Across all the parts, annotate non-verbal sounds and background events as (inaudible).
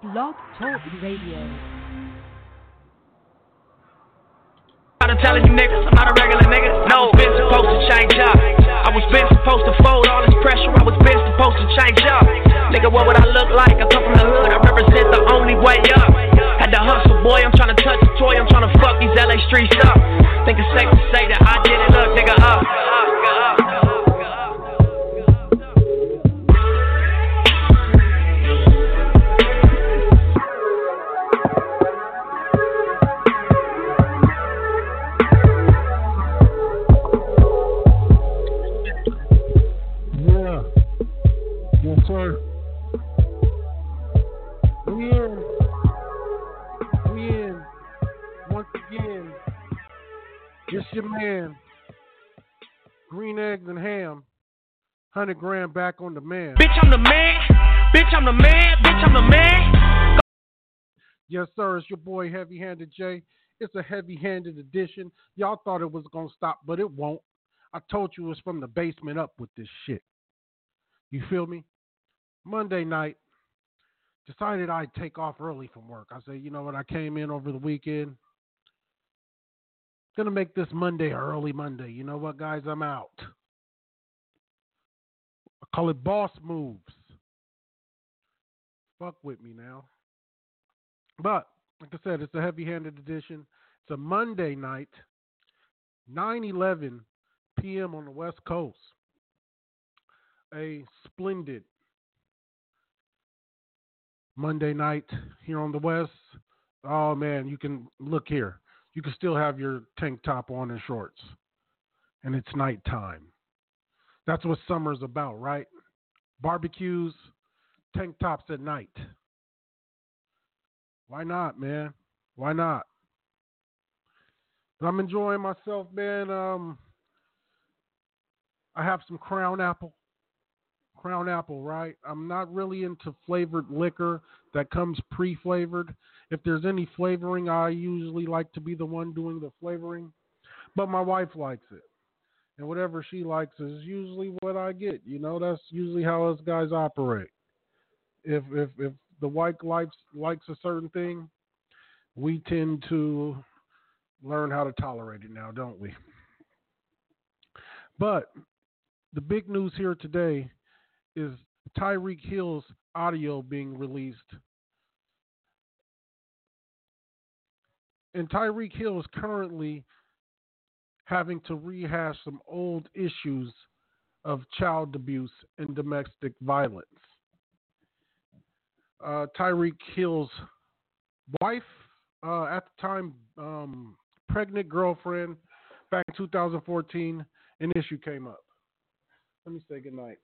Blog Talk Radio. I'm telling you niggas, I'm not a regular nigga. No, been supposed to change up. I was been supposed to fold all this pressure. I was been supposed to change up. Nigga, what would I look like? I come from the hood. I represent the only way up. Had to hustle, boy. I'm trying to touch the toy. I'm trying to fuck these LA streets up. Think it's safe to say that I did it. Look, nigga, up. Yeah. Green eggs and ham. 100 grand back on the man. Bitch, I'm the man. Bitch, I'm the man. Bitch, I'm the man. Yes, sir. It's your boy Heavy Handed J. It's a heavy handed edition. Y'all thought it was going to stop, but it won't. I told you it's from the basement up with this shit. You feel me? Monday night, decided I'd take off early from work. I said, you know what? I came in over the weekend. Gonna make this Monday early Monday. You know what, guys? I'm out. I call it boss moves. Fuck with me now. But like I said, it's a heavy-handed edition. It's a Monday night, 9:11 p.m. on the West Coast. A splendid Monday night here on the West. Oh man, you can look here. You can still have your tank top on and shorts, and it's nighttime. That's what summer's about, right? Barbecues, tank tops at night. Why not, man? Why not? But I'm enjoying myself, man. Um, I have some Crown Apple. Crown Apple, right? I'm not really into flavored liquor that comes pre-flavored. If there's any flavoring, I usually like to be the one doing the flavoring. But my wife likes it. And whatever she likes is usually what I get. You know, that's usually how us guys operate. If if if the wife likes likes a certain thing, we tend to learn how to tolerate it now, don't we? But the big news here today is Tyreek Hill's audio being released. And Tyreek Hill is currently having to rehash some old issues of child abuse and domestic violence. Uh, Tyreek Hill's wife, uh, at the time, um, pregnant girlfriend, back in 2014, an issue came up. Let me say goodnight.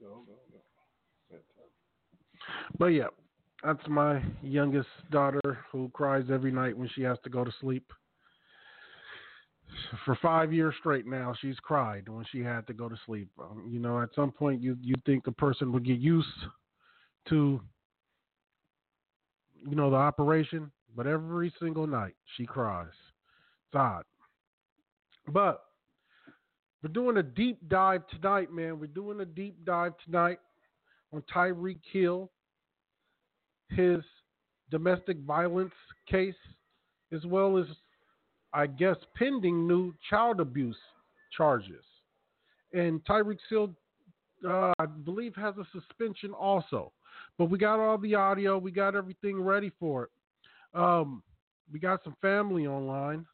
Go. But yeah, that's my youngest daughter who cries every night when she has to go to sleep. For five years straight now, she's cried when she had to go to sleep. Um, you know, at some point, you you think a person would get used to, you know, the operation, but every single night she cries. It's odd. But we're doing a deep dive tonight, man. We're doing a deep dive tonight on Tyreek Hill, his domestic violence case, as well as, I guess, pending new child abuse charges. And Tyreek Hill, uh, I believe, has a suspension also. But we got all the audio, we got everything ready for it. Um, we got some family online.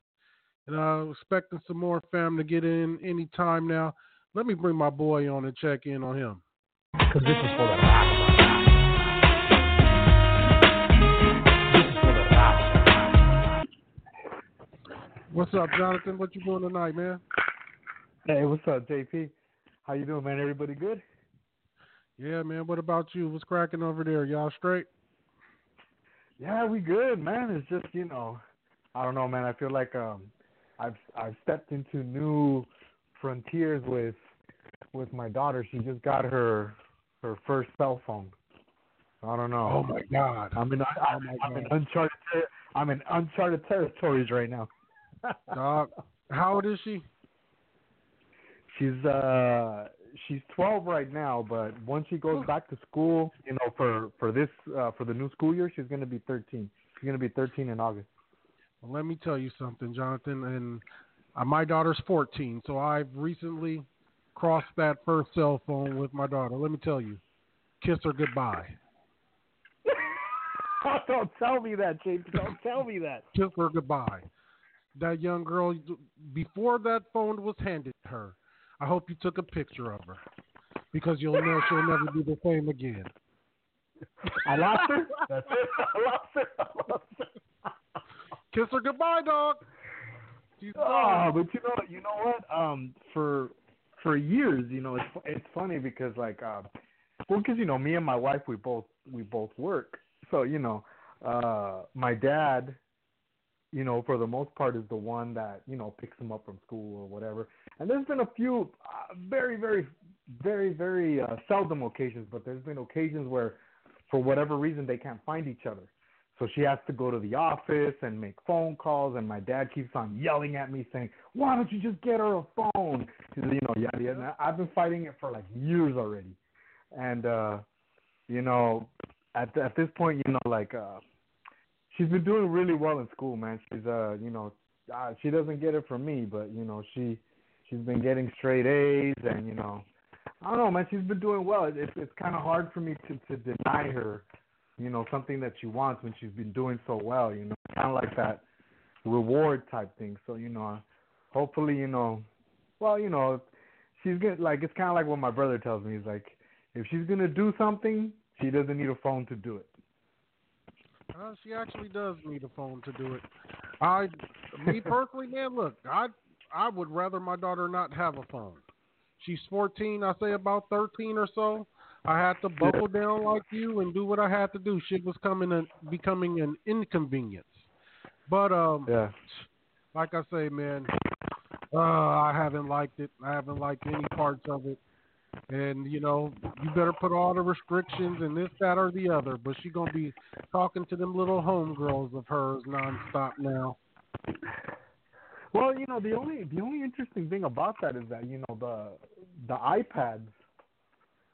And I'm uh, expecting some more fam to get in any time now. Let me bring my boy on and check in on him. Because this is for the rap. This is for the rap. What's up, Jonathan? What you doing tonight, man? Hey, what's up, JP? How you doing, man? Everybody good? Yeah, man. What about you? What's cracking over there? Y'all straight? Yeah, we good, man. It's just you know, I don't know, man. I feel like um, I've I've stepped into new frontiers with with my daughter. She just got her her first cell phone. I don't know. Oh my God! I'm in I, Oh I'm in uncharted ter- I'm in uncharted territories right now. (laughs) Dog, how old is she? She's uh she's 12 right now, but once she goes back to school, you know, for for this uh, for the new school year, she's gonna be 13. She's gonna be 13 in August. Well, let me tell you something, Jonathan. And uh, my daughter's 14, so I've recently crossed that first cell phone with my daughter. Let me tell you, kiss her goodbye. (laughs) Don't tell me that, James. Don't tell me that. (laughs) Kiss her goodbye. That young girl, before that phone was handed to her, I hope you took a picture of her because you'll know she'll never be the same again. I lost her. That's it. (laughs) I lost her. I lost her. Kiss her goodbye, dog. She's Oh, but you know, you know what? Um, for for years, you know, it's it's funny because like, uh, well, because you know, me and my wife, we both we both work, so you know, uh, my dad, you know, for the most part, is the one that you know picks him up from school or whatever. And there's been a few uh, very, very, very, very uh, seldom occasions, but there's been occasions where, for whatever reason, they can't find each other. So she has to go to the office and make phone calls, and my dad keeps on yelling at me saying, "Why don't you just get her a phone?" You know, yada yada. I've been fighting it for like years already, and uh, you know, at at this point, you know, like uh, she's been doing really well in school, man. She's uh, you know, uh, she doesn't get it from me, but you know, she she's been getting straight A's, and you know, I don't know, man. She's been doing well. It's it's kind of hard for me to to deny her you know, something that she wants when she's been doing so well, you know, kind of like that reward type thing. So, you know, hopefully, you know, well, you know, she's gonna like it's kind of like what my brother tells me. He's like, if she's gonna do something, she doesn't need a phone to do it. Uh, she actually does need a phone to do it. I, me (laughs) personally, man, look, I I would rather my daughter not have a phone. She's 14, I say about 13 or so. I had to buckle down like you and do what I had to do. Shit was coming and becoming an inconvenience. But um, Yeah. like I say, man, uh, I haven't liked it. I haven't liked any parts of it. And you know, you better put all the restrictions and this, that, or the other. But she gonna be talking to them little homegirls of hers nonstop now. Well, you know, the only the only interesting thing about that is that you know the the iPads,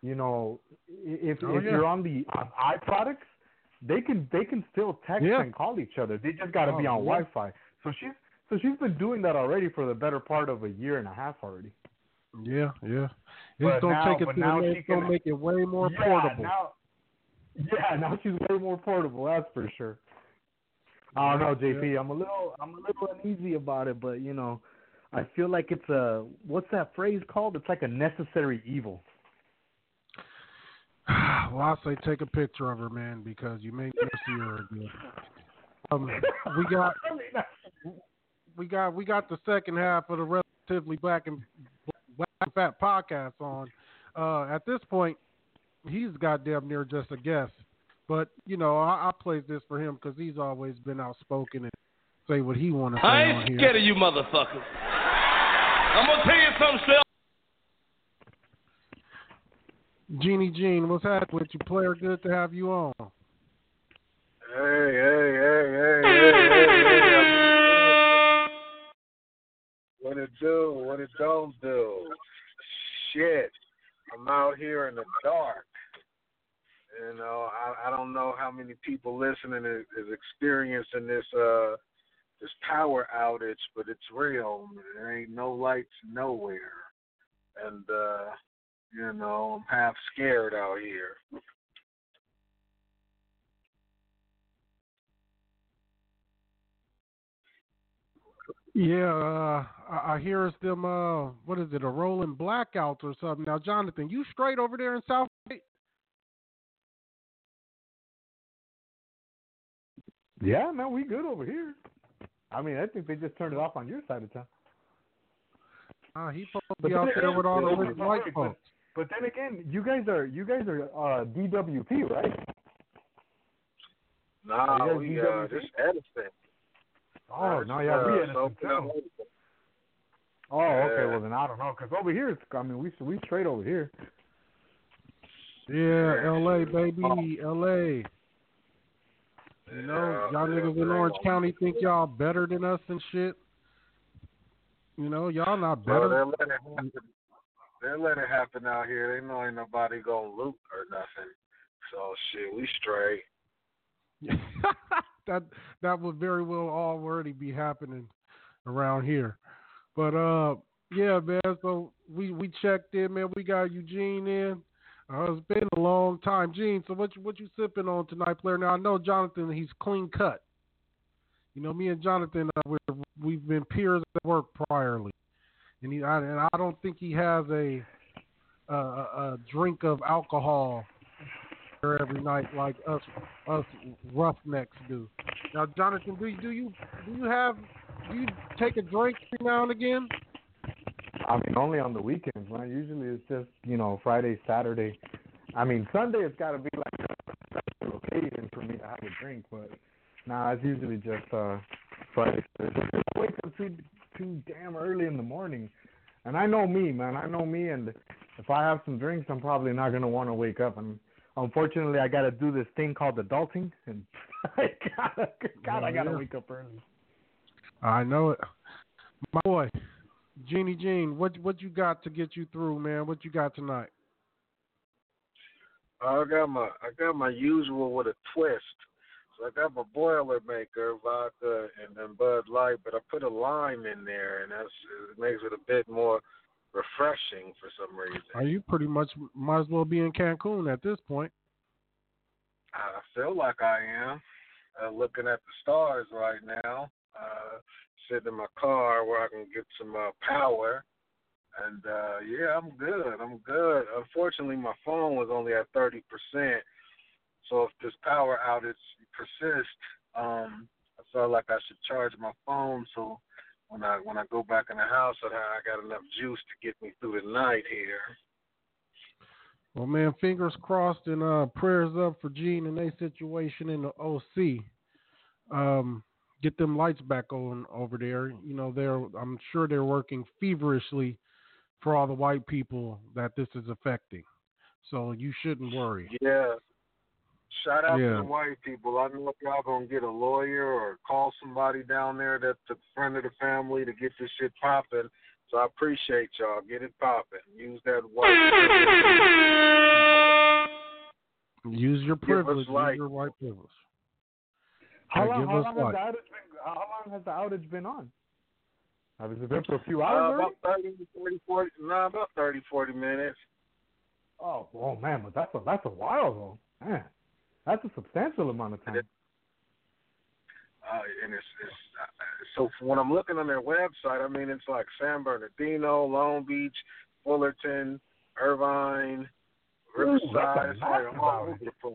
you know, if Oh, if yeah. you're on the on iProducts, they can they can still text Yeah. and call each other. They just got to be Oh, on yeah. Wi-Fi. So she's so she's been doing that already for the better part of a year and a half already. Yeah, yeah. It's gonna now- take it to the now next. gonna make it way more yeah, portable. Now, yeah, (laughs) now she's way more portable. That's for sure. I don't know, JP. I'm a little I'm a little uneasy about it, but you know, I feel like it's a what's that phrase called? It's like a necessary evil. (sighs) well, I'll say take a picture of her, man, because you may never see her again. Um, we got we got we got the second half of the relatively black and black and fat podcast on. Uh, at this point, he's goddamn near just a guest, but you know I, I played this for him because he's always been outspoken and say what he want to say I ain't scared of you motherfuckers. I'm gonna tell you something, Sel. Jeannie Jean, what's happening with you, player? Good to have you on. Hey, hey, hey, hey, hey, hey, hey. What it do? What it don't do? Shit. I'm out here in the dark. You know, I, I don't know how many people listening is, is experiencing this uh this power outage, but it's real. There ain't no lights nowhere. And uh, you know, I'm half scared out here. Yeah, uh, I, I hear it's them. Uh, what is it? A rolling blackouts or something. Now, Jonathan, you straight over there in South? Yeah, man, we good over here. I mean, I think they just turned it off on your side of town. Uh, he supposed to be out there with all the but- rich white folks. But then again, you guys are you guys are uh DWP, right? Nah, we DWP. uh this Edison. Oh, This no, is, yeah, uh, we Edison Sophia too. Oh, okay. Yeah. Well, then I don't know, cause over here, it's, I mean, we we straight over here. Yeah, L.A. baby, L.A. You know, Yeah, y'all yeah, niggas in Orange well. County think y'all better than us and shit. You know, y'all not Well, better. Letting, let it happen out here. They know ain't nobody gonna loot or nothing. So shit, we straight. (laughs) that that would very well already be happening around here. But uh yeah, man, so we we checked in, man. We got Eugene in. Uh, it's been a long time, Gene. So what you, what you sipping on tonight, player? Now I know Jonathan. He's clean cut. You know, me and Jonathan, uh, we're, we've been peers at work priorly, and he I, and I don't think he has a a, a drink of alcohol every night like us us roughnecks do. Now, Jonathan, do you do you do you have do you take a drink every now and again? I mean, only on the weekends, man. Usually it's just you know Friday, Saturday. I mean, Sunday it's got to be like a special occasion for me to have a drink, but nah, it's usually just uh Friday. I wake up too too damn early in the morning, and I know me, man. I know me, and if I have some drinks, I'm probably not gonna want to wake up. And unfortunately, I got to do this thing called adulting, and (laughs) I gotta, God, I oh, gotta yeah. wake up early. I know it, my boy. Jeannie Jean, what what you got to get you through, man? What you got tonight? I got my I got my usual with a twist. So I got my Boilermaker vodka and then Bud Light, but I put a lime in there, and that's it makes it a bit more refreshing for some reason. Are you pretty much might as well be in Cancun at this point? I feel like I am uh, looking at the stars right now. Uh, sitting in my car where I can get some uh, power. And uh yeah, I'm good. I'm good. Unfortunately, my phone was only at 30%. So if this power outage persists, um I felt like I should charge my phone so when I when I go back in the house that I got enough juice to get me through the night here. Well, man, fingers crossed and uh, prayers up for Gene and their situation in the OC. Um, get them lights back on over there. You know, they're I'm sure they're working feverishly for all the white people that this is affecting. So you shouldn't worry. Yeah. Shout out Yeah. to the white people. I know if y'all gonna get a lawyer or call somebody down there that's a friend of the family to get this shit popping. So I appreciate y'all. Get it popping. Use that white. Use your Give us privilege. Use light. your white privilege. How long? How long has the outage been? How long has the outage been on? Has it been for a few Uh, hours already? about 30, 40, 40, no, about 30, 40 minutes. Oh, oh man, but that's a that's a while though. Man, that's a substantial amount of time. Uh, and it's, it's uh, so when I'm looking on their website, I mean it's like San Bernardino, Long Beach, Fullerton, Irvine, Ooh, Riverside. It's like all over the place.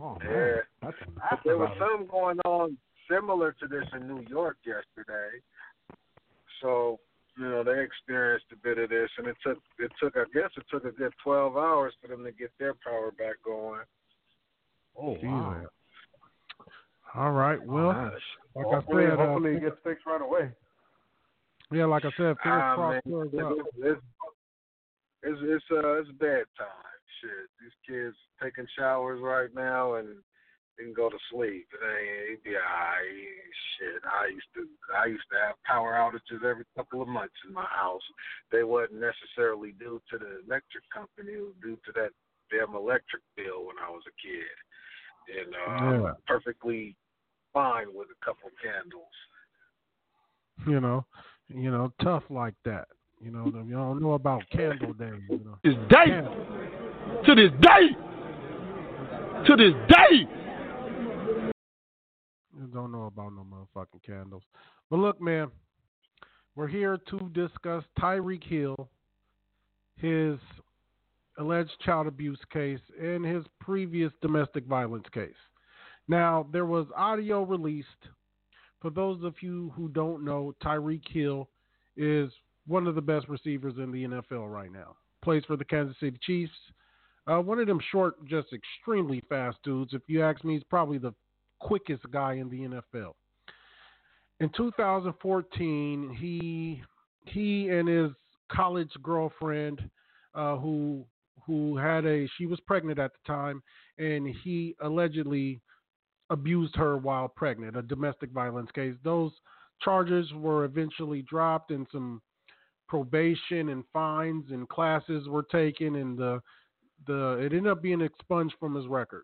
Oh man, Yeah. that's But there was something going on similar to this in New York yesterday. So, you know, they experienced a bit of this and it took it took I guess it took a good twelve hours for them to get their power back going. Oh wow. All right. Well, like hopefully, I said, hopefully uh, it gets fixed right away. yeah, like I said, fingers Ah, crossed. man, it's, it's it's it's uh it's bedtime. Shit. These kids taking showers right now and they can go to sleep. It be alright. Shit. I used to I used to have power outages every couple of months in my house. They wasn't necessarily due to the electric company, it was due to that damn electric bill when I was a kid. And uh Yeah. Perfectly fine with a couple candles. You know, you know, tough like that. You know, you don't know about Candle Day. You know, This day, Candle. to this day, to this day. You don't know about no motherfucking candles. But look, man, we're here to discuss Tyreek Hill, his alleged child abuse case, and his previous domestic violence case. Now, there was audio released. For those of you who don't know, Tyreek Hill is one of the best receivers in the NFL right now. Plays for the Kansas City Chiefs. Uh, one of them short, just extremely fast dudes. If you ask me, he's probably the quickest guy in the NFL. In 2014, he he and his college girlfriend, uh, who who had a she was pregnant at the time, and he allegedly abused her while pregnant, a domestic violence case. Those charges were eventually dropped, and some probation and fines and classes were taken, and the the it ended up being expunged from his record.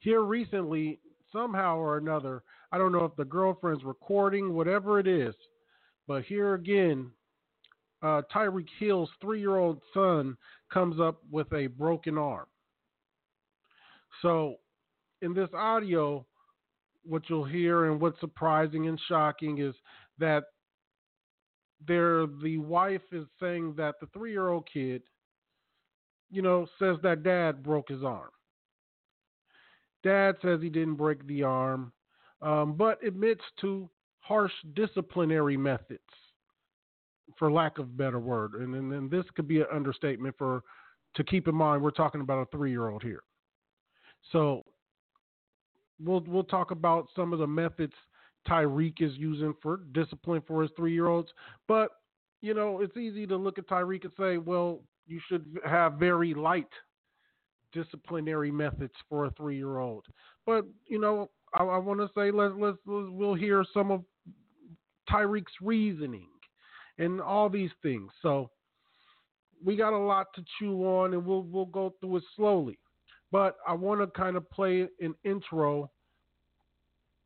Here recently, somehow or another, I don't know if the girlfriend's recording, whatever it is, but here again, uh, Tyreek Hill's three-year-old son comes up with a broken arm. So, in this audio, what you'll hear and what's surprising and shocking is that there the wife is saying that the three year old kid, you know, says that dad broke his arm. Dad says he didn't break the arm, um, but admits to harsh disciplinary methods, for lack of a better word. And, and, and this could be an understatement for to keep in mind we're talking about a three year old here. So we'll we'll talk about some of the methods Tyreek is using for discipline for his three year olds. But, you know, it's easy to look at Tyreek and say, well, you should have very light disciplinary methods for a three year old. But, you know, I, I want to say let's, let's, let's we'll hear some of Tyreek's reasoning and all these things. So we got a lot to chew on and we'll we'll go through it slowly. But I want to kind of play an intro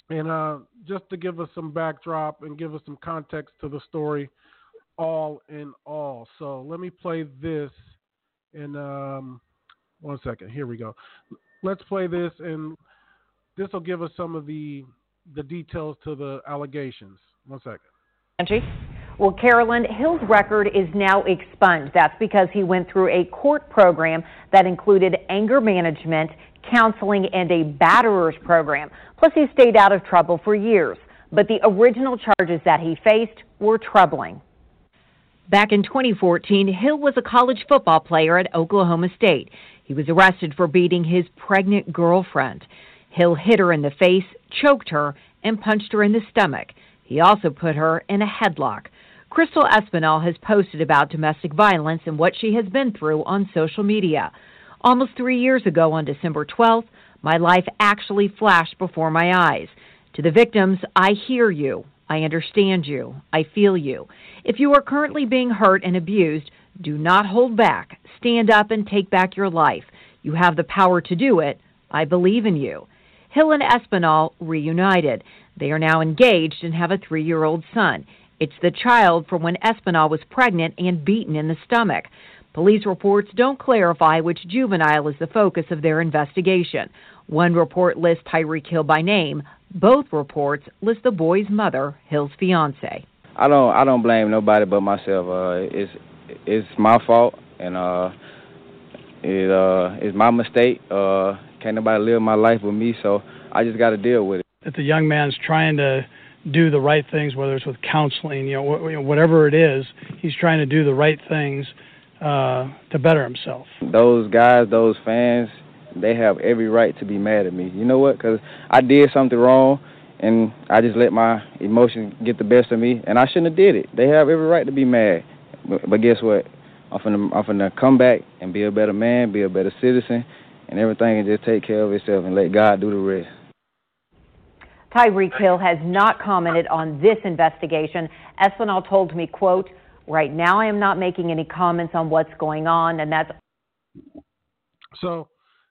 and uh, just to give us some backdrop and give us some context to the story, all in all. So let me play this and um, one second. Here we go. Let's play this, and this will give us some of the the details to the allegations. One second. Angie? Well, Carolyn, Hill's record is now expunged. That's because he went through a court program that included anger management, counseling, and a batterers program. Plus, he stayed out of trouble for years. But the original charges that he faced were troubling. Back in 2014, Hill was a college football player at Oklahoma State. He was arrested for beating his pregnant girlfriend. Hill hit her in the face, choked her, and punched her in the stomach. He also put her in a headlock. Crystal Espinal has posted about domestic violence and what she has been through on social media. Almost three years ago, on December 12th, my life actually flashed before my eyes. To the victims, I hear you. I understand you. I feel you. If you are currently being hurt and abused, do not hold back. Stand up and take back your life. You have the power to do it. I believe in you. Hill and Espinal reunited. They are now engaged and have a three year old son. It's the child from when Espinal was pregnant and beaten in the stomach. Police reports don't clarify which juvenile is the focus of their investigation. One report lists Tyreek Hill by name. Both reports list the boy's mother, Hill's fiance. I don't I don't blame nobody but myself. Uh, it's it's my fault and uh, it uh, it's my mistake. Uh, can't nobody live my life with me, so I just got to deal with it. That the young man's trying to do the right things, whether it's with counseling, you know, wh- whatever it is, he's trying to do the right things uh, to better himself. Those guys, those fans, they have every right to be mad at me. You know what? Because I did something wrong, and I just let my emotions get the best of me, and I shouldn't have did it. They have every right to be mad. But, but guess what? I'm finna, I'm finna come back and be a better man, be a better citizen, and everything can just take care of itself and let God do the rest. Tyreek Hill has not commented on this investigation. Espinal told me, quote, right now I am not making any comments on what's going on, and that's So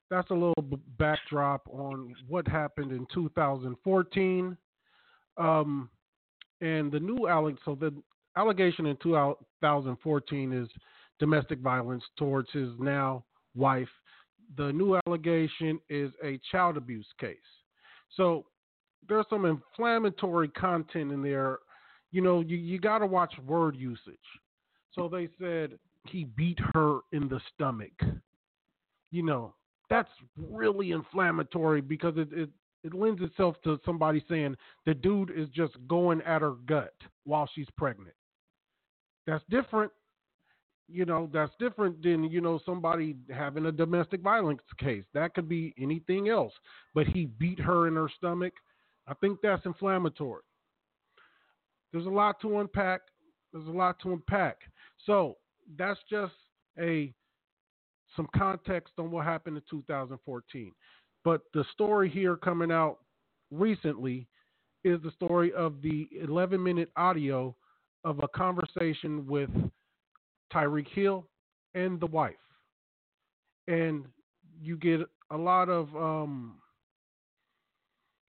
that's a little backdrop on what happened in 2014. Um, and the new alleg so the allegation in 2014 is domestic violence towards his now wife. The new allegation is a child abuse case. So there's some inflammatory content in there. You know, you, you got to watch word usage. So they said he beat her in the stomach. You know, that's really inflammatory because it, it, it lends itself to somebody saying the dude is just going at her gut while she's pregnant. That's different. You know, that's different than, you know, somebody having a domestic violence case. That could be anything else. But he beat her in her stomach. I think that's inflammatory. There's a lot to unpack. There's a lot to unpack. So that's just a some context on what happened in 2014. But the story here coming out recently is the story of the 11 minute audio of a conversation with Tyreek Hill and the wife, and you get a lot of um,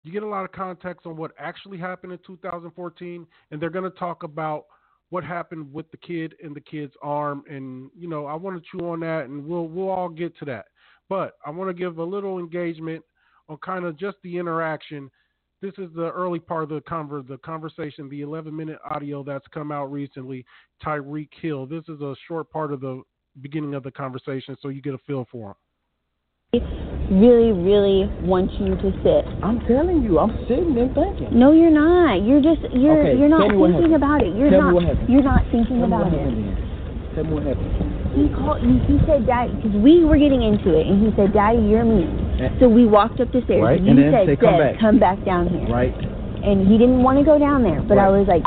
you get a lot of context on what actually happened in 2014, and they're going to talk about what happened with the kid and the kid's arm, and you know I want to chew on that, and we'll we'll all get to that. But I want to give a little engagement on kind of just the interaction. This is the early part of the conver- the conversation, the 11 minute audio that's come out recently. Tyreek Hill. This is a short part of the beginning of the conversation, so you get a feel for him really, really want you to sit. I'm telling you, I'm sitting and thinking. No, you're not. You're just you're Okay, you're not me thinking about it. You're Tell me not you're not thinking Tell me about it. Tell me what happened. He called. He, he said, "Dad," because we were getting into it, and he said, "Daddy, you're mean." Eh. So we walked up the stairs. Right, You and then said, "Come back." come back down here." Right. And he didn't want to go down there, but I was like,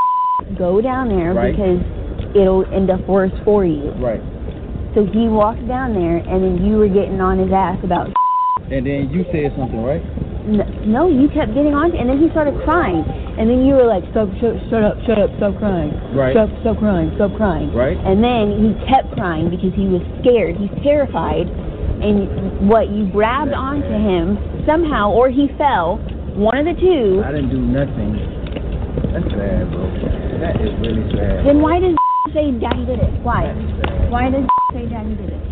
"Go down there Right. because it'll end up worse for you." Right. So he walked down there, and then you were getting on his ass about. (laughs) And then you said something, right? N- No, you kept getting on, and then he started crying, and then you were like, "Stop! Shut, shut up! Shut up! Stop crying! Right. Stop! Stop crying! Stop crying!" Right. And then he kept crying because he was scared. He's terrified, and what you grabbed onto him somehow, or he fell. One of the two. I didn't do nothing. That's sad, bro. That is really sad. Then why does (laughs) say Daddy did it? Why? That is sad. Why does say Daddy did it?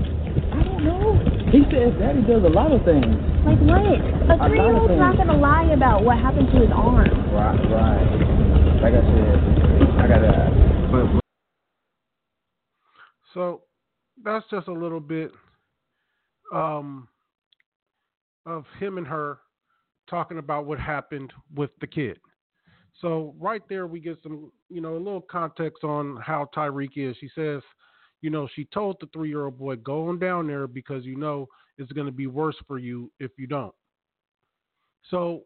I don't know. He says Daddy does a lot of things. Like what? A three-year-old's not gonna lie about what happened to his arm. Right, right. Like I said, I gotta. But, but So that's just a little bit um, of him and her talking about what happened with the kid. So right there, we get some, you know, a little context on how Tyreek is. She says, you know, she told the three-year-old boy, "Go on down there because you know it's going to be worse for you if you don't." So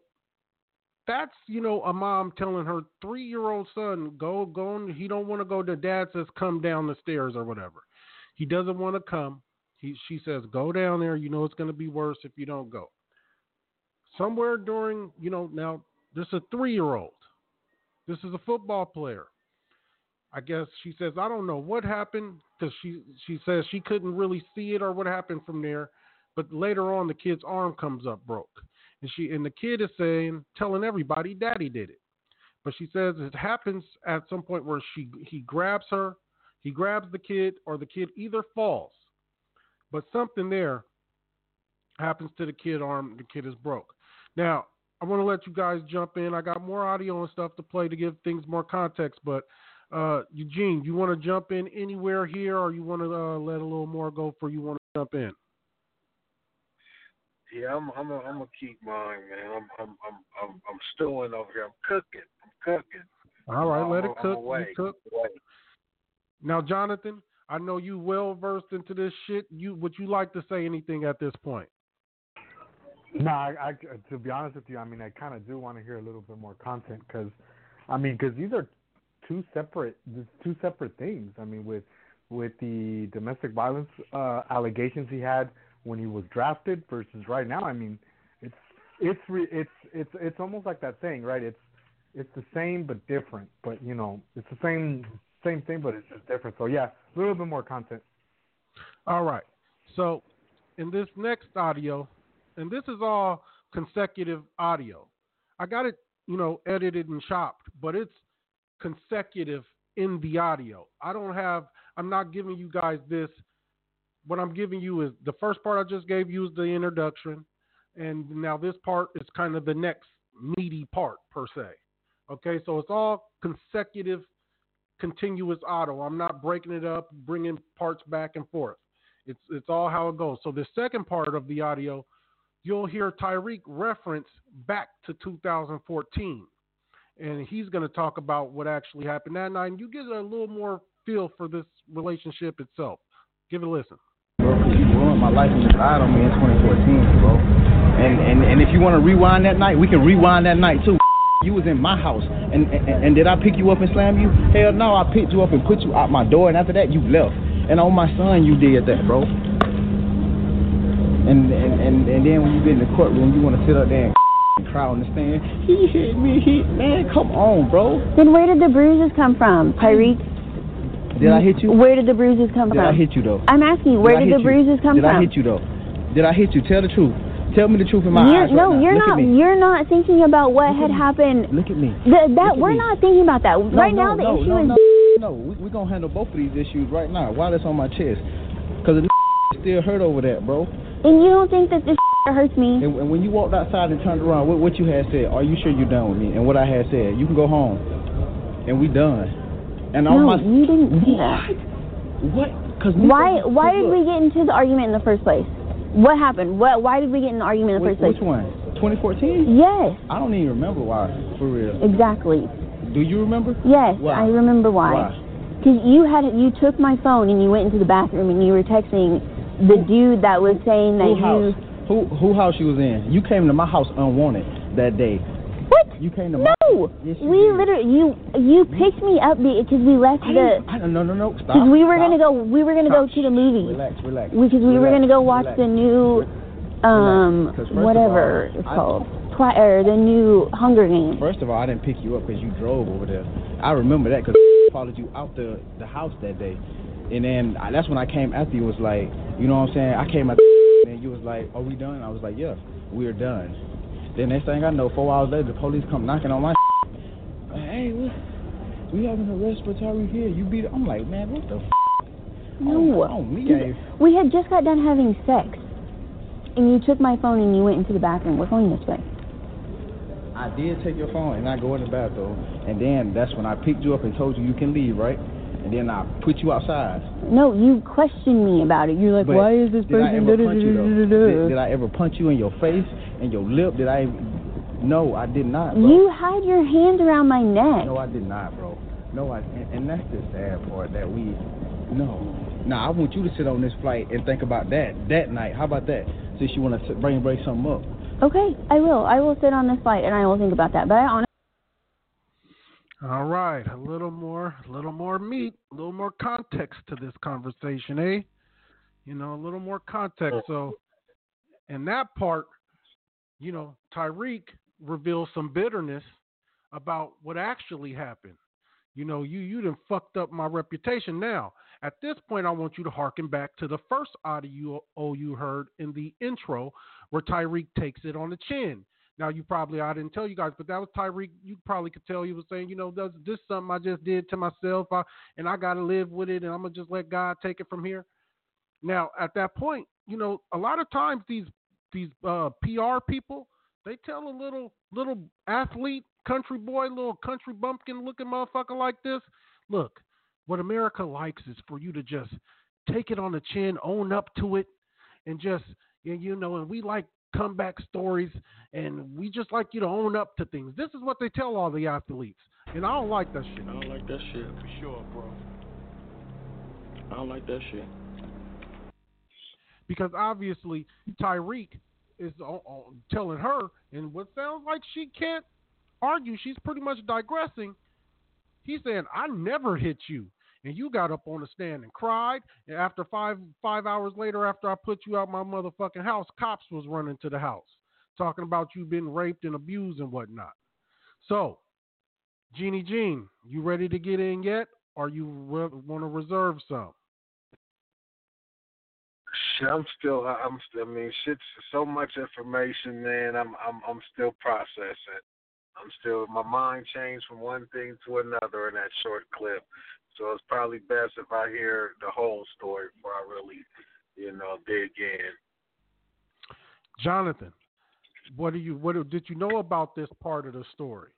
that's you know a mom telling her three-year-old son, "Go, go." On, he don't want to go. The dad says, "Come down the stairs" or whatever. He doesn't want to come. He, she says, "Go down there. You know it's going to be worse if you don't go." Somewhere during, you know, now this is a three-year-old. This is a football player. I guess she says, I don't know what happened because she she says she couldn't really see it or what happened from there. But later on, the kid's arm comes up broke, and she and the kid is saying, telling everybody, "Daddy did it." But she says it happens at some point where she he grabs her, he grabs the kid, or the kid either falls, but something there happens to the kid arm. The kid is broke. Now I want to let you guys jump in. I got more audio and stuff to play to give things more context, but uh, Eugene, you want to jump in anywhere here, or you want to uh, let a little more go for you want to jump in? Yeah, I'm I'm I'm gonna keep mine, man. I'm I'm I'm I'm I'm stewing over here. I'm cooking. I'm cooking. All right, I'm, let it I'm cook. away. You cook. Away. Now, Jonathan, I know you well versed into this shit. You would you like to say anything at this point? No, I, I to be honest with you, I mean, I kind of do want to hear a little bit more content because, I mean, because these are two separate, two separate things. I mean, with with the domestic violence uh, allegations he had when he was drafted versus right now. I mean, it's it's re, it's it's it's almost like that saying, right? It's it's the same but different. But you know, it's the same same thing, but it's just different. So yeah, a little bit more content. All right. So, in this next audio, and this is all consecutive audio. I got it, you know, edited and chopped, but it's consecutive in the audio. I don't have. I'm not giving you guys this. What I'm giving you is the first part I just gave you is the introduction, and now this part is kind of the next meaty part per se. Okay, so it's all consecutive, continuous audio. I'm not breaking it up, bringing parts back and forth. It's it's all how it goes. So the second part of the audio, you'll hear Tyreek reference back to 2014, and he's going to talk about what actually happened that night, and you get a little more feel for this relationship itself. Give it a listen. bro, you ruined my life and lied on me in 2014, bro. And and and if you want to rewind that night, we can rewind that night too. You was in my house, and, and and did I pick you up and slam you? Hell no, I picked you up and put you out my door, and after that you left. And on my son, you did that, bro. And and and, and then when you get in the courtroom, you want to sit up there and crowd in the stand. He hit me. He man, come on, bro. Then where did the bruises come from, Tyreek? Did I hit you? Where did the bruises come Did from? I hit you though? I'm asking where did, hit the you? bruises come Did from? Did I hit you though? Did I hit you? Tell the truth. Tell me the truth in my You're- eyes right no, now. you're Look not. You're not thinking about what had happened. Look at me. Th- that at we're me. not thinking about that No, right no, now. The no, issue is no, no. We, we're gonna handle both of these issues right now while it's on my chest. Cause the (laughs) still hurt over that, bro. And you don't think that this hurts me? And, and when you walked outside and turned around, what, what you had said? Are you sure you're done with me? And what I had said, you can go home, and we done. And no, my you didn't say that. what? Cause Why? because- Why did look, we get into the argument in the first place? What happened? What? Why did we get in the argument in the Which, first place? which one? 2014? Yes, I don't even remember why, for real. exactly. Do you remember? Yes, Why? I remember why. Why? Because you had you took my phone and you went into the bathroom and you were texting the dude that was saying that you. house? Who who house you was in? You came to my house unwanted that day. What? You came to my. House. No, Yes, you we did. literally you you picked me up because we left I the I, no no no stop. because we were stop. gonna go we were gonna go to the movie Relax relax. because we were gonna go watch relax. the new um 'Cause whatever all, it's I- called Twi- or the new Hunger Games. First of all, I didn't pick you up because you drove over there. I remember that because (laughs) followed you out the the house that day, and then I, that's when I came after you. Was like, you know what I'm saying? I came at (laughs) and you was like, "Are we done?" I was like, "Yeah, we're done." Then next thing I know, four hours later, the police come knocking on my. (laughs) hey, what? We having a respiratory here. You beat. I'm like, man, what the? F-? No, Oh, oh, me, we had just got done having sex, and you took my phone and you went into the bathroom. We're going this way. I did take your phone and I go in the bathroom, and then that's when I picked you up and told you you can leave, right? And then I put you outside. No, you questioned me about it. You're like, But why is this person? did I ever punch you da-da-da-da-da-da?" Did, did I ever punch you in your face and your lip? Did I? No, I did not, bro. You had your hand around my neck. No, I did not, bro. No, I. And, and that's the sad part that we. No. Now I want you to sit on this flight and think about that that night. How about that? Since you want to bring break something up. Okay, I will. I will sit on this flight and I will think about that. But I honestly. All right, a little more, a little more meat, a little more context to this conversation, eh? You know, a little more context. So, in that part, you know, Tyreek reveals some bitterness about what actually happened. You know, you you done fucked up my reputation. Now, at this point, I want you to harken back to the first audio you heard in the intro, where Tyreek takes it on the chin. Now, you probably I didn't tell you guys, but that was Tyreek. You probably could tell he was saying, you know, this this something I just did to myself, I, and I got to live with it, and I'm gonna just let God take it from here. Now, at that point, you know, a lot of times these these uh, PR people they tell a little little athlete, country boy, little country bumpkin looking motherfucker like this, look, what America likes is for you to just take it on the chin, own up to it, and just and you know, and we like comeback stories, and we just like you to own up to things. This is what they tell all the athletes, and I don't like that shit. I don't like that shit for sure, bro. I don't like that shit. because obviously Tyreek is o- o- telling her, and what sounds like she can't argue. She's pretty much digressing. He's saying, "I never hit you," and you got up on the stand and cried. And after five five hours later, after I put you out my motherfucking house, cops was running to the house talking about you being raped and abused and whatnot. So, Jeannie Jean, you ready to get in yet, or you re- want to reserve some? Shit, I'm still, I'm still. I mean, shit's so much information, man. I'm, I'm, I'm still processing. I'm still. My mind changed from one thing to another in that short clip. So it's probably best if I hear the whole story before I really, you know, dig in. Jonathan, what do you what did you know about this part of the story?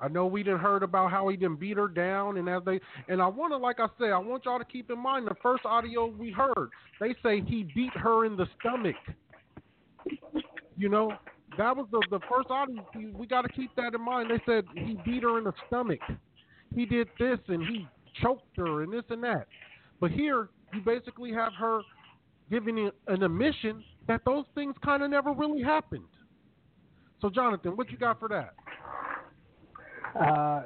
I know we didn't heard about how he didn't beat her down and as they and I want to like I say I want y'all to keep in mind the first audio we heard they say he beat her in the stomach. You know that was the the first audio we, we got to keep that in mind. They said he beat her in the stomach. He did this and he choked her and this and that. But here you basically have her giving an admission that those things kind of never really happened. So, Jonathan, what you got for that? Uh,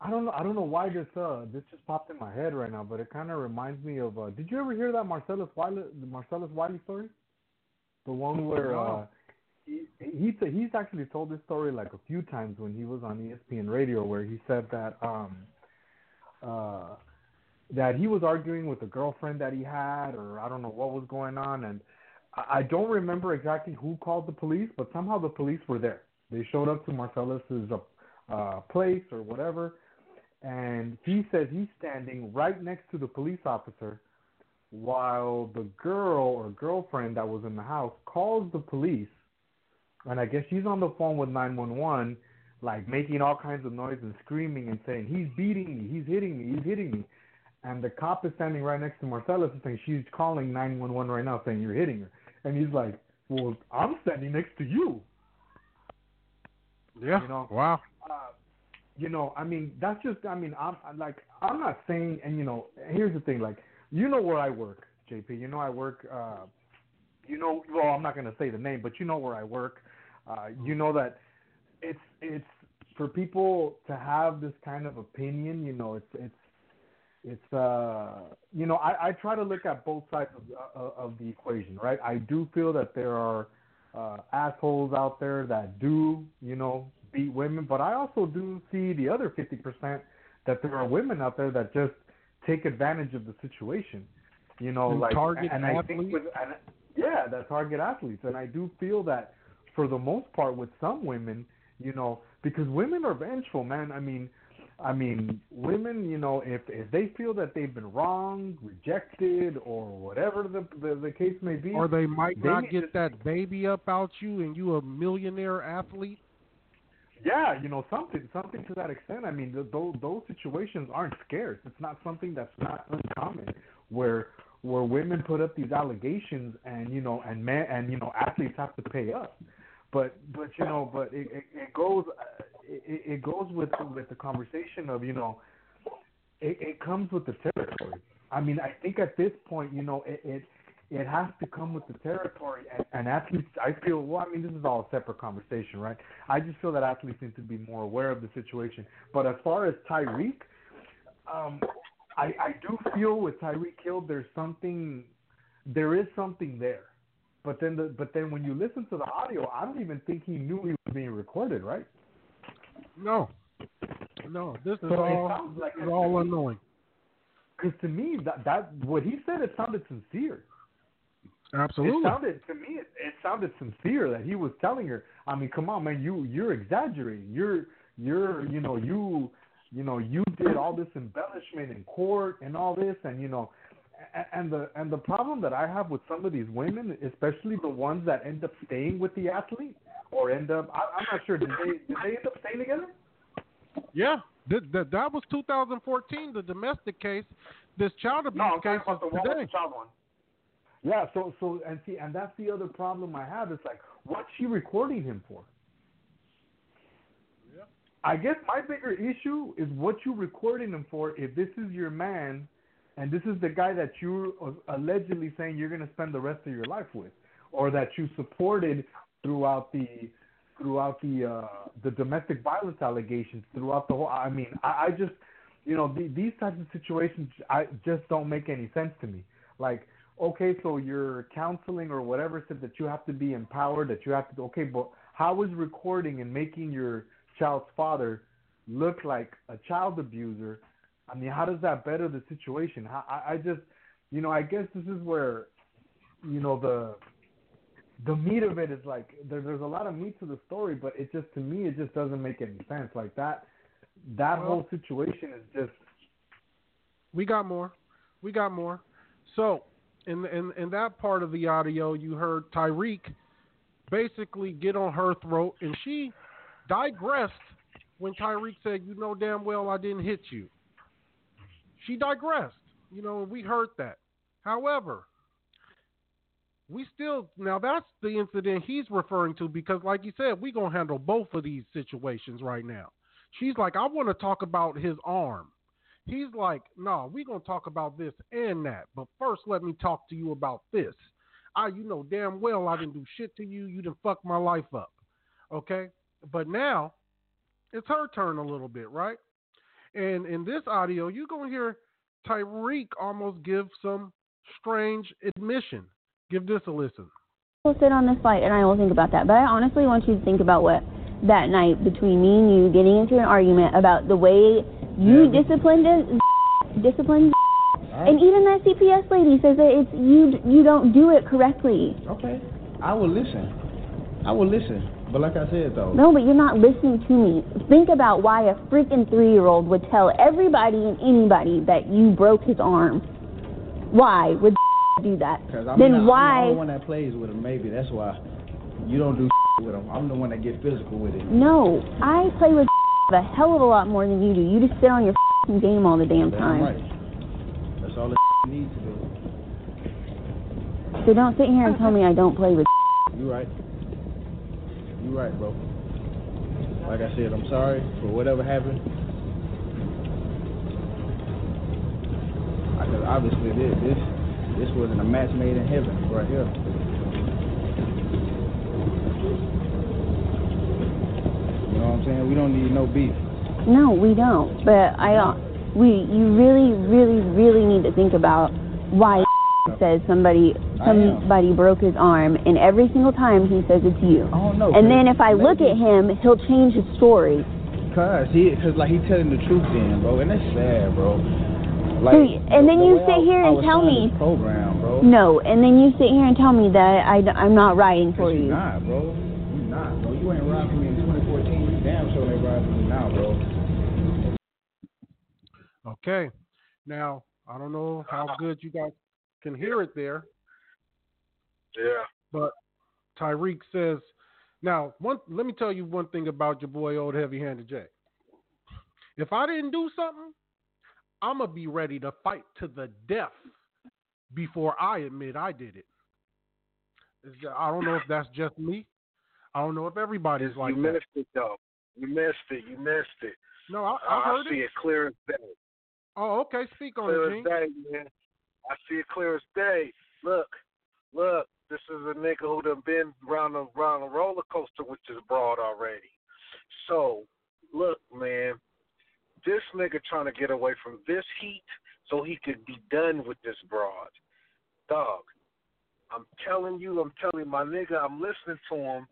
I don't know. I don't know why this uh this just popped in my head right now, but it kind of reminds me of. Uh, did you ever hear that Marcellus Wiley the Marcellus Wiley story? The one where uh, he, he he's actually told this story like a few times when he was on ESPN radio, where he said that um, uh, that he was arguing with a girlfriend that he had, or I don't know what was going on, and I, I don't remember exactly who called the police, but somehow the police were there. They showed up to Marcellus's uh, place or whatever, and he says he's standing right next to the police officer while the girl or girlfriend that was in the house calls the police. And I guess she's on the phone with 911 like making all kinds of noise and screaming and saying he's beating me, he's hitting me, he's hitting me. And the cop is standing right next to Marcellus and saying she's calling 911 right now saying you're hitting her. And he's like, "Well, I'm standing next to you." Yeah. You know, wow. Uh, you know, I mean, that's just. I mean, I'm I'm like, I'm not saying. And you know, here's the thing. Like, you know where I work, JP. You know I work. uh You know, well, I'm not gonna say the name, but you know where I work. Uh You know that it's it's for people to have this kind of opinion. You know, it's it's it's uh you know I, I try to look at both sides of, uh, of the equation, right? I do feel that there are uh, assholes out there that do you know beat women, but I also do see the other fifty percent that there are women out there that just take advantage of the situation. You know, And like target and I athletes? think with and, yeah, that target athletes, and I do feel that for the most part with some women, you know, because women are vengeful, man. I mean, I mean, women, you know, if if they feel that they've been wrong, rejected, or whatever the the, the case may be, Or they might they not get to- that baby up out you and you a millionaire athlete. Yeah, you know something something to that extent. I mean, th- those those situations aren't scarce. It's not something that's not uncommon where where women put up these allegations and you know and man and you know athletes have to pay up. But but you know but it it, it goes it, it goes with with the conversation of you know it, it comes with the territory. I mean, I think at this point, you know, it it, it has to come with the territory, and, and athletes. I feel well. I mean, this is all a separate conversation, right? I just feel that athletes need to be more aware of the situation. But as far as Tyreek, um, I I do feel with Tyreek Hill, there's something, there is something there. But then the but then when you listen to the audio, I don't even think he knew he was being recorded, right? No, no. This is So all sounds like this is all unknowing. Because to me, that that what he said, it sounded sincere. Absolutely. It sounded to me, it, it sounded sincere that he was telling her. I mean, come on, man, you you're exaggerating. You're you're you know you you know you did all this embellishment in court and all this, and you know, and the and the problem that I have with some of these women, especially the ones that end up staying with the athlete or end up, I, I'm not sure, did they did they end up staying together? Yeah, that, that that was 2014, the domestic case. This child abuse No, case talking about the is one with today. child one. Yeah, so so and see, and that's the other problem I have. It's like, what's she recording him for? I guess my bigger issue is what you recording him for. If this is your man, and this is the guy that you're allegedly saying you're going to spend the rest of your life with, or that you supported throughout the throughout the uh, the domestic violence allegations, throughout the whole. I mean, I, I just you know the, these types of situations I just don't make any sense to me. Like, okay, so your counseling or whatever said that you have to be empowered, that you have to. Okay, but how is recording and making your child's father look like a child abuser? I mean, how does that better the situation? How, I, I just, you know, I guess this is where, you know, the the meat of it is like there, there's a lot of meat to the story, but it just to me it just doesn't make any sense. Like that that Well- whole situation is just We got more. We got more. So, in in in that part of the audio, you heard Tyreek basically get on her throat, and she digressed when Tyreek said, "You know damn well I didn't hit you." She digressed. You know, we heard that. However, we still now that's the incident he's referring to because, like you said, we gonna handle both of these situations right now. She's like, I want to talk about his arm. He's like, no, we're gonna talk about this and that. But first let me talk to you about this. I you know damn well I didn't do shit to you, you didn't fuck my life up. Okay? But now it's her turn a little bit, right? And in this audio, you're gonna hear Tyreek almost give some strange admission. Give this a listen. will sit on this flight and I will think about that. But I honestly want you to think about what that night between me and you getting into an argument about the way you Yeah. disciplined us, disciplined, right. and even that CPS lady says that it's you you don't do it correctly. Okay. I will listen. I will listen. But like I said though, No, but you're not listening to me. Think about why a freaking three year old would tell everybody and anybody that you broke his arm. Why would (laughs) do that? I'm then not, I'm why? the only one that plays with him. Maybe that's why you don't do (laughs) with him. I'm the one that get physical with him. No, I play with (laughs) a hell of a lot more than you do. You just sit on your fing game all the damn time. right. That's all the needs to do. So don't sit here and tell me I don't play with. You right. You right, bro. Like I said, I'm sorry for whatever happened. Cause obviously this this this wasn't a match made in heaven right here. You know what I'm saying? We don't need no beef. No, we don't. But I, uh, we, you really, really, really need to think about why says somebody. Somebody broke his arm, and every single time he says it's you. Oh, I don't know. And then if I look at him, he'll change his story. Cause he, cause like he telling the truth then, bro, and that's sad, bro. Like, So, and then the you sit I- here I and was tell me- this program, bro. No, and then you sit here and tell me that I, I'm not riding for Cause you you. not, bro. You not, bro. You ain't riding for me in 2014. You damn sure ain't riding for me now, bro. Okay. Now, I don't know how good you guys can hear it there, Yeah. but Tyreek says, now, one let me tell you one thing about your boy old heavy handed Jay. If I didn't do something, I'm gonna be ready to fight to the death before I admit I did it. Is that- I don't know if that's just me. I don't know if everybody's like you that. missed it though. You missed it. You missed it. No, I, I heard see it. it clear as day. Oh, okay. Speak on Clear it, as day, man. I see it clear as day. Look, look. This is a nigga who done been round the around the roller coaster with this broad already. So, look, man. This nigga trying to get away from this heat so he could be done with this broad. Dog, I'm telling you, I'm telling my nigga, I'm listening to him,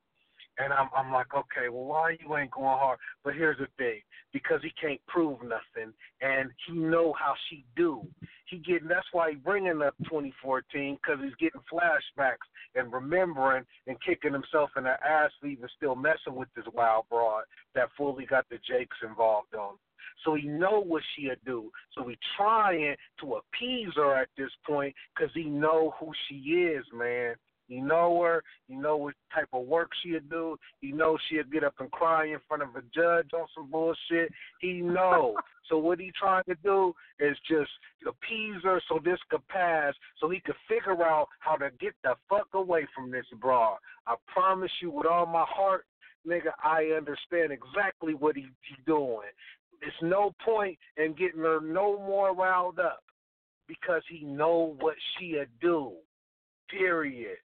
and I'm I'm like, okay, well, why you ain't going hard? But here's the thing, because he can't prove nothing, and he know how she do. He getting that's why he bringing up 2014 because he's getting flashbacks and remembering and kicking himself in the ass for even still messing with this wild broad that fully got the Jakes involved on. So he know what she'll do. So he trying to appease her at this point because he know who she is, man. He know her. He know what type of work she'll do. He know she'll get up and cry in front of a judge on some bullshit. He know. (laughs) so what he trying to do is just appease her so this could pass, so he could figure out how to get the fuck away from this broad. I promise you, with all my heart, nigga, I understand exactly what he, he doing. It's no point in getting her no more riled up because he know what she'll do. Period.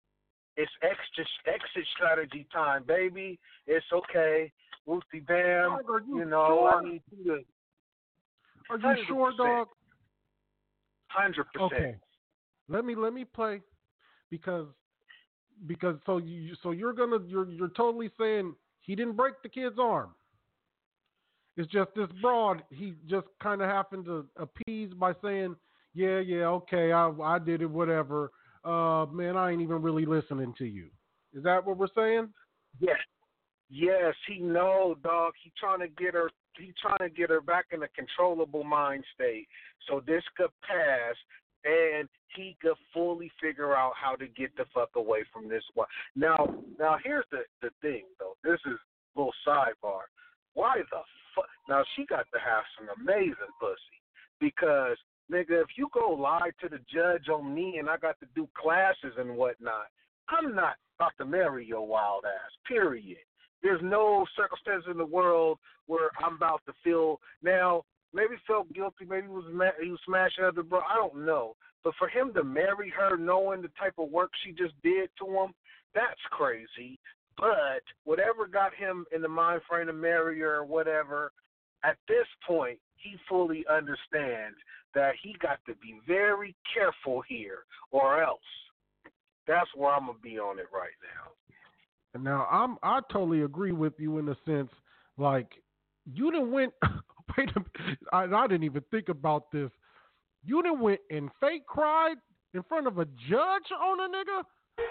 It's extra exit strategy time, baby. It's okay. Woofy bam. Dog, you You know, sure? I need you to Are you sure, 100%. dog? hundred percent. Okay. Let me let me play because because so you so you're gonna you're you're totally saying he didn't break the kid's arm. It's just this broad he just kind of happened to appease by saying, "Yeah, yeah, okay, I I did it, whatever." Uh, man, I ain't even really listening to you. Is that what we're saying? Yes. Yes, he know, dog. He trying to get her. He trying to get her back in a controllable mind state, so this could pass, and he could fully figure out how to get the fuck away from this one. Now, now here's the the thing, though. This is a little sidebar. Why the fuck? Now she got to have some amazing pussy because nigga, if you go lie to the judge on me and I got to do classes and whatnot, I'm not about to marry your wild ass. Period. There's no circumstance in the world where I'm about to feel now. Maybe felt guilty. Maybe he was he was smashing other bro. I don't know. But for him to marry her, knowing the type of work she just did to him, that's crazy. But whatever got him in the mind frame to marry her or whatever, at this point, he fully understands that he got to be very careful here, or else That's where I'm gonna be on it right now. Now I'm I totally agree with you in the sense like you didn't went (laughs) wait a minute, I, I didn't even think about this. You didn't went and fake cried in front of a judge on a nigga?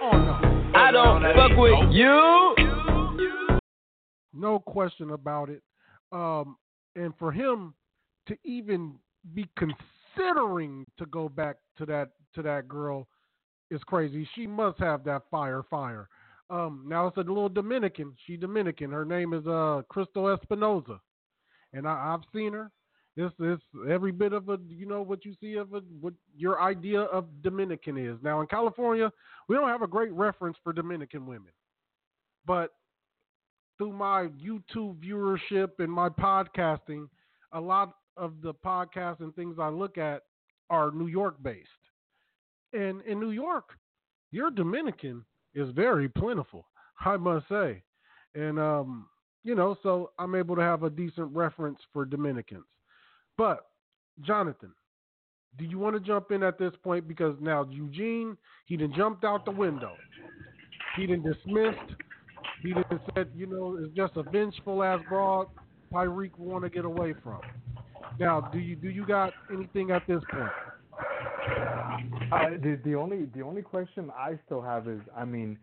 Oh no. I don't fuck with you. No question about it. Um and for him to even be considering to go back to that to that girl is crazy. She must have that fire fire. Um, now it's a little Dominican. She Dominican. Her name is uh Crystal Espinoza, and I, I've seen her. It's it's every bit of a you know what you see of a what your idea of Dominican is. Now in California, we don't have a great reference for Dominican women, but through my YouTube viewership and my podcasting, a lot of the podcasts and things I look at are New York based. And in New York, your Dominican is very plentiful, I must say. And um, you know, so I'm able to have a decent reference for Dominicans. But Jonathan, do you want to jump in at this point? Because now Eugene, he done jumped out the window. He done dismissed. He done said, you know, it's just a vengeful ass broad Tyreek want to get away from. Now, do you do you got anything at this point? Uh, the the only the only question I still have is, I mean,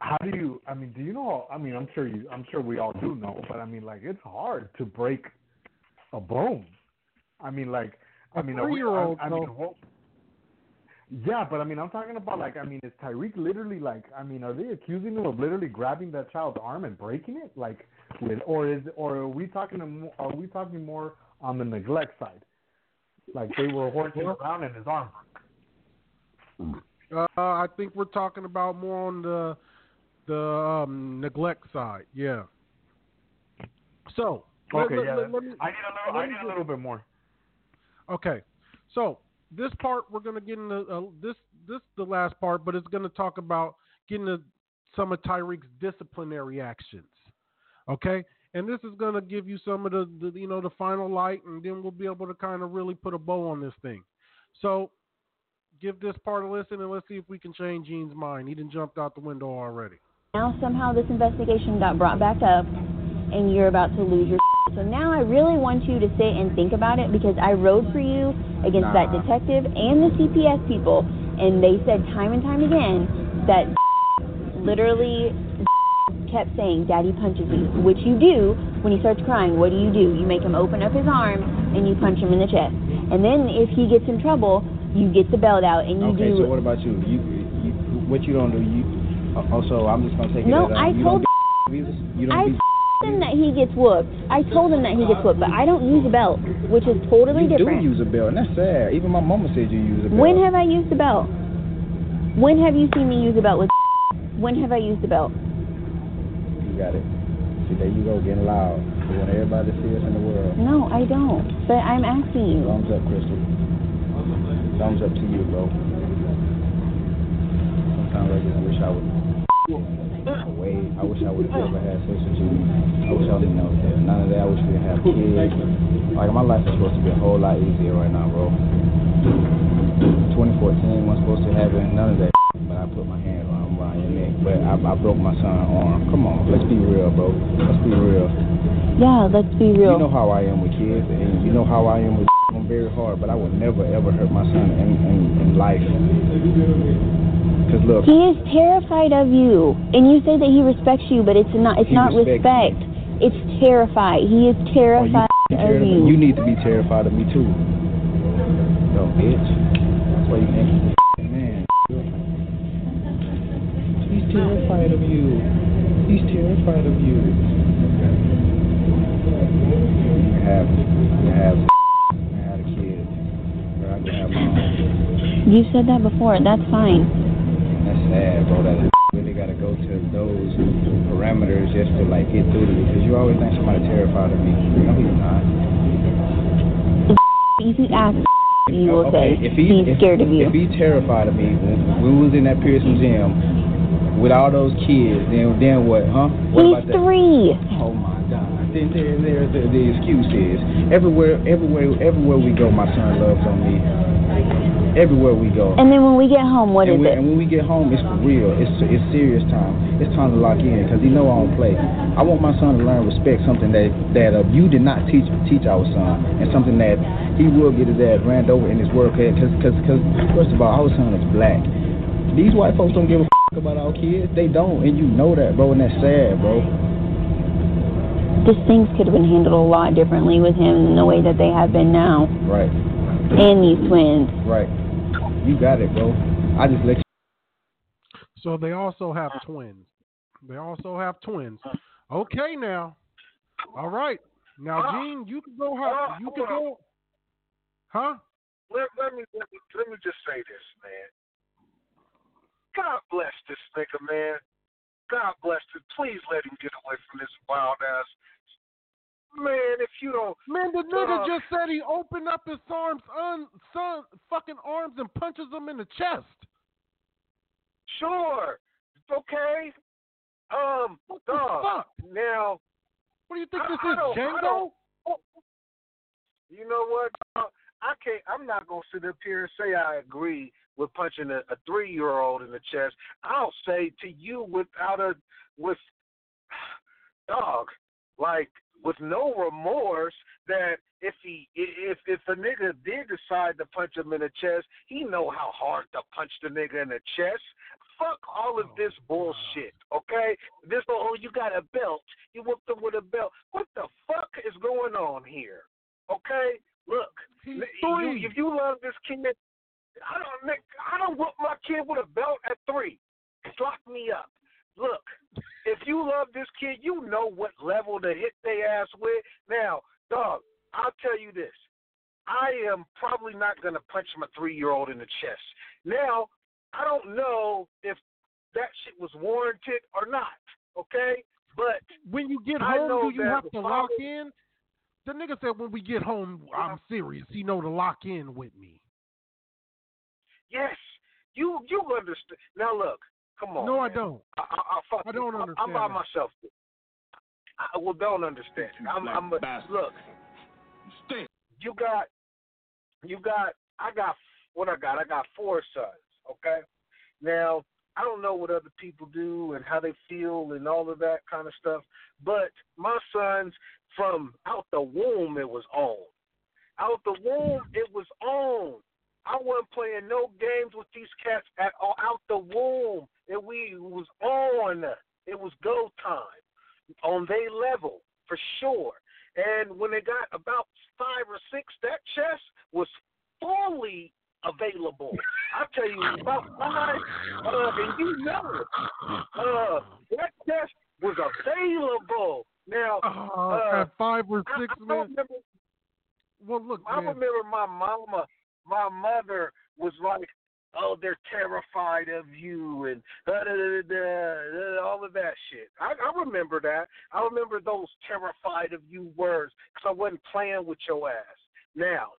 how do you? I mean, do you know? I mean, I'm sure you. I'm sure we all do know, but I mean, like, it's hard to break a bone. I mean, like, I mean, are we- three-year-old, I, I mean, yeah, but I mean, I'm talking about like, I mean, is Tyreek literally like? I mean, are they accusing him of literally grabbing that child's arm and breaking it? Like, with or is or are we talking? to Are we talking more on the neglect side? Like they were horsing around in his arm. Uh, I think we're talking about more on the the um, neglect side. Yeah. So Okay, let- yeah. let- let me- I need a little. I need a little bit more. Okay, so this part we're gonna get into uh, this this the last part, but it's gonna talk about getting to some of Tyreek's disciplinary actions. Okay, and this is gonna give you some of the, the you know the final light, and then we'll be able to kind of really put a bow on this thing. So give this part a listen, and let's see if we can change Gene's mind. He didn't jumped out the window already. Now somehow this investigation got brought back up and you're about to lose your so now I really want you to sit and think about it because I rode for you against that detective and the CPS people and they said time and time again that (laughs) literally kept saying daddy punches you which you do when he starts crying what do you do you make him open up his arm and you punch him in the chest and then if he gets in trouble you get the belt out and you Okay, do so what about you? You, you, what you don't do? You also, I'm just gonna take it. No, as, um, I you told don't? (laughs) You don't I (laughs) told him that he gets whooped. I told him that he gets whooped, but I don't use a belt, which is totally you different. do use a belt, and that's sad. Even my mama said you use a belt. when have I used a belt? When have you seen me use a belt with? (laughs) When have I used a belt? You got it. See, there you go, getting loud. You want everybody to see us in the world. No, I don't. But I'm asking you. Thumbs up, Crystal. Thumbs up to you, bro. Sometimes I just wish I would. Away. I wish I would have never had sex with you. I wish I didn't know that. None of that. I wish we didn't have kids. Like my life is supposed to be a whole lot easier right now, bro. 2014 was supposed to happen. None of that. But I put my But I, I broke my son's arm. Come on, let's be real, bro. Let's be real. Yeah, let's be real. You know how I am with kids, and you know how I am with. (laughs) I'm very hard, but I would never ever hurt my son in in, in life. Cause look, He is terrified of you, and you say that he respects you, but it's not. It's not respect. It's terrified. He is terrified you, of you. you need to be terrified of me too. Yo, bitch. That's why you think, man. He's terrified of you. He's terrified of you. You have, you have, you had a kid. I can have my. You said that before. That's fine. That's sad, bro. That really got to go to those parameters just to like get through to you. Because you always think somebody terrified of me. No, he's not. If you ask, you will okay, say if he, he's if, scared of you. If he's terrified of me, when we was in that Pierce Museum with all those kids, then then what, huh? What He's about that? three. Oh my God! Then there, there, the, the excuse is everywhere, everywhere, everywhere we go, my son loves on me. Everywhere we go. And then when we get home, what and is we, it? And when we get home, it's for real. It's it's serious time. It's time to lock in because he know I don't play. I want my son to learn respect, something that that uh, you did not teach teach our son, and something that he will get his ass ran over in his work head. Because cause, cause, first of all, our son is black. These white folks don't give a about our kids. They don't, and you know that, bro. And that's sad, bro. Just things could have been handled a lot differently with him than the way that they have been now. Right. And these twins. Right. You got it, bro. I just let you. So they also have twins. They also have twins. Okay, now. All right. Now, Gene, you can go. Have, you can go. Huh? Let, let me let me let me just say this, man. God bless this nigga, man. God bless him. Please let him get away from this wild ass. Man, if you don't, Man, the nigga Uh, just said he opened up his arms, un, son, fucking arms, and punches him in the chest. sure, okay. Um, dog. fuck? Now, what do you think I, this I is, Django? You know what? dog? I can't. I'm not gonna sit up here and say I agree with punching a, a three year old in the chest. I'll say to you without a with (sighs) dog like with no remorse that if he if if a nigga did decide to punch him in the chest, he know how hard to punch the nigga in the chest. Fuck all of oh, this bullshit, okay? This oh you got a belt, you whooped him with a belt. What the fuck is going on here? Okay, look, you, if you love this kid, I don't Nick, I don't whoop my kid with a belt at three. Lock me up. Look, if you love this kid, you know what level to hit their ass with. Now, dog, I'll tell you this. I am probably not gonna punch my three year old in the chest. Now, I don't know if that shit was warranted or not. Okay? But when you get home, do you have to lock in? The nigga said when we get home, I'm serious. He know to lock in with me. Yes, you you understand. Now look, come on. No, I don't. I, I, I, fuck I don't it. understand I'm by that. myself. I well don't understand. I'm, I'm look. You got, you got. I got what I got. I got four sons. Okay. Now I don't know what other people do and how they feel and all of that kind of stuff, but my sons from out the womb it was on. Out the womb it was on. I wasn't playing no games with these cats at all. Out the womb, and we was on. It was go time on their level for sure. And when they got about five or six, that chest was fully available. I tell you, about five, uh, and you know it. Uh, that chest was available. Now, Uh, uh, at five or I- six, I, man. remember Well, look, I man. remember my mama, my mother was like, "Oh, they're terrified of you," and da, da, da, all of that shit. I, I remember that. I remember those "terrified of you" words because I wasn't playing with your ass. Now,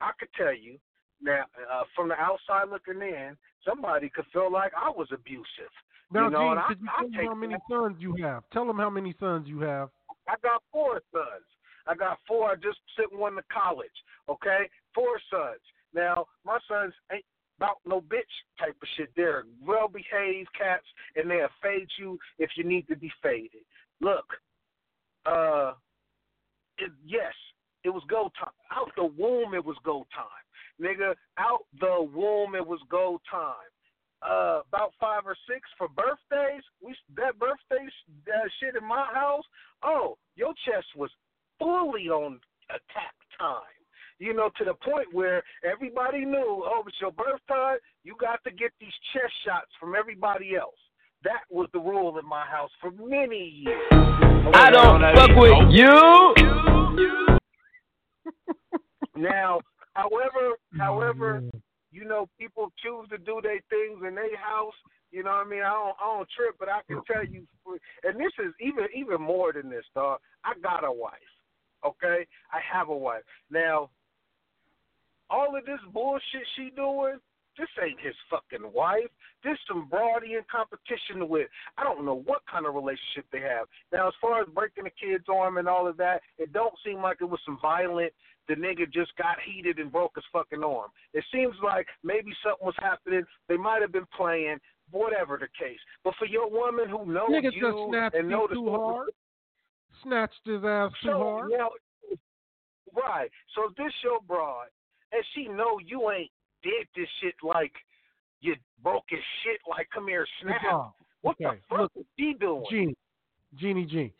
I could tell you, now uh, from the outside looking in, somebody could feel like I was abusive. Now, you know, Gene, I, could you I take how many that. sons you have? Tell them how many sons you have. I got four sons. I got four. I just sent one to college. Okay, four sons. Now my sons ain't about no bitch type of shit. They're well behaved cats, and they'll fade you if you need to be faded. Look, uh, it, yes, it was go time. Out the womb, it was go time, nigga. Out the womb, it was go time. Uh, about five or six for birthdays. We that birthday uh, shit in my house. Oh, your chest was fully on attack time. You know, to the point where everybody knew, oh, it's your birthday. You got to get these chest shots from everybody else. That was the rule in my house for many years. I don't fuck with you. (laughs) Now, however, however, you know, people choose to do their things in their house. You know what I mean? I don't, I don't trip, but I can tell you, and this is even even more than this, dog. I got a wife. Okay, I have a wife. Now, all of this bullshit she doing, This ain't his fucking wife. This some broad he in competition with. I don't know what kind of relationship they have. Now, as far as breaking the kid's arm and all of that, it don't seem like it was some violent. The nigga just got heated and broke his fucking arm. It seems like maybe something was happening. They might have been playing, whatever the case. But for your woman who knows Nigga you and knows too hard. Snatched his ass too hard. Now, right. So this your broad, and she know you ain't did this shit like you broke his shit like come here snap. What Okay, the fuck look, is she doing? Genie, Genie G,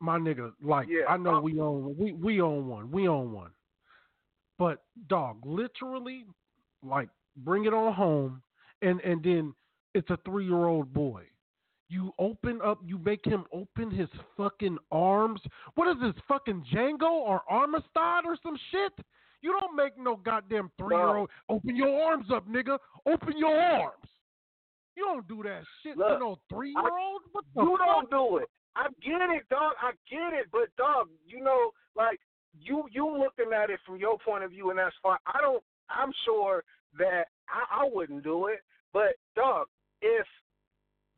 my nigga. Like Yeah, I know I'm- we own we we own one. We own one. But dog, literally, like bring it on home, and and then it's a three year old boy. You open up, you make him open his fucking arms. What is this fucking Django or Amistad or some shit? You don't make no goddamn three year old open your arms up, nigga. Open your arms. You don't do that shit Look, to no three year old. You fuck? don't do it. I get it, dog. I get it, but dog, you know, like you you looking at it from your point of view, and that's fine. I don't. I'm sure that I, I wouldn't do it, but dog, if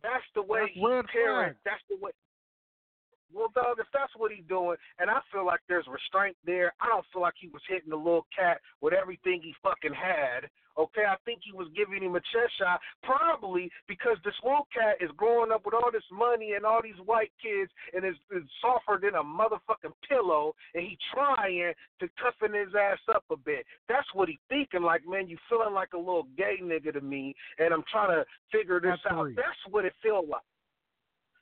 that's the way That's he red parent, flag. that's the way. Well, dog, if that's what he's doing, and I feel like there's restraint there, I don't feel like he was hitting the little cat with everything he fucking had. Okay, I think he was giving him a chest shot, probably because this little cat is growing up with all this money and all these white kids, and is, is softer than a motherfucking pillow, and he trying to toughen his ass up a bit. That's what he thinking. Like, man, you feeling like a little gay nigga to me, and I'm trying to figure this At out. three. That's what it feel like.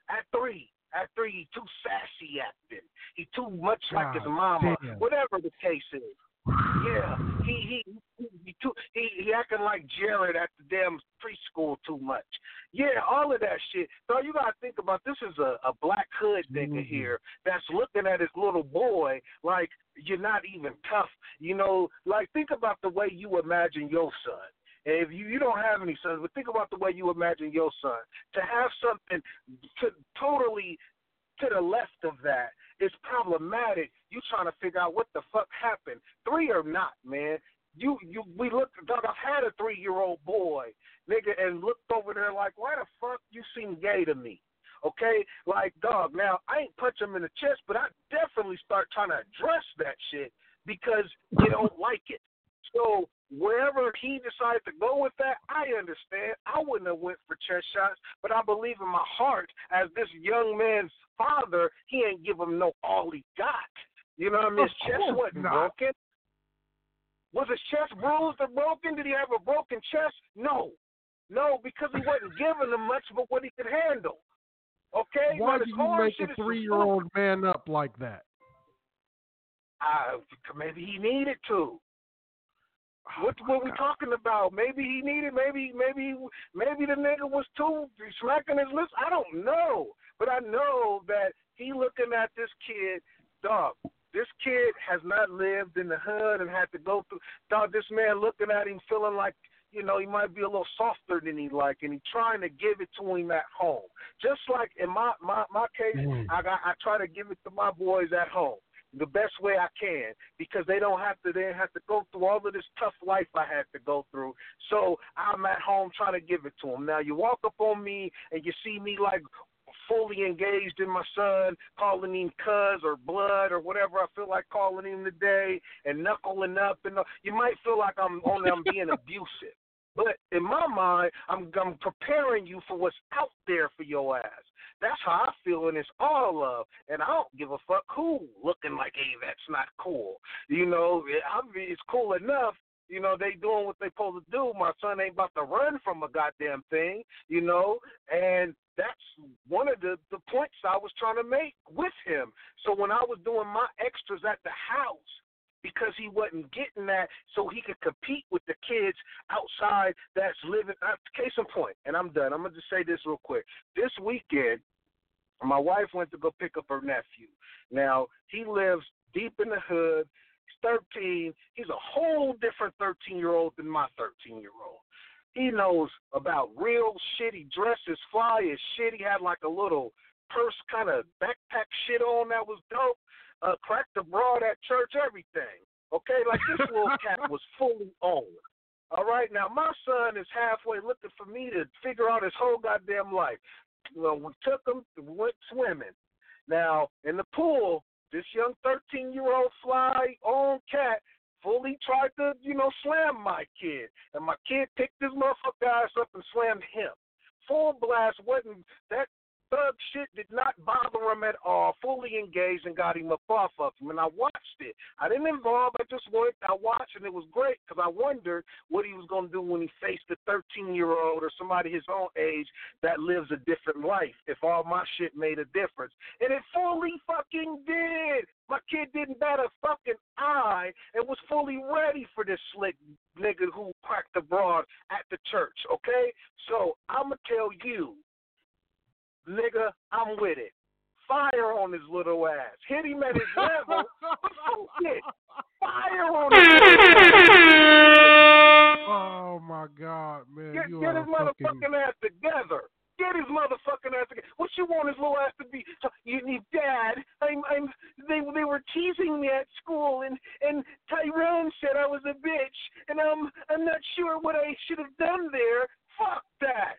At three. At three, he too sassy acting. He too much like his mama. damn. Whatever the case is. Yeah, he he he too, he he acting like Jared at the damn preschool too much. Yeah, all of that shit. So you gotta think about this is a a black hood nigga Mhm. here that's looking at his little boy like you're not even tough. You know, like think about the way you imagine your son. And if you, you don't have any sons, but think about the way you imagine your son. To have something to, totally to the left of that is problematic. You trying to figure out what the fuck happened. Three or not, man. You you we looked dog, I've had a three year old boy, nigga, and looked over there like, why the fuck you seem gay to me? Okay? Like, dog, now I ain't punch him in the chest, but I definitely start trying to address that shit because you don't (laughs) like it. So wherever he decided to go with that, I understand. I wouldn't have went for chest shots, but I believe in my heart, as this young man's father, he ain't give him no all he got. You know what I mean? His chest wasn't not. broken. Was his chest bruised or broken? Did he have a broken chest? No. No, because he wasn't giving him much but what he could handle. Okay? Why do you make a three year old man up like that? Uh, maybe he needed to. What Oh what we God. talking about? Maybe he needed. Maybe maybe maybe the nigga was too smacking his lips. I don't know, but I know that he looking at this kid, dog. This kid has not lived in the hood and had to go through. Dog, this man looking at him, feeling like you know he might be a little softer than he like, and he trying to give it to him at home. Just like in my my my case, Mm. I got I try to give it to my boys at home the best way I can because they don't have to they have to go through all of this tough life I had to go through. So I'm at home trying to give it to them. Now you walk up on me and you see me like fully engaged in my son, calling him cuz or blood or whatever I feel like calling him today, and knuckling up, and you might feel like I'm only I'm being (laughs) abusive. But in my mind, I'm I'm preparing you for what's out there for your ass. That's how I feel, and it's all love. And I don't give a fuck who looking like, hey, that's not cool. You know, I mean, it's cool enough. You know, they doing what they supposed to do. My son ain't about to run from a goddamn thing. You know, and that's one of the the points I was trying to make with him. So when I was doing my extras at the house, because he wasn't getting that so he could compete with the kids outside that's living uh, case in point and i'm done. I'm going to just say this real quick. This weekend my wife went to go pick up her nephew. Now he lives deep in the hood. He's 13 he's a whole different 13 year old than my 13 year old he knows about real shit he dresses fly as shit he had like a little purse kind of backpack shit on that was dope uh, cracked abroad at church, everything. Okay, like this (laughs) little cat was fully on. All right, now my son is halfway looking for me to figure out his whole goddamn life. Well, we took him, we went swimming. Now in the pool, this young 13 year old fly on cat fully tried to, you know, slam my kid, and my kid picked his motherfucker ass up and slammed him. Full blast wasn't that thug shit did not bother him at all. Fully engaged and got him up off of him. And I watched it. I didn't involve. I just went. I watched, and it was great because I wondered what he was going to do when he faced a 13 year old or somebody his own age that lives a different life. If all my shit made a difference, and it fully fucking did. My kid didn't bat a fucking eye and was fully ready for this slick nigga who cracked the broad at the church. Okay, so I'ma tell you nigga, I'm with it. Fire on his little ass. Hit him at his level. (laughs) shit. Fire on his (laughs) Oh my God, man! Get, you get are his fucking... motherfucking ass together. Get his motherfucking ass together. What you want his little ass to be? So, you, need Dad, I'm, I'm. They, they were teasing me at school, and and Tyrone said I was a bitch, and I'm, I'm not sure what I should have done there. Fuck that.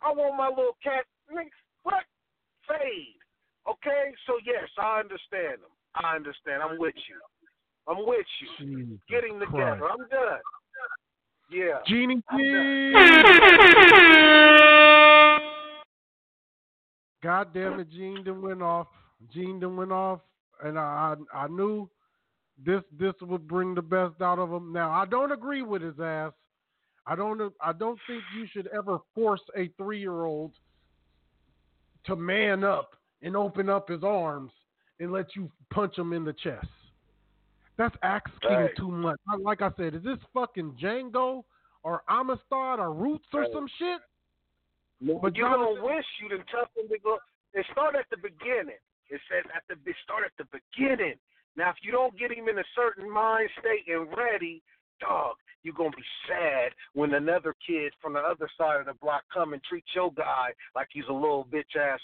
I want my little cat. What? Fade. Okay? So, yes, I understand them. I understand. I'm with you. I'm with you. Jesus Getting together. Christ. I'm done. Yeah. Genie I'm G. done. God damn it, Gene done went off. Gene done went off, and I, I I knew this this would bring the best out of him. Now I don't agree with his ass. I don't I don't think you should ever force a three year old to man up and open up his arms and let you punch him in the chest. That's asking Right. too much. Like I said, is this fucking Django or Amistad or Roots or Right. some shit? But you don't wish you done tough them to go. It start at the beginning. It says at the it start at the beginning. Now, if you don't get him in a certain mind state and ready, dog, you're gonna be sad when another kid from the other side of the block come and treat your guy like he's a little bitch ass,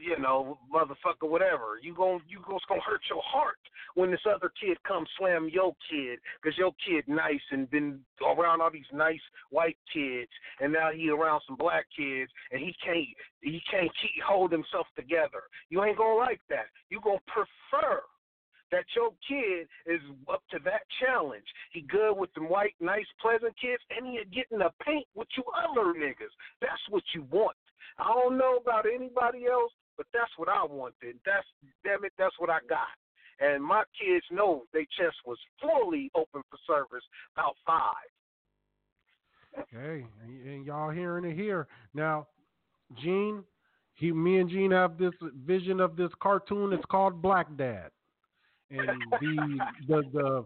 you know, motherfucker, whatever. You gon' you gon' it's gonna hurt your heart when this other kid comes slam your kid because your kid nice and been around all these nice white kids, and now he around some black kids, and he can't he can't keep, hold himself together. You ain't gonna like that. You gonna prefer that your kid is up to that challenge. He good with them white, nice, pleasant kids, and he getting the paint with you other niggas. That's what you want. I don't know about anybody else, but that's what I wanted. That's damn it, that's what I got. And my kids know their chest was fully open for service about five. Okay, and y'all hearing it here now. Gene, he, me and Gene have this vision of this cartoon. It's called Black Dad, and the the the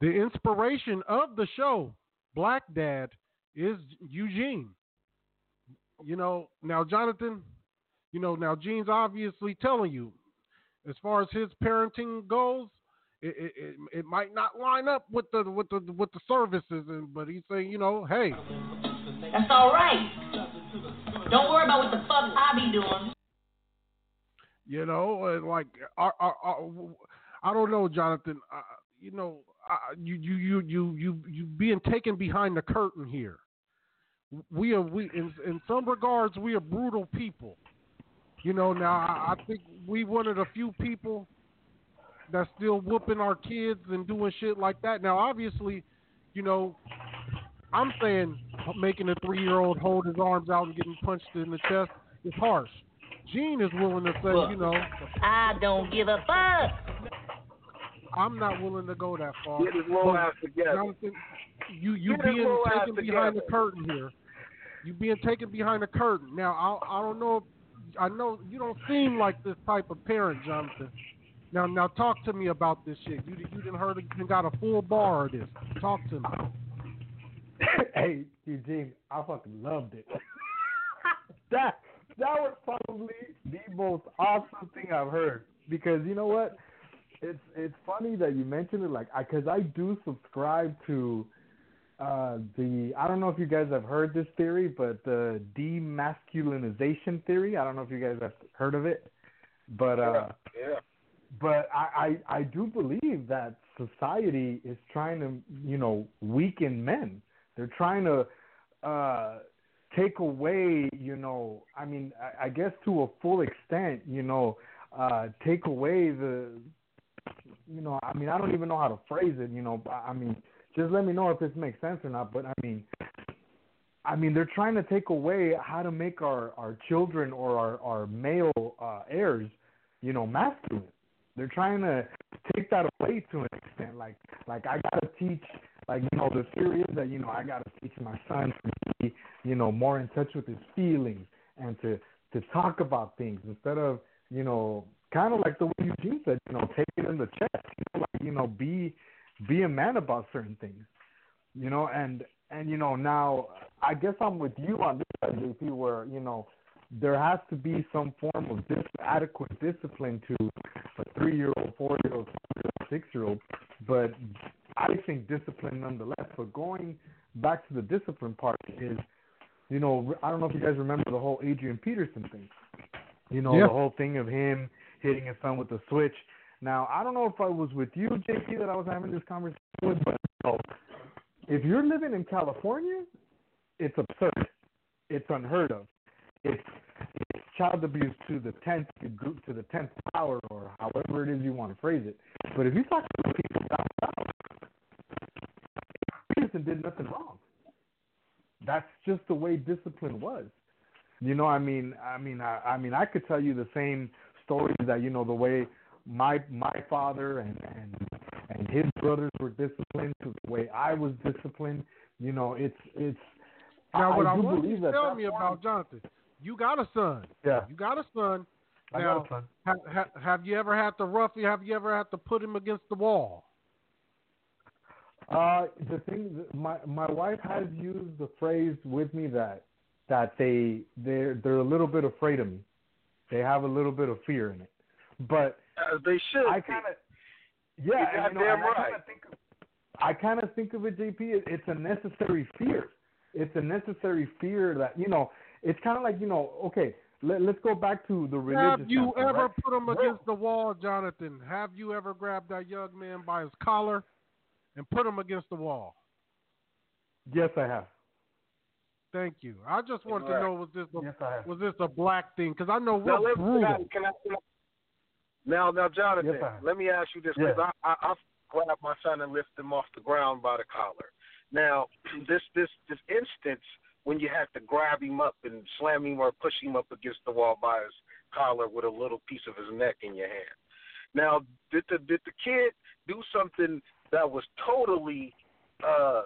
the inspiration of the show Black Dad is Eugene. You know now, Jonathan. You know now, Gene's obviously telling you, as far as his parenting goes, it, it, it, it might not line up with the with the with the services, and but he's saying, you know, hey, That's all right. Don't worry about what the fuck I be doing. You know, and like I, I, I, I don't know, Jonathan. Uh, you know, uh, you, you, you, you, you, you being taken behind the curtain here. We are we in in some regards we are brutal people. You know, now I, I think we one of the few people that's still whooping our kids and doing shit like that. Now, obviously, you know, I'm saying making a three year old hold his arms out and getting punched in the chest is harsh. Gene is willing to say, you know, I don't give a fuck. I'm not willing to go that far. Get his little But, ass together. Jonathan, you you Get being taken behind the curtain here. You being taken behind the curtain. Now I I don't know. If, I know you don't seem like this type of parent, Jonathan. Now now talk to me about this shit. You you didn't heard it you got a full bar of this. Talk to me. (laughs) hey, Eugene, I fucking loved it. (laughs) that that was probably the most awesome thing I've heard because you know what? It's it's funny that you mentioned it like I cuz I do subscribe to uh the I don't know if you guys have heard this theory, but the demasculinization theory. I don't know if you guys have heard of it. But uh yeah. but I, I I do believe that society is trying to you know weaken men They're trying to uh, take away, you know, I mean, I, I guess to a full extent, you know, uh, take away the, you know, I mean, I don't even know how to phrase it, you know, I mean, just let me know if this makes sense or not. But I mean, I mean, they're trying to take away how to make our our children or our our male uh, heirs, you know, masculine. They're trying to take that away to an extent. Like like I gotta teach like you know the theory is that you know I gotta teach my son to be you know more in touch with his feelings and to to talk about things instead of you know kind of like the way Eugene said you know take it in the chest you know like you know be be a man about certain things you know and and you know now I guess I'm with you on this uh, JP where you know there has to be some form of dis- adequate discipline to a three year old, four year old, six year old. But I think discipline nonetheless. But going back to the discipline part is, you know, I don't know if you guys remember the whole Adrian Peterson thing. You know, Yeah. the whole thing of him hitting his son with the switch. Now, I don't know if I was with you, JP, that I was having this conversation with, but if you're living in California, it's absurd. It's unheard of. It's, it's child abuse to the tenth to the tenth power, or however it is you want to phrase it. But if you talk to people down south, Peterson did nothing wrong. That's just the way discipline was. You know, I mean, I mean, I, I mean, I could tell you the same stories that you know the way my my father and and and his brothers were disciplined to the way I was disciplined. You know, it's it's. Now, what I, do want you to tell me about Jonathan, you got a son. Yeah. You got a son. I now, got a son. Have, have, have you ever had to rough? Have you ever had to put him against the wall? Uh, the thing, my my wife has used the phrase with me that that they they're they're a little bit afraid of me. They have a little bit of fear in it, but As they should. I kind of You're yeah, and, you know, goddamn I right. kind of think of, I kind of think of it, JP. It's a necessary fear. It's a necessary fear that you know. It's kind of like you know. Okay, let, let's go back to the religious. Have you standpoint, ever right? put him Well, against the wall, Jonathan? Have you ever grabbed that young man by his collar and put him against the wall? Yes, I have. Thank you. I just wanted Right. to know was this a, Yes, was this a black thing? Because I know Now, we're let, brutal. can I, can I, can I- now, now, Jonathan, Yes, let me ask you this Yeah. because I, I, I've grabbed my son and lifted him off the ground by the collar. Now, (clears throat) this this this instance when you have to grab him up and slam him or push him up against the wall by his collar with a little piece of his neck in your hand. Now, did the did the kid do something that was totally uh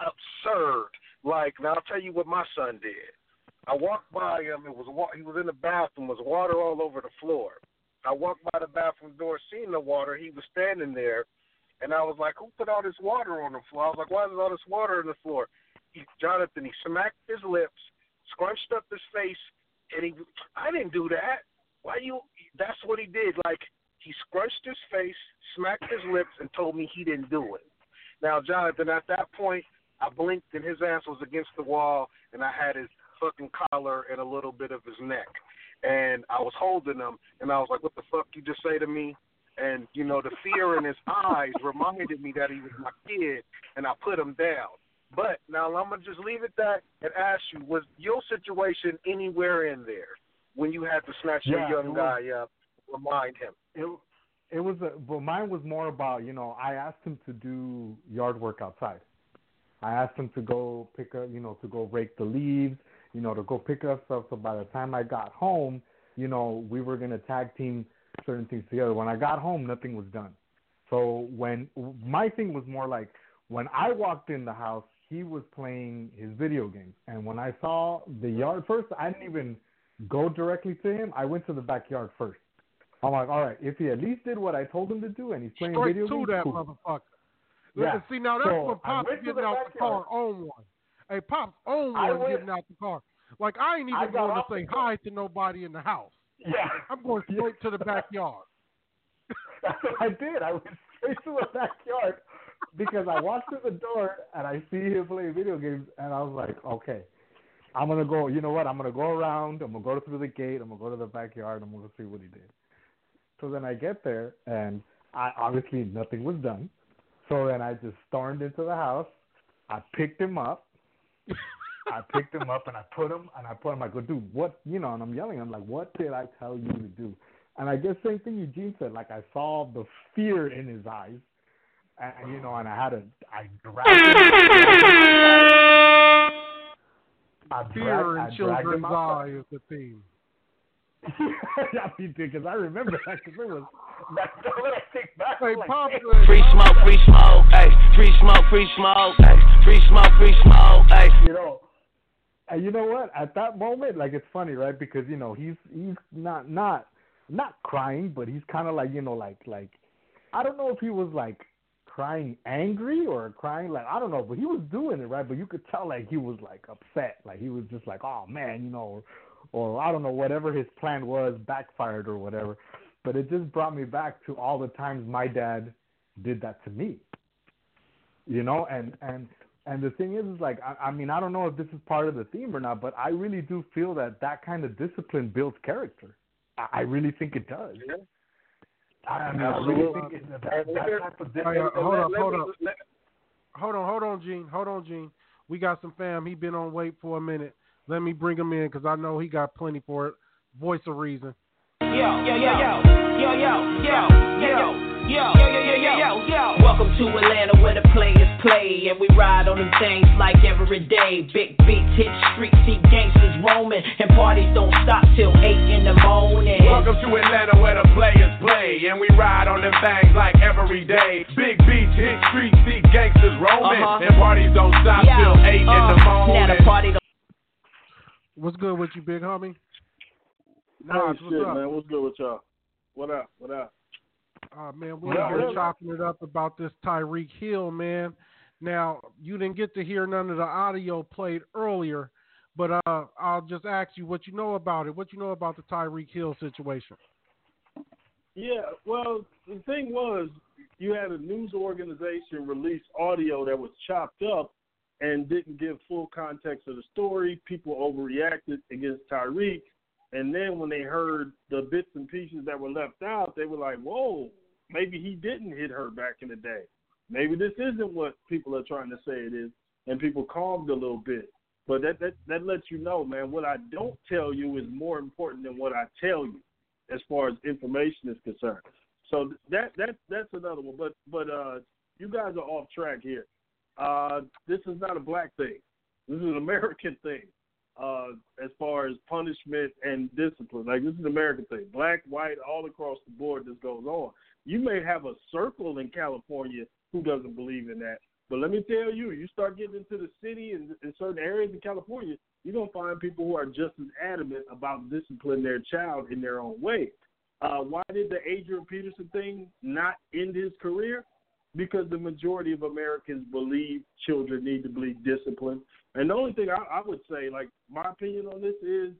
absurd? Like, now I'll tell you what my son did. I walked by him. It was wa- he was in the bathroom. Was water all over the floor. I walked by the bathroom door, seen the water. He was standing there, and I was like, "Who put all this water on the floor?" I was like, "Why is all this water on the floor?" He, Jonathan, he smacked his lips, scrunched up his face, and he. I didn't do that. Why you? That's what he did. Like he scrunched his face, smacked his lips, and told me he didn't do it. Now, Jonathan, at that point, I blinked and his ass was against the wall, and I had his fucking collar and a little bit of his neck. And I was holding him, and I was like, what the fuck you just say to me? And, you know, the fear in his eyes reminded me that he was my kid, and I put him down. But now I'm to just leave it that and ask you, was your situation anywhere in there when you had to snatch Yeah, your young was. guy up, remind him? it it was a but mine was more about you know I asked him to do yard work outside. I asked him to go pick up you know to go rake the leaves, you know to go pick up stuff. So by the time I got home, you know we were gonna tag team certain things together. When I got home, nothing was done. So when my thing was more like when I walked in the house, he was playing his video games, and when I saw the yard first, I didn't even go directly to him. I went to the backyard first. I'm like, all right, if he at least did what I told him to do, and he's playing Straight video to games, that cool. motherfucker. Yeah. See, now that's So, when Pop's getting out the car on one. Hey, Pop's on one went- getting out the car. Like, I ain't even got going to say hi to nobody in the house. Yeah, (laughs) I'm going straight to the backyard. (laughs) that's what I did. I went straight to the backyard because I walked through the door and I see him playing video games, and I was like, okay, I'm gonna go. You know what? I'm gonna go around. I'm gonna go through the gate. I'm gonna go to the backyard. I'm gonna see what he did. So then I get there, and I obviously nothing was done. So then I just stormed into the house, I picked him up. (laughs) I picked him up and I put him and I put him. I go, dude, what? You know, and I'm yelling. I'm like, what did I tell you to do? And I guess same thing Eugene said. Like I saw the fear in his eyes, and you know, and I had to, I grabbed him. (laughs) I Fear in I dragged children's him outside. eye is the theme. Yeah, me too, because I remember that because it was that little kick back. Hey, like, Pop, Free smoke, free smoke, hey. Free smoke, free smoke, hey. Free smoke, free smoke, hey. you know, and you know what? At that moment, like it's funny, right? Because you know he's he's not not not crying, but he's kind of like you know like like I don't know if he was like crying angry or crying like I don't know, but he was doing it right. But you could tell like he was like upset, like he was just like oh man, you know, or, or I don't know whatever his plan was backfired or whatever. But it just brought me back to all the times my dad did that to me. You know, and and and the thing is, is like I, I mean I don't know if this is part of the theme or not, but I really do feel that that kind of discipline builds character. I, I really think it does. I mean, I really Absolutely. think it, that, that type of discipline. uh, hold up, let hold me- up. let- Hold on, hold on, Gene. Hold on, Gene. We got some fam. He been on wait for a minute. Let me bring him in because I know he got plenty for it. Voice of reason. Yo, yo, yo, yo, yo, yo, yo, yo. Yo, yo, yo, yo, yo, yo. Welcome to Atlanta where the players play. And we ride on them things like every day. Big beats hit streets, see gangsters roaming. And parties don't stop till 8 in the morning. Welcome to Atlanta where the players play. And we ride on them things like every day. Big beats hit streets, see gangsters roaming. Uh-huh. And parties don't stop yo, till 8 uh, in the morning. Now the party What's good with you, big homie? Hey, what's shit, up? man. What's good with y'all? What up? What up? Uh, man, Yeah, were yeah. chopping it up about this Tyreek Hill, man. Now, you didn't get to hear none of the audio played earlier, but uh, I'll just ask you what you know about it. What you know about the Tyreek Hill situation? Yeah, well, the thing was, you had a news organization release audio that was chopped up and didn't give full context of the story. People overreacted against Tyreek. And then when they heard the bits and pieces that were left out, they were like, whoa, maybe he didn't hit her back in the day. Maybe this isn't what people are trying to say it is. And people calmed a little bit. But that, that, that lets you know, man, what I don't tell you is more important than what I tell you as far as information is concerned. So that that that's another one. But but uh, you guys are off track here. Uh, this is not a black thing. This is an American (laughs) thing. Uh, as far as punishment and discipline, like this is an American thing. Black, white, all across the board, this goes on. You may have a circle in California who doesn't believe in that, but let me tell you, you start getting into the city and in certain areas in California, you're gonna find people who are just as adamant about disciplining their child in their own way. Uh, why did the Adrian Peterson thing not end his career? Because the majority of Americans believe children need to be disciplined. And the only thing I, I would say, like my opinion on this is,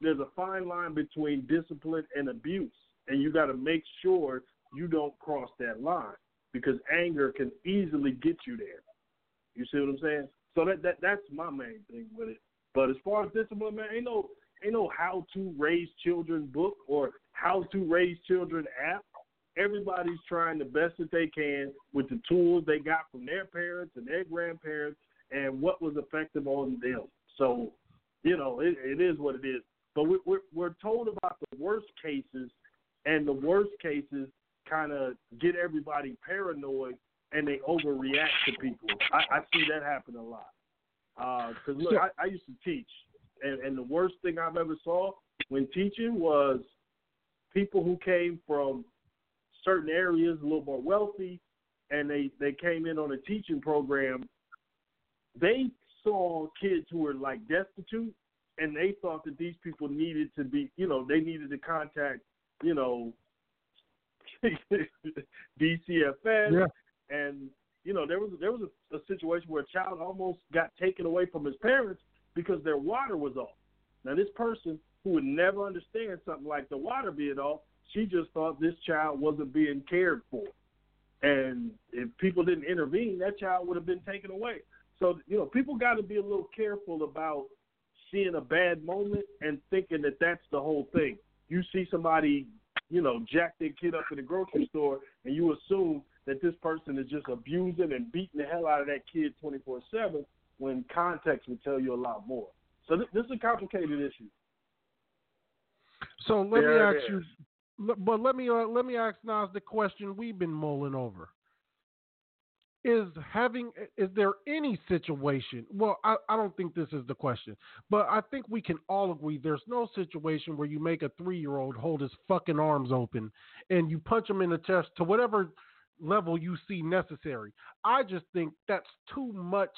there's a fine line between discipline and abuse, and you got to make sure you don't cross that line because anger can easily get you there. You see what I'm saying? So that, that that's my main thing with it. But as far as discipline, man, ain't no ain't no how to raise children book or how to raise children app. Everybody's trying the best that they can with the tools they got from their parents and their grandparents and what was effective on them. So, you know, it, it is what it is. But we, we're we're told about the worst cases, and the worst cases kind of get everybody paranoid and they overreact to people. I, I see that happen a lot. Uh, because look, I, I used to teach, and, and the worst thing I've ever saw when teaching was people who came from certain areas, a little more wealthy, and they they came in on a teaching program. They saw kids who were like destitute, and they thought that these people needed to be, you know, they needed to contact, you know, (laughs) DCFS, Yeah. and you know there was there was a, a situation where a child almost got taken away from his parents because their water was off. Now this person who would never understand something like the water being off, she just thought this child wasn't being cared for, and if people didn't intervene, that child would have been taken away. So you know people got to be a little careful about seeing a bad moment and thinking that that's the whole thing. You see somebody, you know, jack their kid up in the grocery store, and you assume that this person is just abusing and beating the hell out of that kid 24 7 when context would tell you a lot more. So th- this is a complicated issue. So let There me ask you, but let me uh, let me ask Nas the question we've been mulling over. Is having is there any situation? Well, I, I don't think this is the question, but I think we can all agree there's no situation where you make a three year old hold his fucking arms open and you punch him in the chest to whatever level you see necessary. I just think that's too much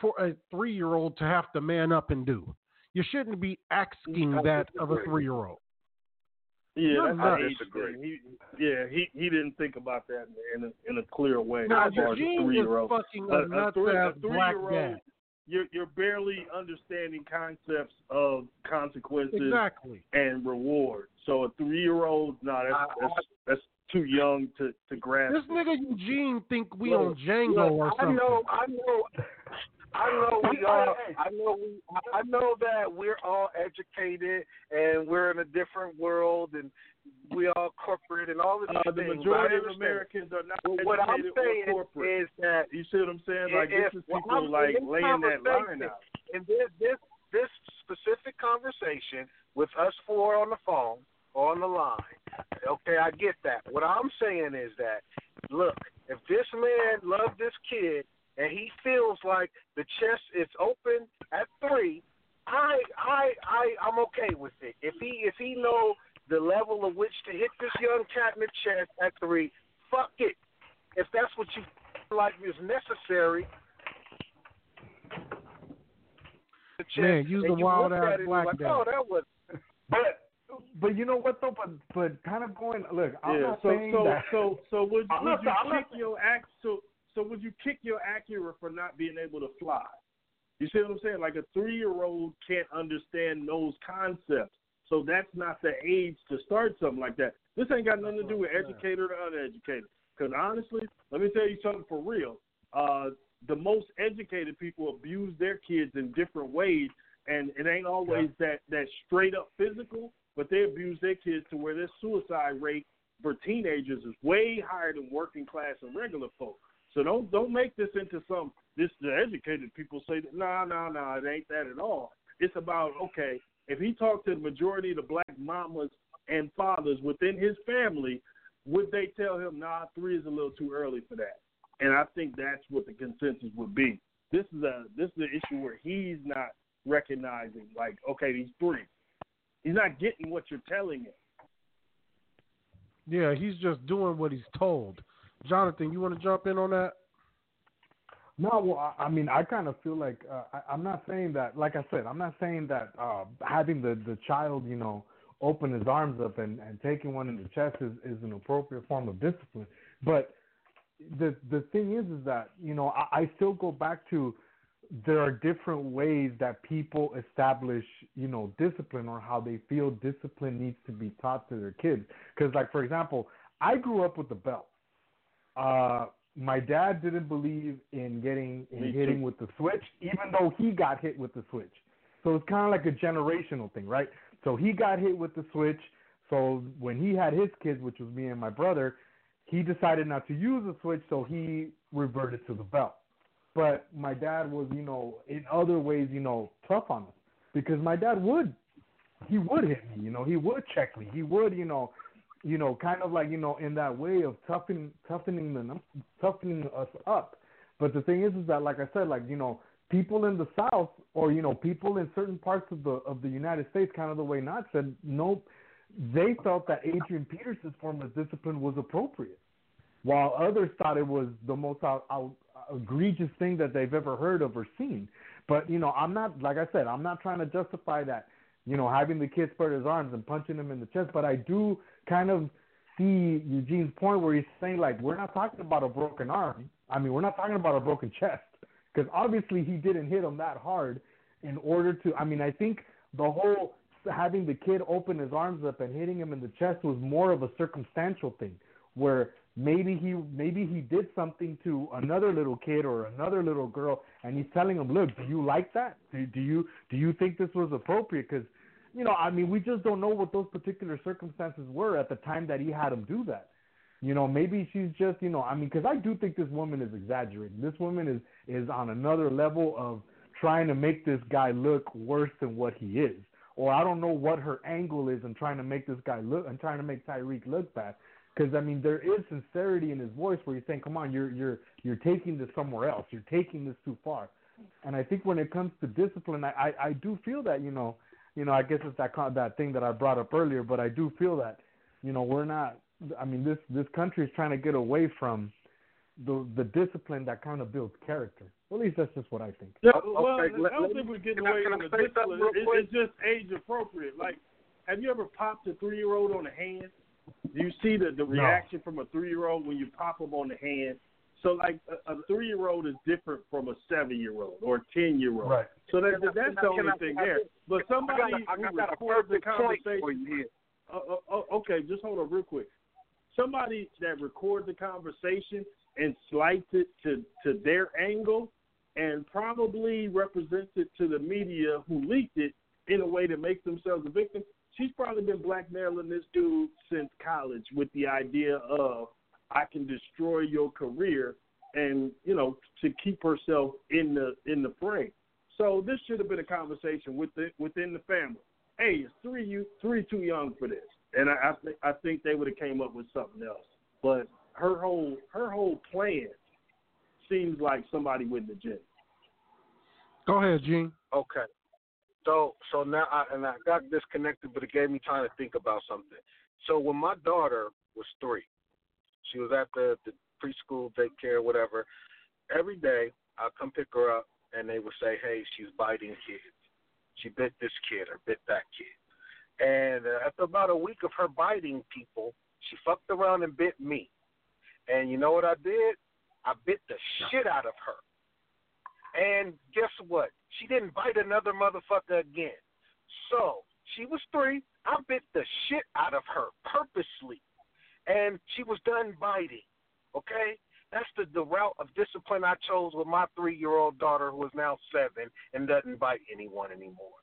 for a three year old to have to man up and do. You shouldn't be asking that of a three year old. Yeah, that's age thing. He, yeah, he he didn't think about that in a in a clear way. No, as far as a three year old, a nuts ass black dad. You're you're barely understanding concepts of consequences Exactly. and reward. So a three year old, no, that's, that's that's too young to to grasp. This nigga Eugene think we Look, on Django or I know, I know, I know we all, I know we, I know that we're all educated and we're in a different world and we all corporate and all of these Uh, the things. majority of. Americans are not Well, what I'm saying corporate. is that You see what I'm saying? Like if, this is people I'm- like laying that line out. In this this this specific conversation with us four on the phone on the line, okay, I get that. What I'm saying is that look, if this man loved this kid and he feels like the chest is open at three, I I I I'm okay with it. If he if he know the level of which to hit this young cat in the chest at three, fuck it. If that's what you feel like is necessary, chest, Man, use the wild ass at it and black like. Oh, that was (laughs) But but you know what though? But but kind of going. Look, I'm yeah. not So saying so that. so so would, I'm would not- you I'm not kick your act so so would you kick your Acura for not being able to fly? You see what I'm saying? Like a three year old can't understand those concepts. So that's not the age to start something like that. This ain't got nothing to do with educated or uneducated. Because honestly, let me tell you something for real. Uh, the most educated people abuse their kids in different ways, and it ain't always that that straight up physical, but they abuse their kids to where their suicide rate for teenagers is way higher than working class and regular folk. So don't don't make this into some this the educated people say that nah nah nah it ain't that at all. It's about okay if he talked to the majority of the black mamas and fathers within his family, would they tell him nah three is a little too early for that? And I think that's what the consensus would be. This is a this is the issue where he's not recognizing like okay he's three, he's not getting what you're telling him. Yeah, he's just doing what he's told. Jonathan, you want to jump in on that? No, well, I mean, I kind of feel like uh, I, I'm not saying that. Like I said, I'm not saying that uh, having the the child, you know, open his arms up and and taking one in the chest is is an appropriate form of discipline. But the the thing is, is that you know, I, I still go back to there are different ways that people establish, you know, discipline or how they feel discipline needs to be taught to their kids. Because, like for example, I grew up with the belt. Uh, my dad didn't believe in getting in Me hitting too. with the switch, even though he got hit with the switch. So it's kind of like a generational thing, right? So he got hit with the switch. So when he had his kids, which was me and my brother, he decided not to use the switch, so he reverted to the belt. But my dad was, you know, in other ways, you know, tough on us because my dad would, he would hit me, you know, he would check me, he would, you know, you know, kind of like you know, in that way of toughening, toughening the, toughening us up. But the thing is, is that like I said, like you know, people in the South or you know, people in certain parts of the of the United States, kind of the way Not said, no, they felt that Adrian Peterson's form of discipline was appropriate, while others thought it was the most out, out, egregious thing that they've ever heard of or seen. But you know, I'm not like I said, I'm not trying to justify that. You know, having the kid spread his arms and punching him in the chest, but I do kind of see Eugene's point where he's saying like we're not talking about a broken arm. I mean, we're not talking about a broken chest because obviously he didn't hit him that hard in order to. I mean, I think the whole having the kid open his arms up and hitting him in the chest was more of a circumstantial thing where maybe he maybe he did something to another little kid or another little girl and he's telling him look do you like that do, do you do you think this was appropriate because you know i mean we just don't know what those particular circumstances were at the time that he had him do that You know, maybe she's just, you know, I mean, because I do think this woman is exaggerating. This woman is is on another level of trying to make this guy look worse than what he is. Or I don't know what her angle is in trying to make this guy look and trying to make Tyreek look bad. Because I mean, there is sincerity in his voice where he's saying, "Come on, you're you're you're taking this somewhere else. You're taking this too far." And I think when it comes to discipline, I I, I do feel that you know, you know, I guess it's that that thing that I brought up earlier, but I do feel that, you know, we're not. I mean, this this country is trying to get away from the the discipline that kind of builds character. Well, at least that's just what I think. Yeah, well, Okay, let- I don't let think we're getting away from the discipline. It, it's just age appropriate. Like, have you ever popped a three year old on the hand? Do you see the the reaction from a three year old when you pop them on the hand? So, like, a, a three year old is different from a seven year old or a ten year old. Right. So that, that's can I- the only I- thing I there. think- But somebody I got, a- I who got a records the conversation. for you here. Uh, uh, uh, okay, just hold on real quick. Somebody that records the conversation and slights it to, to their angle and probably represents it to the media who leaked it in a way that makes themselves a victim. She's probably been blackmailing this dude since college with the idea of I can destroy your career and you know to keep herself in the in the frame. So this should have been a conversation with the, within the family. Hey, it's three you three too young for this, and I I, th- I think they would have came up with something else. But her whole her whole plan seems like somebody with the agenda. Go ahead, Gene. Okay. So so now I and I got disconnected, but it gave me time to think about something. So when my daughter was three, she was at the, the preschool daycare, whatever. Every day I come pick her up, and they would say, "Hey, she's biting kids. She bit this kid or bit that kid." And uh, after about a week of her biting people, she fucked around and bit me. And you know what I did? I bit the shit out of her. And guess what? She didn't bite another motherfucker again. So she was three. I bit the shit out of her purposely. And she was done biting. Okay? That's the, the route of discipline I chose with my three year old daughter who is now seven and doesn't bite anyone anymore.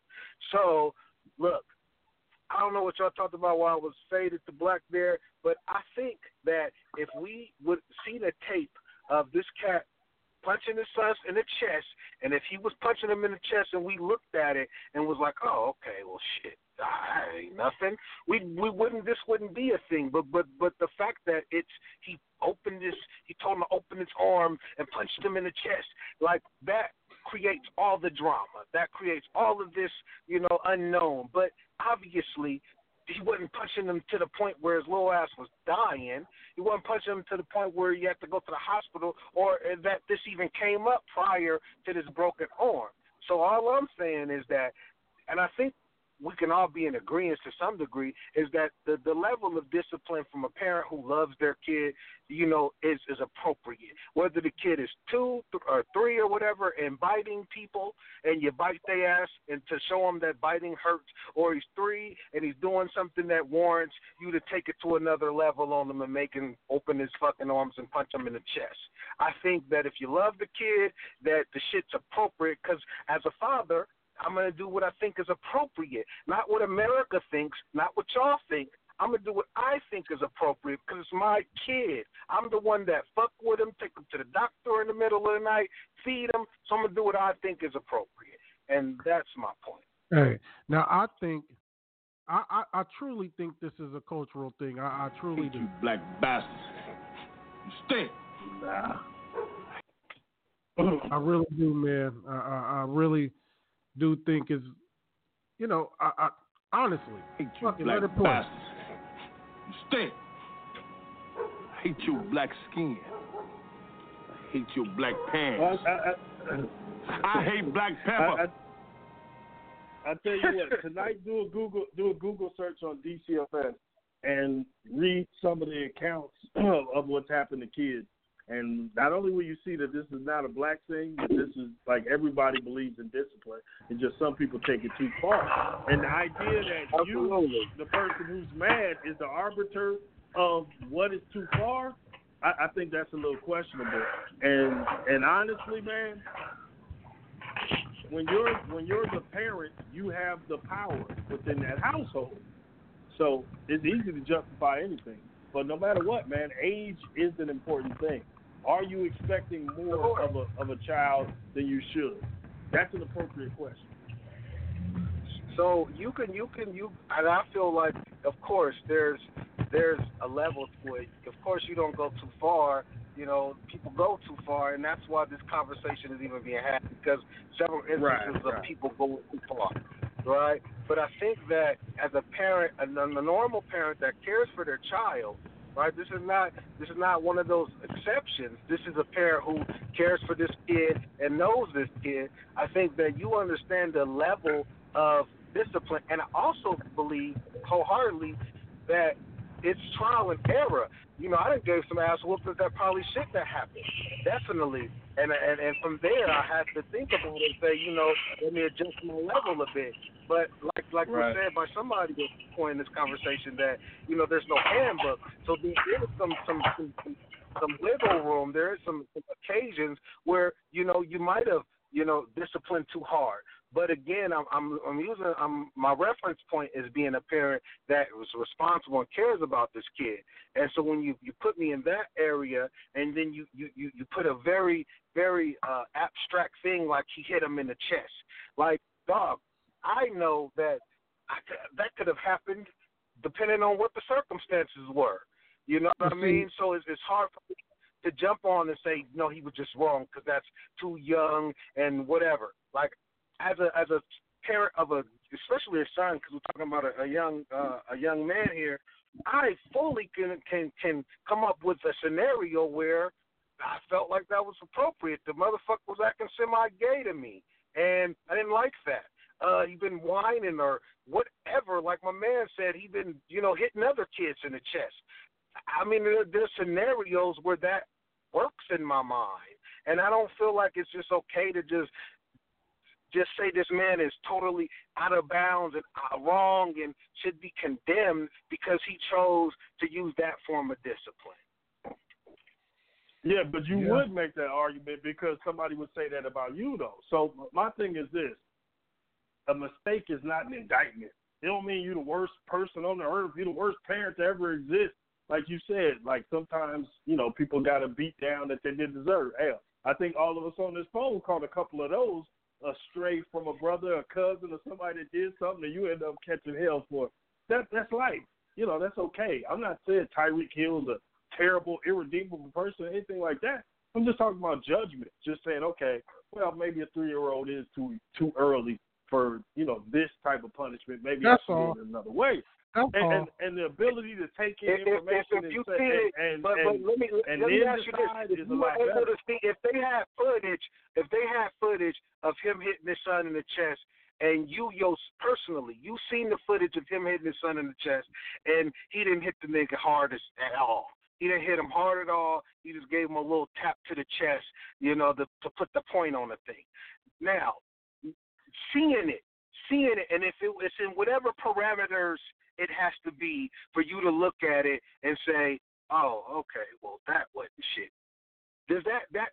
So, look, I don't know what y'all talked about while I was faded to black there, but I think that if we would see the tape of this cat punching his son in the chest, and if he was punching him in the chest and we looked at it and was like, oh, okay, well, shit, ah, ain't nothing, we we wouldn't this wouldn't be a thing. But but but the fact that it's he opened his he told him to open his arm and punched him in the chest like that creates all the drama. That creates all of this, you know, unknown. But obviously, he wasn't punching him to the point where his little ass was dying. He wasn't punching him to the point where he had to go to the hospital or that this even came up prior to this broken arm. So all I'm saying is that, and I think we can all be in agreement to some degree, is that the, the level of discipline from a parent who loves their kid, you know, is, is appropriate. Whether the kid is two th- or three or whatever and biting people and you bite their ass and to show them that biting hurts, or he's three and he's doing something that warrants you to take it to another level on him and make him open his fucking arms and punch him in the chest. I think that if you love the kid, that the shit's appropriate because as a father, I'm going to do what I think is appropriate, not what America thinks, not what y'all think. I'm going to do what I think is appropriate because it's my kid. I'm the one that fuck with him, take him to the doctor in the middle of the night, feed him. So I'm going to do what I think is appropriate. And that's my point. Hey, now I think, I, I, I truly think this is a cultural thing. I, I truly do. You Black bastard. You stink. Nah. I really do, man. I, I, I really do think is, you know, I, I honestly, fucking black let it play. You stink. I hate your black skin. I hate your black pants. I, I, I hate black pepper. I tell you what, tonight do a Google do a Google search on DCFS and read some of the accounts (clears throat) of what's happened to kids. And not only will you see that this is not a black thing, but this is like everybody believes in discipline. It's just some people take it too far. And the idea that you, the person who's mad, is the arbiter of what is too far, I, I think that's a little questionable. And and honestly, man, when you're when you're the parent, you have the power within that household. So it's easy to justify anything. But no matter what, man, age is an important thing. Are you expecting more of a of a child than you should? That's an appropriate question. So you can you can you and I feel like of course there's there's a level to it. Of course you don't go too far. You know, people go too far and that's why this conversation is even being had because several instances Right, of people go too far. Right? But I think that as a parent a, a normal parent that cares for their child, right? This is not this is not one of those exceptions. This is a parent who cares for this kid and knows this kid. I think that you understand the level of discipline, and I also believe wholeheartedly that it's trial and error. You know, I done gave some ass whoopings that probably shouldn't have happened, definitely. And and and from there, I had to think about it and say, you know, let me adjust my level a bit. But like like Right. was said by somebody at this point in this conversation that you know there's no handbook, so there is some some some, some some wiggle room. There is some, some occasions where you know you might have you know disciplined too hard. But again, I'm I'm, I'm using I'm, my reference point is being a parent that was responsible and cares about this kid. And so when you you put me in that area, and then you you you, you put a very very uh, abstract thing like he hit him in the chest, like dog. I know that I, could- that could have happened depending on what the circumstances were. You know what I mean? So it's it's hard for me to jump on and say no, he was just wrong because that's too young and whatever. Like as a as a parent of a especially a son because we're talking about a, a young uh, a young man here. I fully can can can come up with a scenario where I felt like that was appropriate. The motherfucker was acting semi gay to me, and I didn't like that. Uh, he been whining or whatever. Like my man said, he been you know hitting other kids in the chest. I mean, there, there's scenarios where that works in my mind, and I don't feel like it's just okay to just just say this man is totally out of bounds and uh, wrong and should be condemned because he chose to use that form of discipline. Yeah, but you Yeah. would make that argument because somebody would say that about you, though. So my thing is this: a mistake is not an indictment. It don't mean you're the worst person on the earth. You're the worst parent to ever exist. Like you said, like sometimes you know people got a beat down that they didn't deserve. Hell, I think all of us on this phone caught a couple of those astray from a brother, a cousin, or somebody that did something, and you end up catching hell for it. That that's life. You know, that's okay. I'm not saying Tyreek is a terrible, irredeemable person or anything like that. I'm just talking about judgment. Just saying, okay, well, maybe a three year old is too too early for you know this type of punishment. Maybe That's I should all. do it another way. That's And, and and the ability to take in If, if, if, information if you and, say- see it, and, and, but, but and, let me and let me then ask you this: is if you were able better. to see, if they had footage, if they had footage of him hitting his son in the chest, and you, yo, personally, you seen the footage of him hitting his son in the chest, and he didn't hit the nigga hard as, at all. He didn't hit him hard at all. He just gave him a little tap to the chest, you know, to, to put the point on the thing. Now, seeing it, seeing it, and if it, it's in whatever parameters it has to be for you to look at it and say, "Oh, okay, well that wasn't shit." Does that that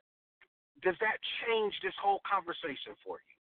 does that change this whole conversation for you?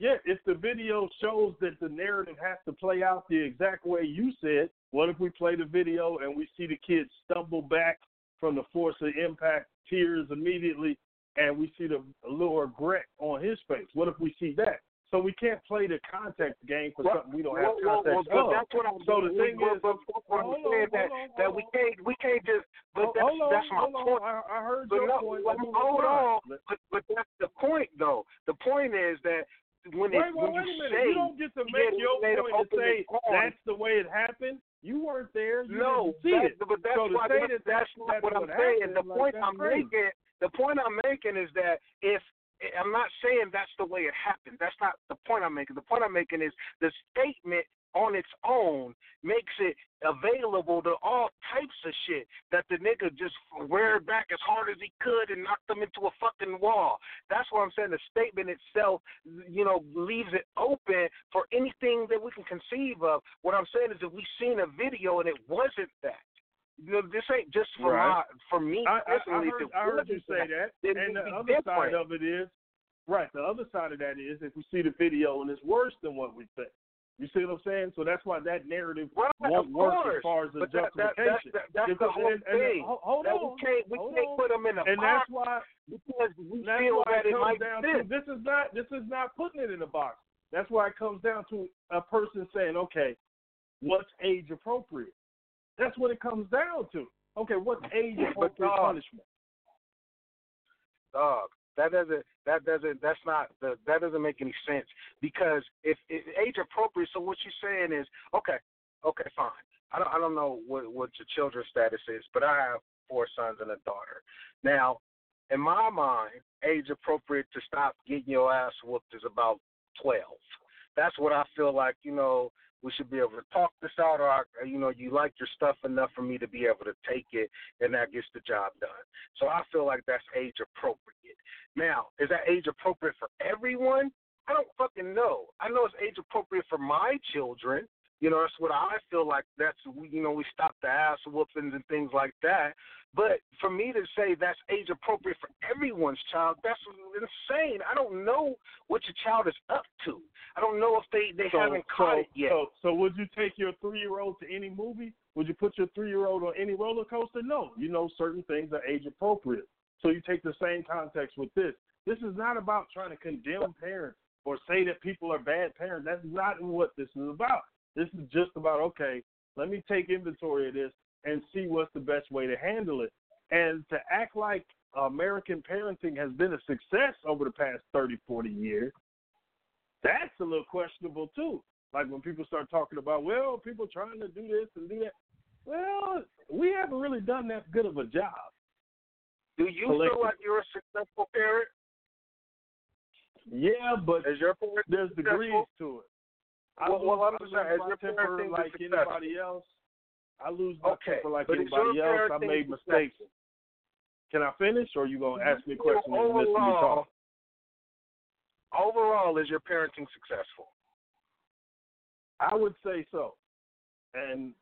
Yeah, if the video shows that the narrative has to play out the exact way you said, what if we play the video and we see the kid stumble back from the force of impact, tears immediately, and we see the little regret on his face? What if we see that? So we can't play the context game for Well, something we don't have well, well, context well, of. that's what I'm so the thing well, is, but, but, but I'm hold saying on, that on, that we can't we can't just. But Hold- that's hold on, that's my hold on. point. I, I heard But your no, point. well, hold on. But but that's the point though. The point is that when it Wait, wait, when wait you a minute. say You don't get to make had your point and open say that's the way it happened. You weren't there. You no, didn't see that, it. but that's so why say that's, that's not that's what I'm what saying. The like, point I'm crazy. making, the point I'm making is that if I'm not saying that's the way it happened. That's not the point I'm making. The point I'm making is the statement on its own makes it available to all types of shit that the nigga just reared back as hard as he could and knocked them into a fucking wall. That's what I'm saying. The statement itself, you know, leaves it open for anything that we can conceive of. What I'm saying is if we seen a video and it wasn't that. This ain't just for Right. my for me I, I, I heard, I heard you say that. then And the other side of it is, right, the other side of that is if we see the video and it's worse than what we think. You see what I'm saying? So that's why that narrative Right, won't work as far as the that, that, justification. that's, that, that's the whole and- and- thing. ho- hold on, we can't we hold can't on. put them in a box. and box that's why because we that's feel why that it it might down fit. to this is not this is not putting it in a box. That's why it comes down to a person saying, okay, what's age appropriate? That's what it comes down to. Okay, what's age But appropriate dog, punishment? dog. That doesn't. That doesn't. That's not. The, that doesn't make any sense because if, if age appropriate. So what you're saying is okay. Okay, fine. I don't. I don't know what what your children's status is, but I have four sons and a daughter. Now, in my mind, age appropriate to stop getting your ass whooped is about twelve. That's what I feel like. You know, we should be able to talk this out, or I- you know, you like your stuff enough for me to be able to take it, and that gets the job done. So I feel like that's age appropriate. Now, is that age appropriate for everyone? I don't fucking know. I know it's age appropriate for my children. You know, that's what I feel like. That's you know, we stop the ass whoopings and things like that. But for me to say that's age appropriate for everyone's child, that's insane. I don't know what your child is up to. I don't know if they they so, haven't caught so, it yet. So, so would you take your three year old to any movie? Would you put your three year old on any roller coaster? No. You know certain things are age appropriate. So you take the same context with this. This is not about trying to condemn parents or say that people are bad parents. That's not what this is about. This is just about okay, let me take inventory of this and see what's the best way to handle it. And to act like American parenting has been a success over the past 30, 40 years, that's a little questionable too. Like when people start talking about, well, people trying to do this and do that. Well, we haven't really done that good of a job. Do you feel like you're a successful parent? Yeah, but Is your parent there's degrees to it. I Well, lose, well, I'm I lose saying, my your temper like anybody else. I lose my Okay, temper like anybody else. I made mistakes. Can I finish, or are you gonna ask me a question and listen to me overall, talk? overall, is your parenting successful? I would say so. And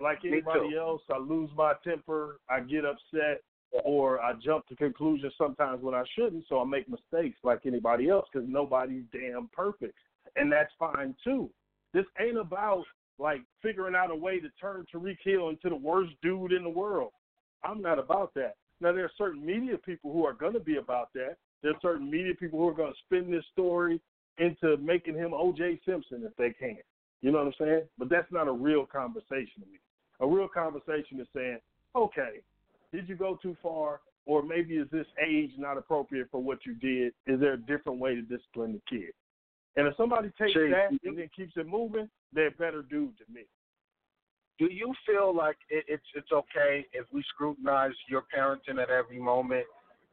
like Oh, me anybody else, I lose my temper, I get upset, or I jump to conclusions sometimes when I shouldn't, so I make mistakes like anybody else because nobody's damn perfect. And that's fine too. This ain't about like figuring out a way to turn Tyreek Hill into the worst dude in the world. I'm not about that. Now there are certain media people who are going to be about that. There are certain media people who are going to spin this story into making him O.J. Simpson if they can. You know what I'm saying? But that's not a real conversation to me. A real conversation is saying, okay, did you go too far? Or maybe is this age not appropriate for what you did? Is there a different way to discipline the kid? And if somebody takes Chase, that and then keeps it moving, they're a better dude to me. Do you feel like it, it's it's okay if we scrutinize your parenting at every moment?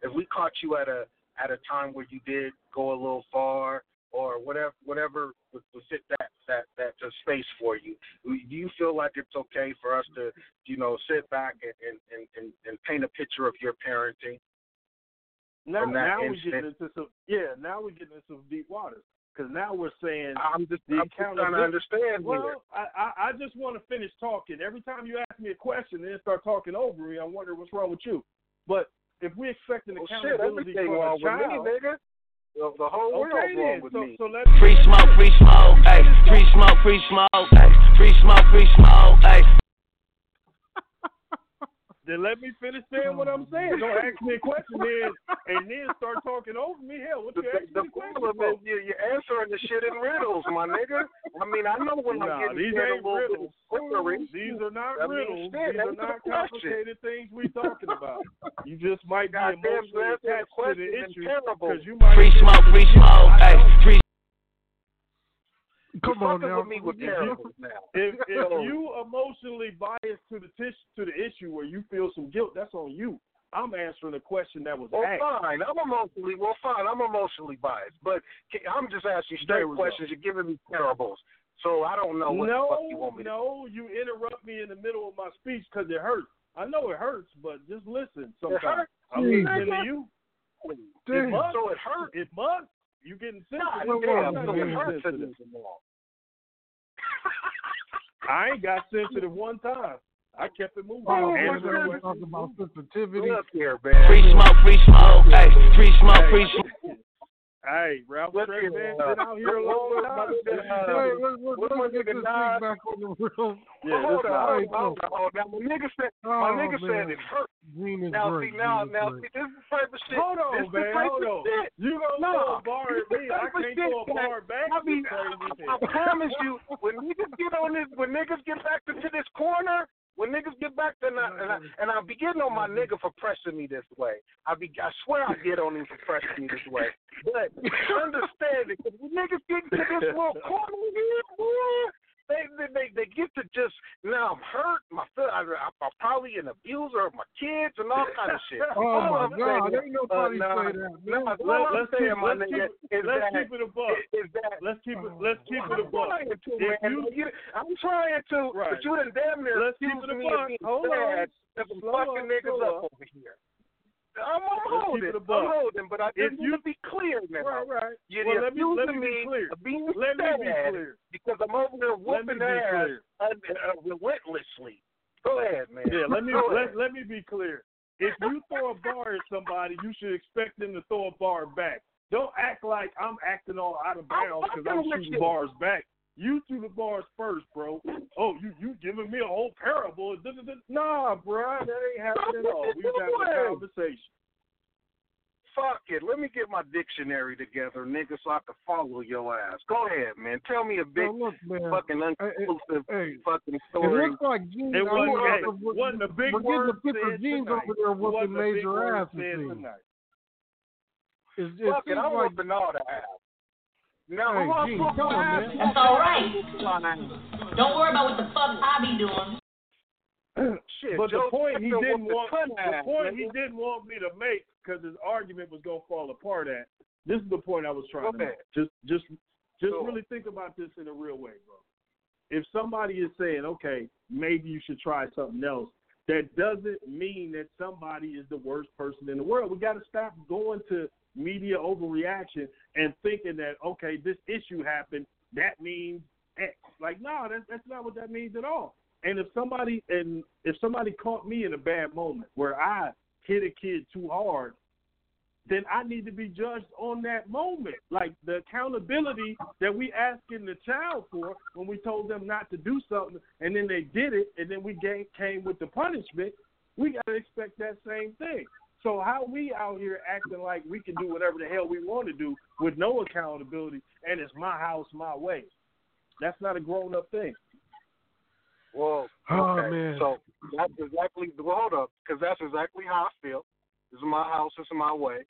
If we caught you at a at a time where you did go a little far, or whatever whatever would, would fit that that that space for you, do you feel like it's okay for us to you know sit back and and and, and, paint a picture of your parenting? Now, now we're getting into some yeah. Now we're getting into some deep waters because now we're saying I'm just I'm just trying to understand Well, here. I, I I just want to finish talking. Every time you ask me a question and then start talking over me, I wonder what's wrong with you. But if we expect an Well, shit, accountability everything from a wrong with me, nigga. The, the whole world's okay wrong then. with So me. so let Free smoke, free smoke, ay. Free smoke, free smoke, ay. Free smoke, free smoke, ay. Then let me finish saying what I'm saying. Don't ask me a question then and then start talking over me. Hell, what The, you asking the me a problem is you, you're answering the shit in riddles, my nigga. I mean, I know when Nah, I'm these getting scared ain't a little bit riddles. of. These are not I mean, riddles. shit, These are answer the not question. complicated things we talking about. You just might be Goddamn, emotionally answer the attached to question the issue terrible. because you might Free smoke, free smoke, ay. Free Come You're on fucking now. with me with (laughs) parables now. (laughs) If if you emotionally biased to the tish, to the issue where you feel some guilt, that's on you. I'm answering a question that was Well, asked. fine. I'm emotionally well, fine. I'm emotionally biased, but I'm just asking straight we go. questions. You're giving me parables, so I don't know what the fuck you No, want me to. no, you interrupt me in the middle of my speech because it hurts. I know it hurts, but just listen. Sometimes. I'm listening to you. Damn. It must. So it hurts. It must. You getting God sensitive? damn, I'm not so it getting hurts in sensitive. this wall. I ain't got sensitive one time. I kept it moving. Oh, my Answer the God, question. talking about sensitivity. Look here, man. Free smoke, free smoke, ay. Free smoke, free smoke. Hey, Ralph Look Trey man, been out here a long time. Hey, let's, let's, What's my let's get nigga this thing back on the real. Yeah, hold on, hold on, hold on. Now, my nigga said, my Oh, nigga said it hurt. Gene is Now, great. see, now, now, see, this is the type of shit. Hold on, this is the type hold of on. Shit. You gonna No. throw a bar at me? I can't shit, throw a bar back. I mean, I, I promise you, when niggas get on this, when niggas get back into this corner, when niggas get back, then I, and I and I be getting on my mm-hmm. nigga for pressing me this way. I be, I swear I get on him for pressing me this way. But (laughs) understand it, 'cause when niggas get to this little corner here, boy, they they they, they get to just now I'm hurt. My feel, I, I, I'm probably an abuser of my kids and all kind of shit. (laughs) Oh All my I'm God! saying, Ain't nobody uh, nah, say that. nah, let, let's keep, saying, my let's nigga, keep, is let's that keep it a buck. is that Let's keep it. Let's keep it a I'm buck. trying to, man. you- You- I'm trying to, Right. but you done damn near Let's keep it a me buck. of being Hold on. bad of some Slow fucking up, niggas up up. over here. I'm, I'm holding. I'm holding, but I just you- need to be clear now. Right, right. You're Well, let me let me be clear. being Let me be clear. because I'm over there Let me whooping be ass clear. uh, uh, relentlessly. Go ahead, man. Yeah, let me let, let me be clear. If you throw a bar at somebody, you should expect them to throw a bar back. Don't act like I'm acting all out of bounds because I'm shooting you. bars back. You threw the bars first, bro. Oh, you you giving me a whole parable? Nah, bro, that ain't happening at all. We was having a (laughs) conversation. Fuck it. Let me get my dictionary together, nigga, so I can follow your ass. Go ahead, man. Tell me a big Now, look, man. fucking Hey, hey, unconclusive hey, fucking story. It looks like Gene. It I wasn't, mean, hey, we're- wasn't a big we're getting word a picture of Gene's tonight. over there Wasn't whooping a big major word ass. said It seems. tonight. It's, it Fuck it. I'm like whooping all the ass. Now, Hey, who else Gene, whooping come on, man. That's all right. Don't worry about what the fuck I be doing. (clears throat) Shit, But Joe the point he didn't want ton the ass, point he didn't want me to make because his argument was gonna fall apart at. This is the point I was trying to make. Just just just Go. really think about this in a real way, bro. If somebody is saying, okay, maybe you should try something else, that doesn't mean that somebody is the worst person in the world. We got to stop going to media overreaction and thinking that okay, this issue happened, that means X. Like, no, that's that's not what that means at all. And if somebody and if somebody caught me in a bad moment where I hit a kid too hard, then I need to be judged on that moment. Like the accountability that we asking the child for when we told them not to do something and then they did it and then we came with the punishment, we gotta expect that same thing. So how we out here acting like we can do whatever the hell we want to do with no accountability and it's my house, my way. That's not a grown up thing. Well, Oh, okay. man. So that's exactly. Well, hold up, because that's exactly how I feel. This is my house. This is my way,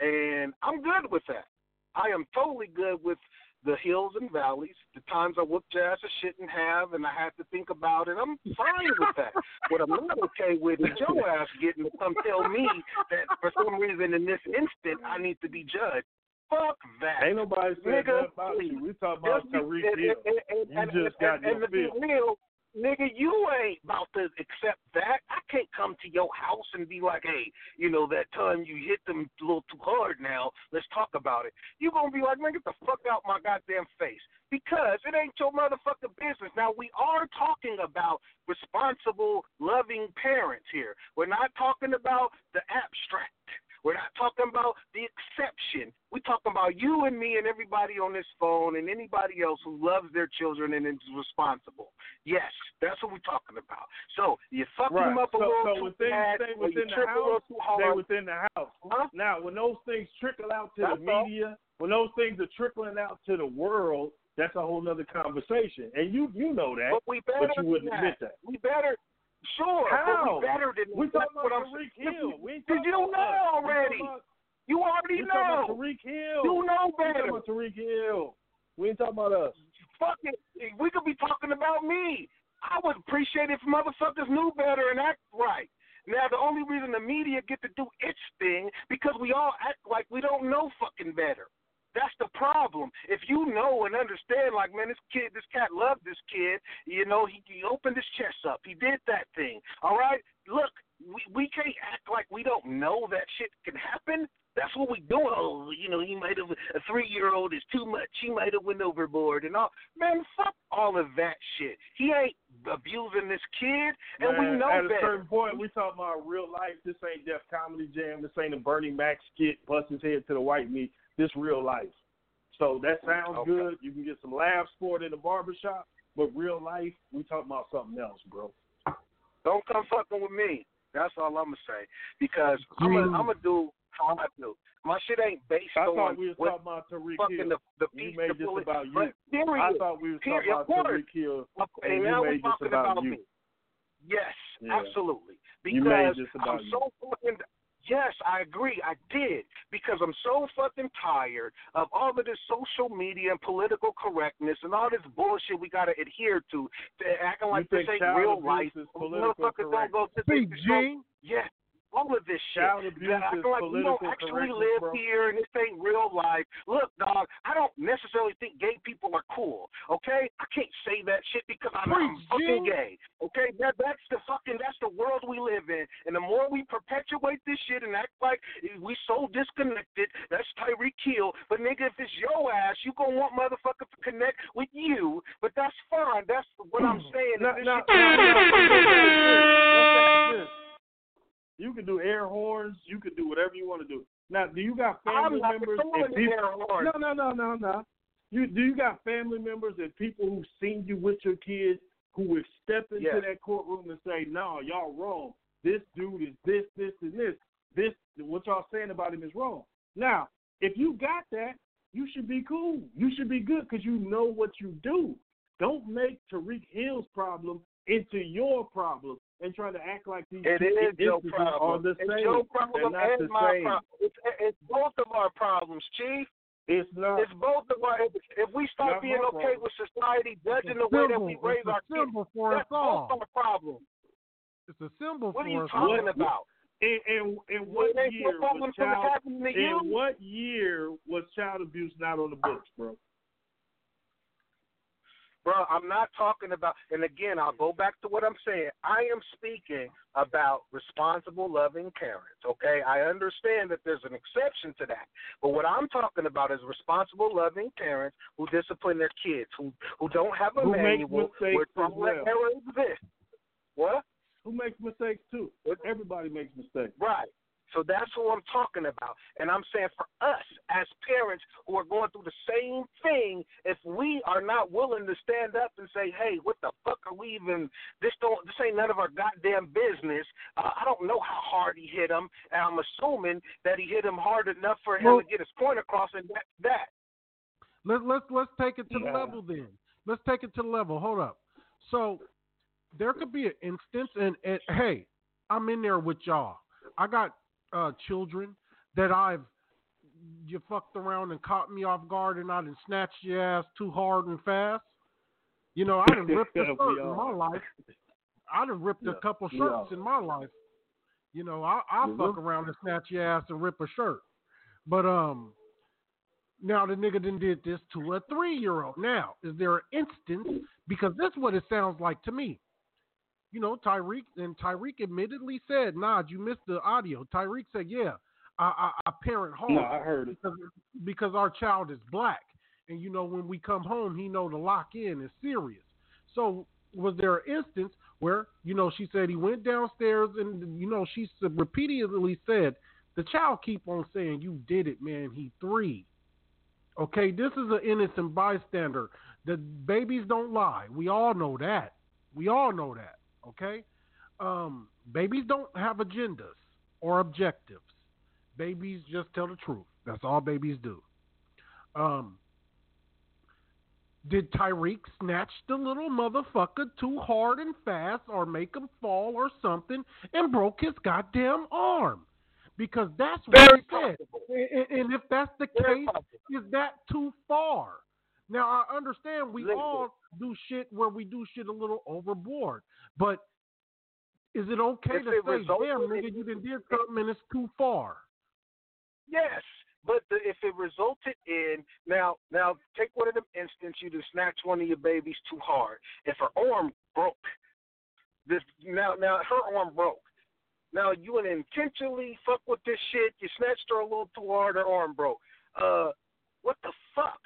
and I'm good with that. I am totally good with the hills and valleys, the times I whooped ass I shouldn't have, and I had to think about it. I'm fine with that. what I'm not okay with is your ass getting to come tell me that for some reason in this instant I need to be judged. Fuck that. Ain't nobody Nigga, that about please. you. We talking about Tyreek Hill. and- and- You and- just got and- and your to be real, nigga, you ain't about to accept that. I can't come to your house and be like, hey, you know, that time you hit them a little too hard now, let's talk about it. you going to be like, man, get the fuck out my goddamn face. Because it ain't your motherfucking business. Now, we are talking about responsible, loving parents here. We're not talking about the abstract. We're not talking about the exception. We're talking about you and me and everybody on this phone and anybody else who loves their children and is responsible. Yes, that's what we're talking about. So you fuck Right. them up a so, little so too when things bad, stay or you within the trip a little house, too stay within the house. Huh? Now, when those things trickle out to That's the all. media, when those things are trickling out to the world, that's a whole other conversation. And you you know that, But we better but you wouldn't admit that. We better, sure, but How? we better than We that's what I'm Tyreek saying. Hill. We Did you know about. Already? about- You already We know. Tyreek Hill. You know We better. about Tyreek Hill. We ain't talking about us. Fuck it. We could be talking about me. I would appreciate if motherfuckers knew better and act right. Now, the only reason the media get to do its thing because we all act like we don't know fucking better. That's the problem. If you know and understand, like, man, this kid, this cat loved this kid. You know, he, he opened his chest up. He did that thing. All right. Look, we we can't act like we don't know that shit can happen. That's what we doing. Oh, you know, he might have a three year old is too much. He might have went overboard and all. Man, fuck all of that shit. He ain't abusing this kid, and we Man, know at a certain point, we talking about real life. This ain't Def Comedy Jam. This ain't a Bernie Mac skit. Bust his head to the white meat. This real life. So that sounds Okay. good. You can get some laughs for it in the barbershop, but real life, we talking about something else, bro. Don't come fucking with me. That's all I'm gonna say. Because I'm a, I'm gonna do how I do. My shit ain't based I on thought we was talking about Tyreek fucking Hill. the the You piece, made this bullet. about you. Period. I thought we was talking about. Tyreek Hill, and and you now made we're this talking about about you. me. Yes, Yeah. absolutely. Because I'm you. so fucking. Yes, I agree. I did because I'm so fucking tired of all of this social media and political correctness and all this bullshit we gotta adhere to, to acting like you this ain't real life. Motherfuckers don't go to the G, yeah, all of this shit. Child abuse is acting like we don't actually live bro. here and this ain't real life. Look, dog, I don't necessarily think gay people are cool. Okay, I can't say that shit because I'm, I'm fucking G. gay. Okay, that that's the fucking that's the world we live in. And the more we perpetuate this shit and act like we so disconnected, that's Tyreek Hill. But nigga, if it's your ass, you gonna want motherfuckers to connect with you. But that's fine. That's what I'm saying. No, this no, shit- no, no, let's ask this. You can do air horns. You can do whatever you want to do. Now, do you got family members and people? No, no, no, no, no. You do you got family members and people who've seen you with your kids who would step into Yes. that courtroom and say, "No, y'all wrong. This dude is this, this, and this. This what y'all saying about him is wrong." Now, if you got that, you should be cool. You should be good because you know what you do. Don't make Tyreek Hill's problem into your problem and try to act like these It is your problem. are the same. it's your problem and my same. problem. It's, it's both of our problems, Chief. It's not. It's both of our. If, if we start being okay problem. with society judging the way that we raise our kids, symbol for that's both our problem. It's a symbol What are you talking all. about? In, in, in what year no problem was from child? In you. what year was child abuse not on the books, bro? Bro, I'm not talking about, and again, I'll go back to what I'm saying. I am speaking about responsible, loving parents, okay? I understand that there's an exception to that. But what I'm talking about is responsible, loving parents who discipline their kids, who who don't have a Who manual mistakes where don't let well. error exist. What? Who makes mistakes too? Everybody makes mistakes. Right. So that's who I'm talking about. And I'm saying for us as parents who are going through the same thing, if we are not willing to stand up and say, Hey, what the fuck are we even this don't this ain't none of our goddamn business. Uh, I don't know how hard he hit him and I'm assuming that he hit him hard enough for him Well- to get his point across and that's that. Let, let's let's take it to the level then. Let's take it to the level. Hold up. So there could be an instance, and, and hey, I'm in there with y'all. I got uh, children that I've you fucked around and caught me off guard, and I didn't snatch your ass too hard and fast. You know, I done (laughs) ripped a shirt in my life. I done ripped Yeah, a couple shirts in my life. You know, I I Mhm. fuck around and snatch your ass and rip a shirt. But um, now the nigga done did this to a three year old. Now, is there an instance? Because that's what it sounds like to me. You know, Tyreek and Tyreek admittedly said, "Nah, you missed the audio." Tyreek said, "Yeah, I, I, I parent hard No, I heard it. because, because our child is black, and you know when we come home, he know the lock in is serious." So, was there an instance where you know she said he went downstairs and you know she repeatedly said the child keep on saying you did it, man. He three. Okay, this is an innocent bystander. The babies don't lie. We all know that. We all know that. Okay, um, babies don't have agendas or objectives. Babies just tell the truth. That's all babies do. Um, did Tyreek snatch the little motherfucker too hard and fast or make him fall or something and broke his goddamn arm? Because that's what Very he said. And, and if that's the Very case, possible. is that too far? Now I understand we Listen. all do shit where we do shit a little overboard, but is it okay If to say, "Damn, nigga, you done did something and it's too far"? Yes, but the, if it resulted in now, now take one of them instance you just snatched one of your babies too hard. If her arm broke, this now now her arm broke. Now you would intentionally fuck with this shit. You snatched her a little too hard. Her arm broke. Uh, what the fuck?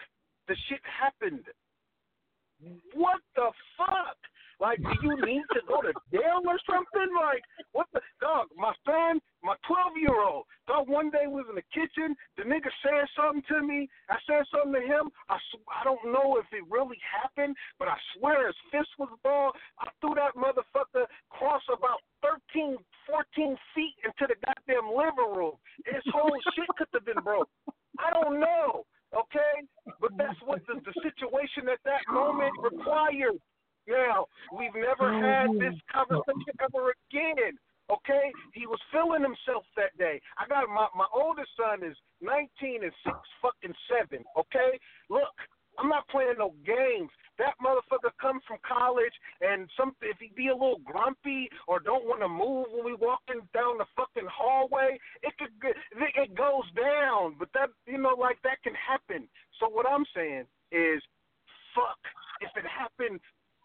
The shit happened. What the fuck? Like do you need to go to jail or something? Like, what the dog? My son, my 12 year old, dog. One day was in the kitchen. The nigga said something to me. I said something to him. I sw- I don't know if it really happened, but I swear his fist was ball. I threw that motherfucker across about 13, 14 feet into the goddamn living room. His whole shit could have been broke. I don't know. Okay, but that's what the, the situation at that moment required. Now we've never oh, had this conversation ever again. Okay, he was feeling himself that day. I got my my oldest son is 19 and six fucking seven. Okay, look, I'm not playing no games. That motherfucker comes from college, and some if he be a little grumpy or don't want to move when we walking down the fucking hallway, it could it goes down. But that you know, like that can happen. So what I'm saying is, fuck, if it happened.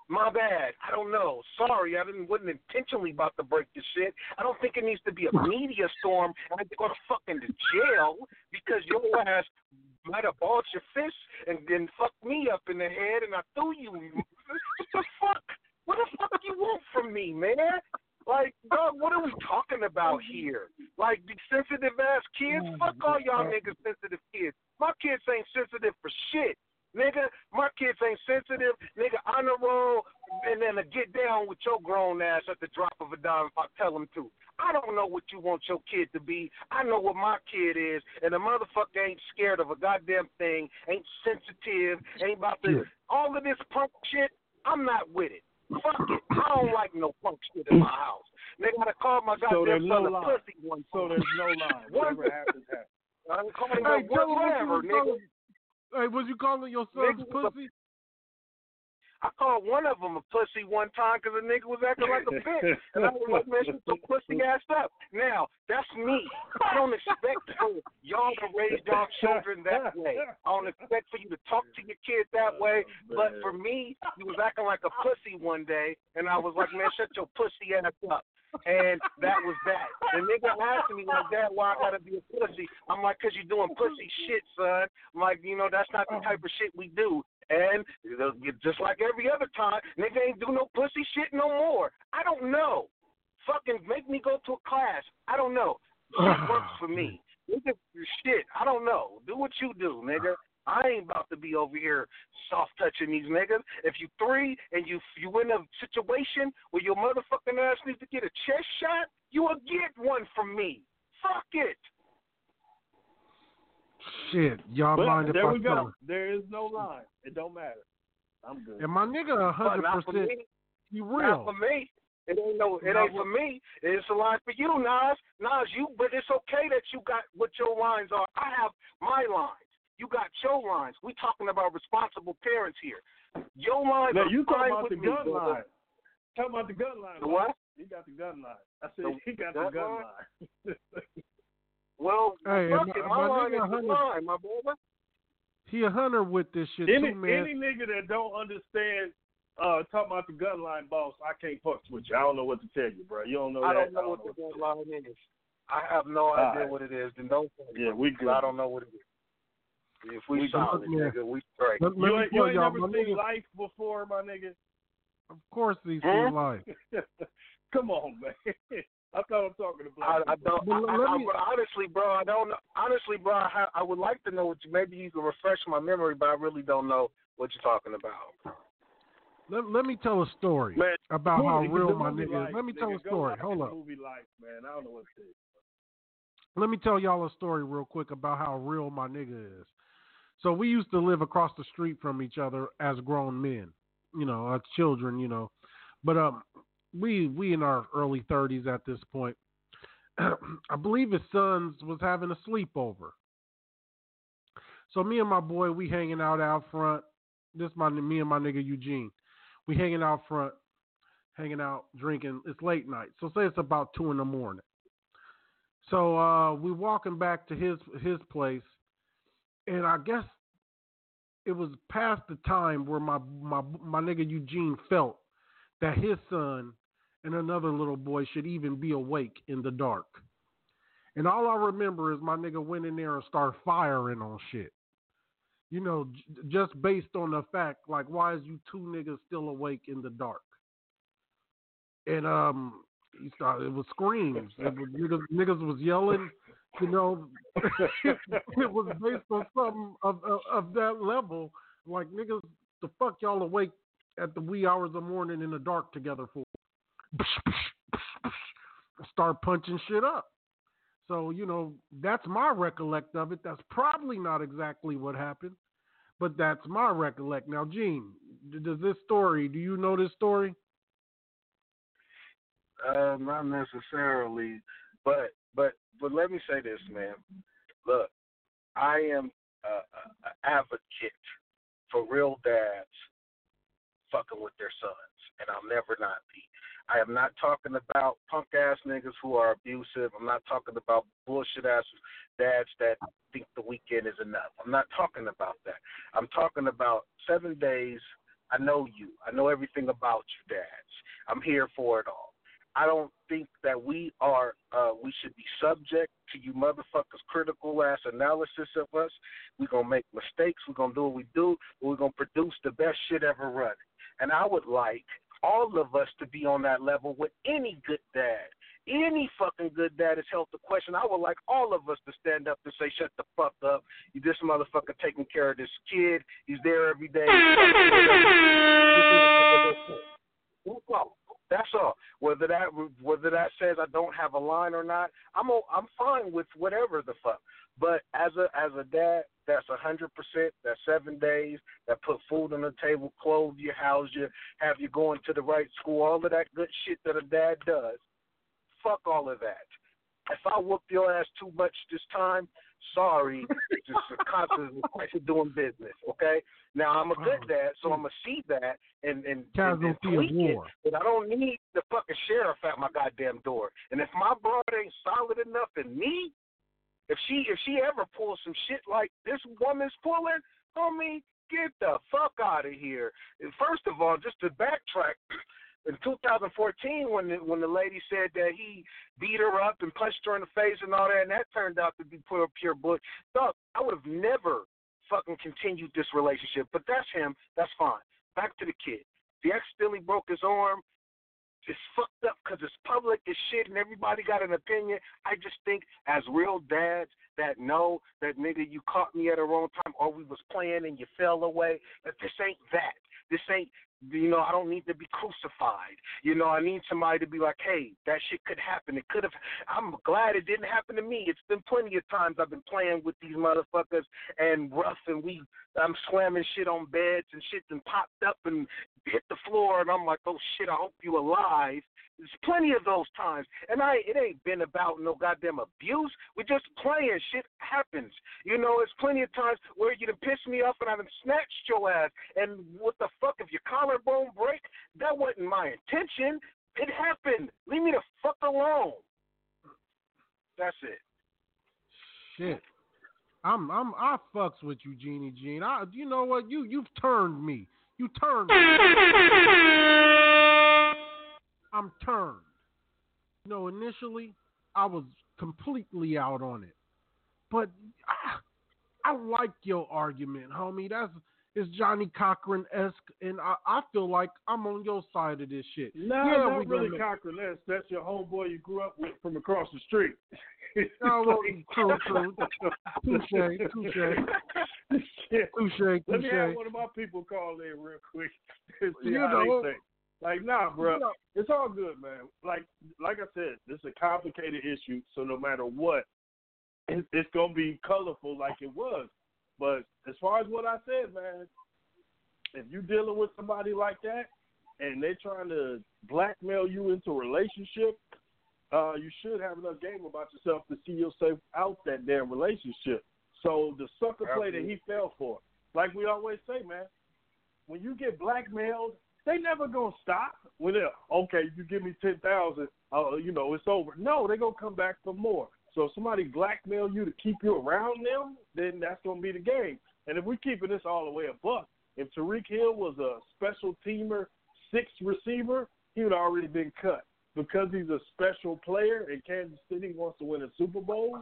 My bad. I don't know. Sorry, I didn't wasn't intentionally about to break the shit. I don't think it needs to be a media storm and I go to fucking to jail because your ass might have balled your fist and then fucked me up in the head and I threw you. What the fuck? What the fuck you want from me, man? Like, dog, what are we talking about here? Like, the sensitive ass kids? Oh, fuck all y'all niggas sensitive kids. My kids ain't sensitive for shit. Nigga, my kids ain't sensitive. Nigga, honor roll, and then to get down with your grown ass at the drop of a dime if I tell them to. I don't know what you want your kid to be. I know what my kid is, and the motherfucker ain't scared of a goddamn thing, ain't sensitive, ain't about to. All of this punk shit, I'm not with it. Fuck it. I don't like no punk shit in my house. Nigga, I called my So there's goddamn no son a pussy one So there's no line. Whatever happens, happens. I called him Hey, him what whatever, nigga. Hey, was you calling your son's pussy? I called one of them a pussy one time because the nigga was acting like a bitch. And I was like, man, shut your pussy ass up. Now, that's me. I don't expect for y'all to raise y'all children that way. I don't expect for you to talk to your kids that way. But for me, he was acting like a pussy one day, and I was like, man, shut your pussy ass up. And that was that. The nigga asked me like, Dad, why I gotta be a pussy? I'm like, cause you're doing pussy shit, son. I'm like, you know, that's not the uh-huh. type of shit we do. And just like every other time, nigga ain't do no pussy shit no more. I don't know. Fucking make me go to a class. I don't know. Shit (sighs) works for me. Nigga, shit. I don't know. Do what you do, nigga. I ain't about to be over here soft touching these niggas. If you three and you you in a situation where your motherfucking ass needs to get a chest shot, you will get one from me. Fuck it. Shit, y'all But mind if there I we go. him? There is no line. It don't matter. I'm good. And my nigga, a hundred percent, me. he Not for me. It ain't no. It Not ain't for me. It's a line for you, Nas. Nas, you. But it's okay that you got what your lines are. I have my lines. You got your lines. We talking about responsible parents here. Your lines Now are you talking about the me, gun brother. line. Talking about the gun line. The what? He got the gun line. I said The he got gun the gun line? line. (laughs) Well, Hey, fuck and it. my- My, my line nigga is the line, my brother. He a hunter with this shit any too, man. any nigga that don't understand uh talking about the gun line boss, I can't fuck with you. I don't know what to tell you, bro. You don't know I that. don't know what the gun line is. I have no All idea right. what it is. Then don't tell me. Yeah, we good. I don't know what it is. If we, We good. solid, Yeah. nigga, we straight. Let, let You ain't, you ain't y'all, never seen nigga, life before, my nigga. of course he's Huh? seen life. (laughs) Come on, man. (laughs) I thought I'm talking to I, black I people. don't. But I, let I, me- I, honestly, bro, I don't. know. Honestly, bro, I, I would like to know what you. Maybe you can refresh my memory, but I really don't know what you're talking about. Let, let me tell a story Man, about how real my movie nigga is. Let me nigga. tell a story. Hold the up. Movie life, man. I don't know what to. Let me tell y'all a story real quick about how real my nigga is. So we used to live across the street from each other as grown men, you know, as children, you know. But um, we we in our early thirties at this point. (clears throat) I believe his sons was having a sleepover. So me and my boy, we hanging out out front. This my me and my nigga Eugene. We hanging out front, hanging out, drinking. It's late night. So say it's about two in the morning. So uh, we walking back to his his place, and I guess it was past the time where my my my nigga Eugene felt that his son and another little boy should even be awake in the dark. And all I remember is my nigga went in there and started firing on shit. You know, j- just based on the fact, like, why is you two niggas still awake in the dark? and um, he started. It was screams. It was, niggas, niggas was yelling. You know, (laughs) it was based on something of, of of that level. Like niggas, the fuck y'all awake at the wee hours of morning in the dark together for? (laughs) Start punching shit up. So you know that's my recollect of it. That's probably not exactly what happened, but that's my recollect. Now, Gene, does this story? Do you know this story? Uh, not necessarily, but but but let me say this, man. Look, I am an advocate for real dads fucking with their sons, and I'll never not be. I am not talking about punk ass niggas who are abusive. I'm not talking about bullshit ass dads that think the weekend is enough. I'm not talking about that. I'm talking about seven days. I know you. I know everything about you, dads. I'm here for it all. I don't think that we are uh we should be subject to you motherfuckers critical ass analysis of us. We're gonna make mistakes, we're gonna do what we do, we're gonna produce the best shit ever running. And I would like all of us to be on that level with any good dad. Any fucking good dad is held to question. I would like all of us to stand up and say, "Shut the fuck up! You this motherfucker taking care of this kid. He's there every day." (laughs) That's all. Whether that whether that says I don't have a line or not, I'm I'm fine with whatever the fuck. But as a as a dad, that's a hundred percent. That's seven days. That put food on the table, clothe you, house you, have you going to the right school, all of that good shit that a dad does. Fuck all of that. If I whoop your ass too much this time, sorry. It's (laughs) just a of doing business. Okay. Now I'm a good dad, so I'm gonna see that and and, and, and tweak it. war. But I don't need the fucking sheriff at my goddamn door. And if my broad ain't solid enough in me, if she if she ever pulls some shit like this woman's pulling, homie, get the fuck out of here. And first of all, just to backtrack, (clears throat) in 2014 when the, when the lady said that he beat her up and punched her in the face and all that, and that turned out to be pure pure bull. Dog, I would have never fucking continued this relationship. But that's him. That's fine. Back to the kid. The accidentally broke his arm. It's fucked up because it's public as shit and everybody got an opinion. I just think as real dads that know that nigga you caught me at a wrong time or we was playing and you fell away, that this ain't that. This ain't you know, I don't need to be crucified. You know, I need somebody to be like, hey, that shit could happen. It could have. I'm glad it didn't happen to me. It's been plenty of times I've been playing with these motherfuckers and rough, and we, I'm slamming shit on beds and shit and popped up and hit the floor, and I'm like, oh shit, I hope you alive. There's plenty of those times, and I it ain't been about no goddamn abuse. We're just playing. Shit happens, you know. It's plenty of times where you done pissed me off and I done snatched your ass. And what the fuck if your collarbone break? That wasn't my intention. It happened. Leave me the fuck alone. That's it. Shit. I'm I'm I fucks with you, Jeannie Jean. I you know what? You you've turned me. You turned me. I'm turned. You know, initially I was completely out on it. But I, I like your argument, homie. That's it's Johnnie Cochran esque and I, I feel like I'm on your side of this shit. No, yeah, not really Cochran. That's that's your homeboy you grew up with from across the street. (laughs) Oh, well, true, true. Touche, touche. Touche, (laughs) Let me have one of my people call in real quick (laughs) and see You how know- they think. Like, nah, bro, You know- it's all good, man. Like, like I said, this is a complicated issue. So no matter what, it's, it's gonna be colorful like it was. But as far as what I said, man, if you're dealing with somebody like that and they're trying to blackmail you into a relationship, uh, you should have enough game about yourself to see yourself out that damn relationship. So the sucker play that he fell for, like we always say, man, when you get blackmailed, they never gonna stop. When they okay, you give me ten thousand, uh, you know it's over. No, they gonna come back for more. So if somebody blackmail you to keep you around them, then that's gonna be the game. And if we're keeping this all the way a buck, if Tyreek Hill was a special teamer, sixth receiver, he would already been cut because he's a special player and Kansas City wants to win a Super Bowl.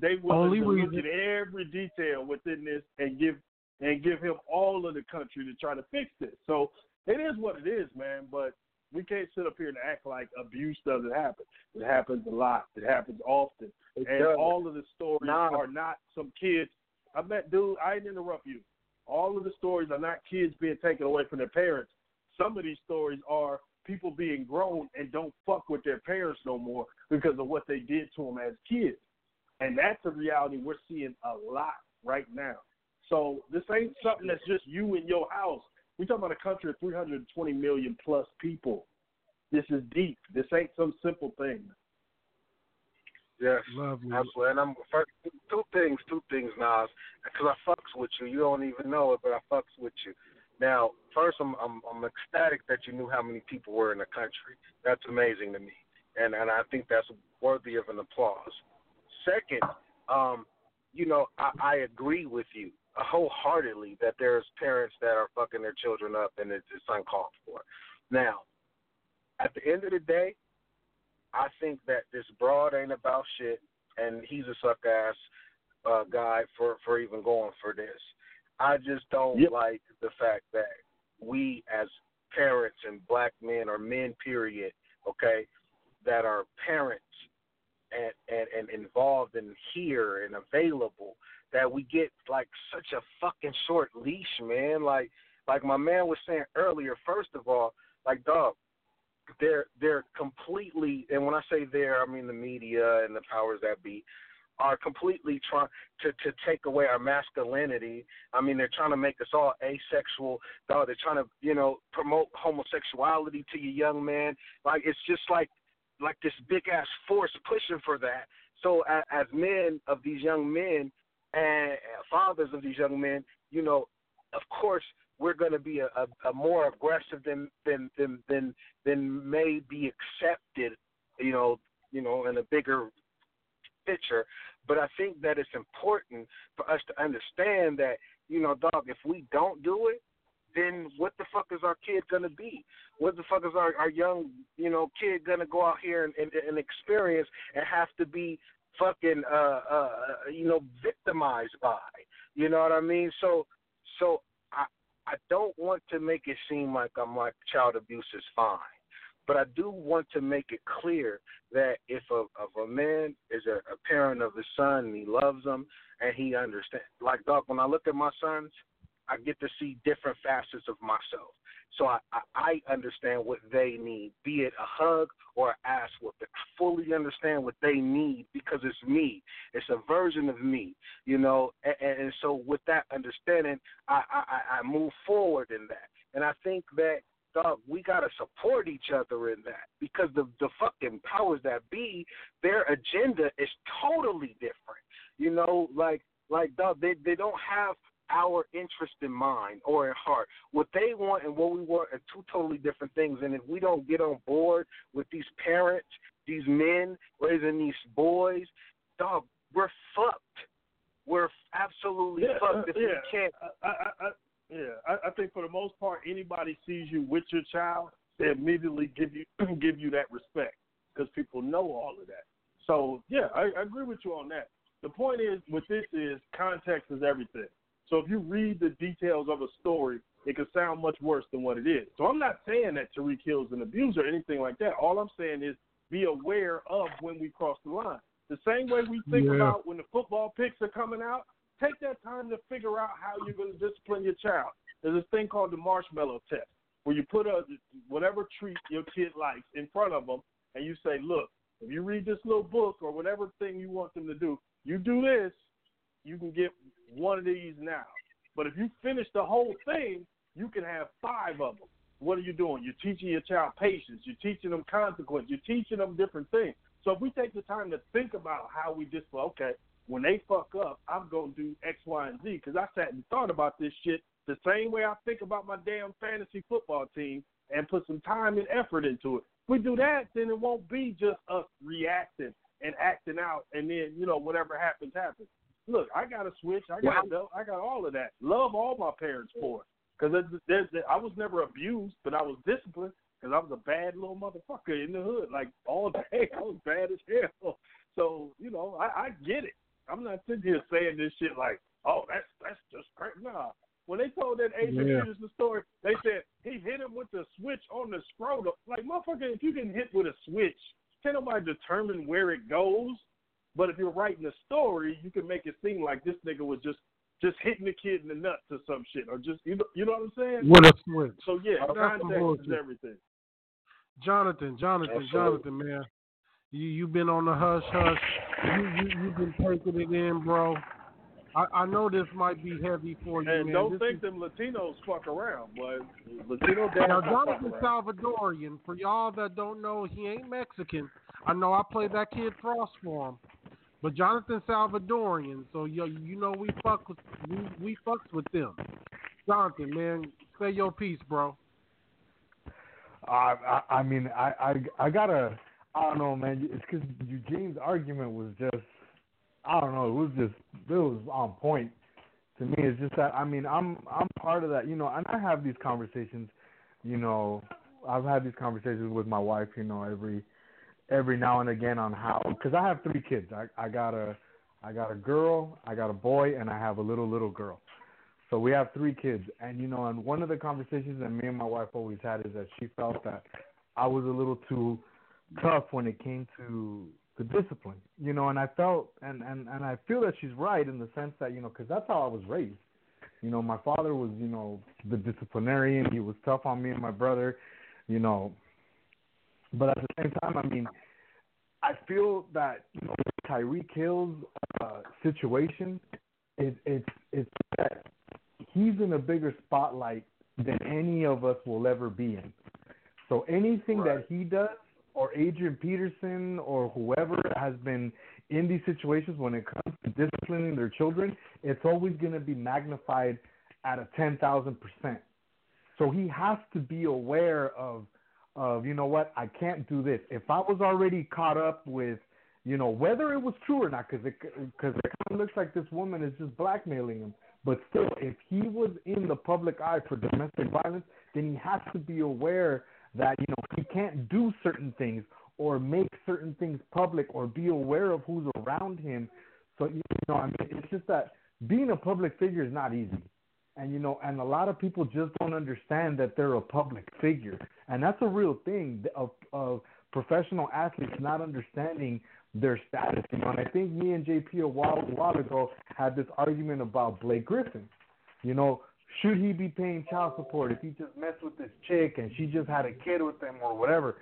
They to look at every detail within this and give and give him all of the country to try to fix this. So it is what it is, man. But we can't sit up here and act like abuse doesn't happen. It happens a lot. It happens often, It and does. all of the stories Nah. are not some kids. I met dude, I didn't interrupt you. All of the stories are not kids being taken away from their parents. Some of these stories are people being grown and don't fuck with their parents no more because of what they did to them as kids. And that's a reality we're seeing a lot right now. So this ain't something that's just you in your house. We're talking about a country of 320 million plus people. This is deep. This ain't some simple thing. Yes, Lovely. absolutely. And I'm first, two things, two things, Nas, because I fucks with you. You don't even know it, but I fucks with you. Now, first, I'm, I'm I'm ecstatic that you knew how many people were in the country. That's amazing to me, and and I think that's worthy of an applause. Second, um, you know, I, I agree with you wholeheartedly that there's parents that are fucking their children up, and it's, it's uncalled for. Now, at the end of the day, I think that this broad ain't about shit, and he's a suck ass uh, guy for for even going for this. I just don't Yep. like the fact that we as parents and black men or men, period, okay, that are parents and, and, and involved and here and available, that we get like such a fucking short leash, man. Like like my man was saying earlier, first of all, like dog, they're they're completely and when I say they're I mean the media and the powers that be are completely trying to to take away our masculinity. I mean they're trying to make us all asexual. Dog, they're trying to, you know, promote homosexuality to you young man. Like it's just like like this big ass force pushing for that. So as, as men of these young men and fathers of these young men, you know, of course we're going to be a, a, a more aggressive than than than than than may be accepted, you know, you know, in a bigger picture. But I think that it's important for us to understand that, you know, dog, if we don't do it, then what the fuck is our kid gonna be? What the fuck is our, our young, you know, kid gonna go out here and, and, and experience and have to be fucking uh uh you know, victimized by? You know what I mean? So so I I don't want to make it seem like I'm like child abuse is fine. But I do want to make it clear that if a if a man is a, a parent of his son and he loves him and he understands like dog, when I look at my sons, I get to see different facets of myself. So I, I, I understand what they need, be it a hug or an ass whooping. I fully understand what they need because it's me. It's a version of me, you know. And, and so with that understanding, I, I, I move forward in that. And I think that dog, we gotta support each other in that because the the fucking powers that be, their agenda is totally different. You know, like like dog, they they don't have our interest in mind or in heart. What they want and what we want are two totally different things. And if we don't get on board with these parents, these men raising these boys, dog, we're fucked. We're absolutely Yeah, fucked uh, if yeah. we can't. I, I, I, yeah, I, I think for the most part, anybody sees you with your child, they immediately give you (clears throat) give you that respect because people know all of that. So yeah, I, I agree with you on that. The point is with this is context is everything. So if you read the details of a story, it can sound much worse than what it is. So I'm not saying that Tyreek Hill's an abuser or anything like that. All I'm saying is be aware of when we cross the line. The same way we think Yeah. about when the football picks are coming out, take that time to figure out how you're going to discipline your child. There's this thing called the marshmallow test, where you put a whatever treat your kid likes in front of them, and you say, "Look, if you read this little book or whatever thing you want them to do, you do this, you can get one of these now. But if you finish the whole thing, you can have five of them. What are you doing? You're teaching your child patience. You're teaching them consequence. You're teaching them different things. So if we take the time to think about how we discipline, okay, when they fuck up, I'm going to do X, Y, and Z because I sat and thought about this shit the same way I think about my damn fantasy football team and put some time and effort into it. If we do that, then it won't be just us reacting and acting out, and then you know whatever happens happens. Look, I got a switch. I got Well- I got all of that. Love all my parents for it because there's, there's, I was never abused, but I was disciplined because I was a bad little motherfucker in the hood, like all (laughs) day. I was bad as hell. So you know, I, I get it. I'm not sitting here saying this shit like, oh, that's that's just crazy. Nah. When they told that Adrian Yeah. Peterson story, they said he hit him with the switch on the scrotum. Like motherfucker, if you can hit with a switch, can't nobody determine where it goes? But if you're writing a story, you can make it seem like this nigga was just just hitting the kid in the nuts or some shit, or just you know you know what I'm saying? With a switch. So yeah, oh, That's some context is bullshit. everything. Jonathan, Jonathan, Absolutely. Jonathan, man. You you've been on the hush hush. You you you've been taking it in, bro. I, I know this might be heavy for you, And man. don't This think them Latinos fuck around, boy. Latino dads Now, Jonathan. Salvadorian, for y'all that don't know, he ain't Mexican. I know I played that kid Frost for him. But Jonathan Salvadorian, so you, you know we fuck with we, we fucks with them. Jonathan, man, say your piece, bro. I, I I mean I I I gotta I don't know man. It's because Eugene's argument was just I don't know. It was just it was on point to me. It's just that I mean I'm I'm part of that. You know, and I have these conversations. You know, I've had these conversations with my wife. You know, every every now and again on how because I have three kids. I I got a I got a girl, I got a boy, and I have a little little girl. So we have three kids, and you know, and one of the conversations that me and my wife always had is that she felt that I was a little too tough when it came to the discipline, you know, and I felt, and and and I feel that she's right in the sense that you know, because that's how I was raised. You know, my father was, you know, the disciplinarian. He was tough on me and my brother, you know. But at the same time, I mean, I feel that you know, Tyreek Hill's uh, situation, it, it's it's that he's in a bigger spotlight than any of us will ever be in. So anything that he does, or Adrian Peterson, or whoever has been in these situations when it comes to disciplining their children, it's always going to be magnified at a ten thousand percent. So he has to be aware of of you know what I can't do this. If I was already caught up with you know whether it was true or not, because it because it kind of looks like this woman is just blackmailing him. But still, if he was in the public eye for domestic violence, then he has to be aware that you know he can't do certain things or make certain things public or be aware of who's around him. So you know, I mean, it's just that being a public figure is not easy and you know and a lot of people just don't understand that they're a public figure. And that's a real thing of of professional athletes not understanding their status. You know and i think me and jp a while, a while ago had this argument about blake griffin. You know should he be paying child support if he just messed with this chick and she just had a kid with him or whatever?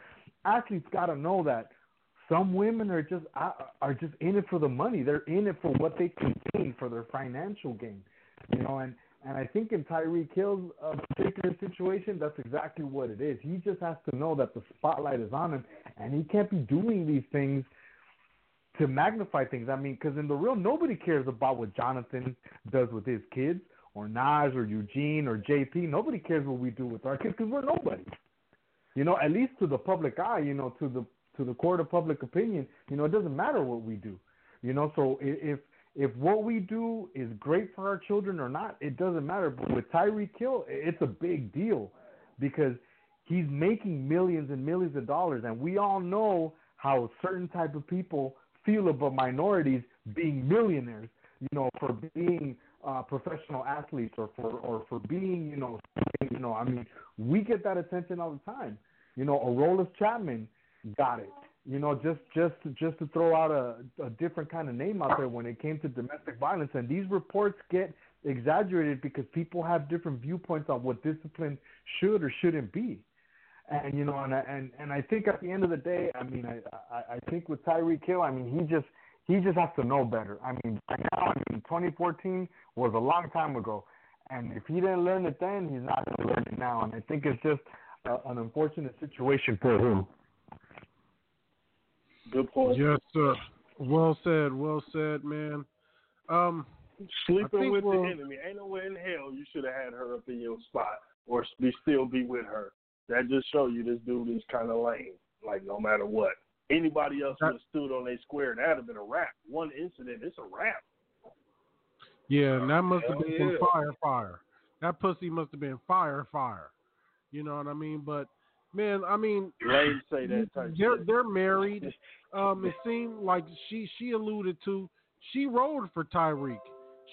Athletes got to know that some women are just are just in it for the money. They're in it for what they can gain for their financial gain you know and and I think in Tyreek Hill's uh, particular situation, that's exactly what it is. He just has to know that the spotlight is on him, and he can't be doing these things to magnify things. I mean, because in the real, nobody cares about what Jonathan does with his kids, or Nas, or Eugene, or JP. Nobody cares what we do with our kids because we're nobody. You know, at least to the public eye, you know, to the to the court of public opinion, you know, it doesn't matter what we do. You know, so if if what we do is great for our children or not, it doesn't matter. But with Tyreek Hill, it's a big deal because he's making millions and millions of dollars, and we all know how certain type of people feel about minorities being millionaires. You know, for being uh, professional athletes or for or for being, you know, you know. I mean, we get that attention all the time. You know, Aroldis Chapman got it you know, just just just to throw out a, a different kind of name out there when it came to domestic violence, and these reports get exaggerated because people have different viewpoints on what discipline should or shouldn't be, and you know, and and and I think at the end of the day, I mean, I I, I think with Tyreek Hill, I mean, he just he just has to know better. I mean, now, I mean, 2014 was a long time ago, and if he didn't learn it then, he's not going to learn it now, and I think it's just uh, an unfortunate situation for him. Good point. Yes, sir. Well said. Well said, man. Um, Sleeping with we'll- the enemy. Ain't no way in hell you should have had her up in your spot or be still be with her. That just show you this dude is kind of lame. Like no matter what, anybody else would have stood on a square. That'd have been a wrap. One incident, it's a wrap. Yeah, and that must have been yeah. fire, fire. That pussy must have been fire, fire. You know what I mean? But man, I mean, Lame say that type they're shit. they're married. (laughs) Um, it seemed like she she alluded to she rode for Tyreek.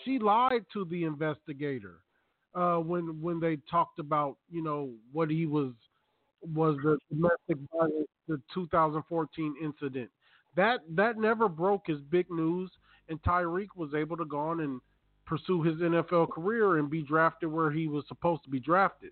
She lied to the investigator. uh, when when they talked about you know what he was was the domestic violence, the 2014 incident. That that never broke as big news, and Tyreek was able to go on and pursue his NFL career and be drafted where he was supposed to be drafted.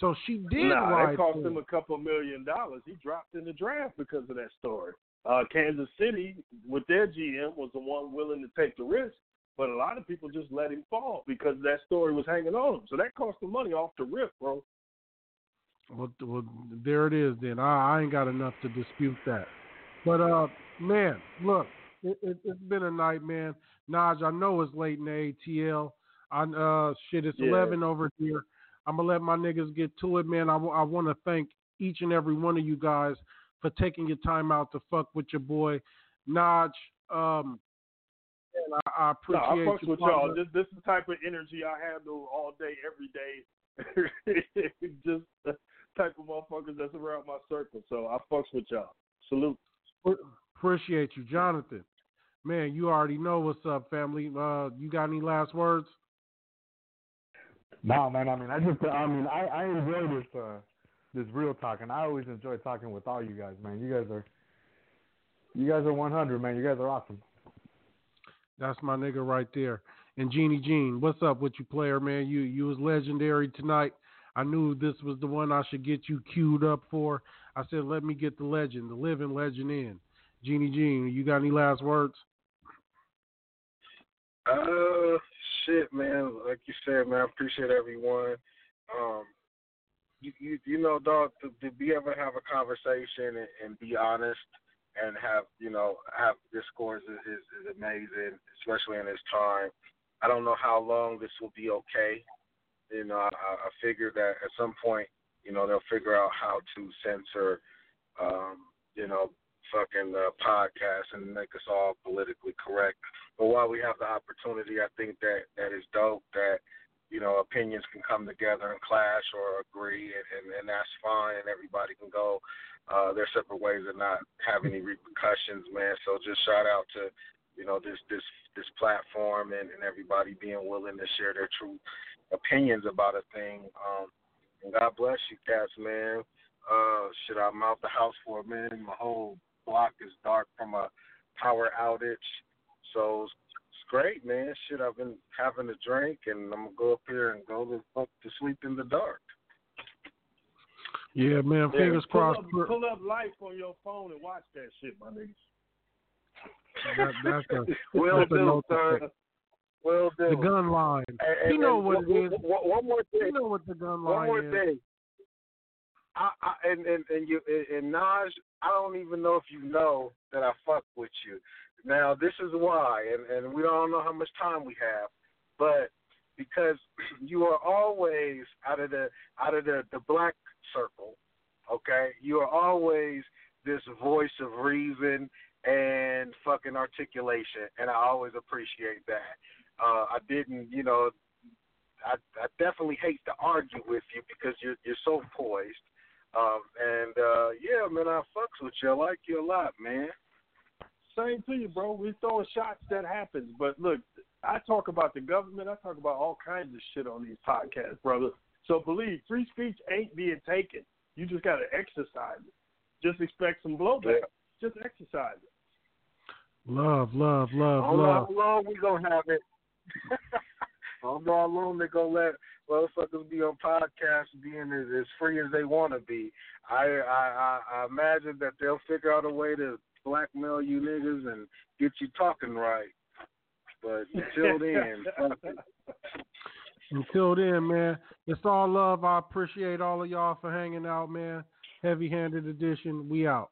So she did nah, that cost him a couple million dollars. He dropped in the draft because of that story. Uh, Kansas City, with their GM, was the one willing to take the risk, but a lot of people just let him fall because that story was hanging on him. So that cost him money off the rip, bro. Well, well, there it is. Then I, I ain't got enough to dispute that. But uh, man, look, it, it, has been a night, man. Naj, I know it's late in the ATL. I uh, shit, it's Yeah. eleven over here. I'm gonna let my niggas get to it, man. I, I want to thank each and every one of you guys for taking your time out to fuck with your boy Naj. Um, and I, I No, appreciate I fucks you, with y'all. This this is the type of energy I handle all day, every day. (laughs) just the type of motherfuckers that's around my circle. So I fucks with y'all. Salute. Appreciate you, Jonathan. Man, you already know what's up, family. Uh, you got any last words? No, man. I mean, I just, I mean, I, I enjoy this, uh, this real talk, and I always enjoy talking with all you guys, man. You guys are, you guys are 100, man. You guys are awesome. That's my nigga right there. And Jeannie Jean, what's up with you, player, man? You you was legendary tonight. I knew this was the one I should get you queued up for. I said, let me get the legend, the living legend in. Jeannie Jean, you got any last words? Uh, shit, man. Like you said, man, I appreciate everyone. Um, you you, you know, dog, to, to be able to have a conversation and, and be honest and have you know have discourse is, is is amazing, especially in this time. I don't know how long this will be okay. You know, I, I figure that at some point, you know, they'll figure out how to censor, um, you know, fucking uh, podcasts and make us all politically correct. But while we have the opportunity, I think that that is dope. That you know, opinions can come together and clash or agree, and and, and that's fine, and everybody can go uh, their separate ways and not have any repercussions, man. So just shout out to you know this this this platform and, and everybody being willing to share their true opinions about a thing. Um, and God bless you, cats, man. Uh, shit, I'm out the house for a minute. My whole block is dark from a power outage, so it's, it's great, man. Shit, I've been having a drink, and I'm gonna go up here and go to fuck to sleep in the dark. Yeah, man. Fingers pull crossed. Up, pull up life on your phone and watch that shit, my niggas. That, that's a, (laughs) Will that's a do, note to son. take. Do. The gun line. And- you know and what one- is. one- One more thing. You know what the gun line is. One more is. thing. I, I and and and you and Naj, I don't even know if you know that I fuck with you. Now this is why, and and we don't know how much time we have, but because (clears throat) you are always out of the out of the the black circle, okay? You are always this voice of reason and fucking articulation, and I always appreciate that. Uh, I didn't, you know, I, I definitely hate to argue with you because you're you're so poised. Um, and uh, yeah, man, I fucks with you. I like you a lot, man. Same to you, bro. We throwing shots that happens, but look, I talk about the government. I talk about all kinds of shit on these podcasts, brother. So believe free speech ain't being taken. You just got to exercise it. Just expect some blowback. Just exercise it. Love, love, love, I love. how long we gonna have it. (laughs) I don't know how long they gonna let motherfuckers be on podcasts being as, as free as they want to be. I, I I I imagine that they'll figure out a way to blackmail you niggas and get you talking right. But until then. (laughs) Until then, man, it's all love. I appreciate all of y'all for hanging out, man. Heavy handed edition. We out.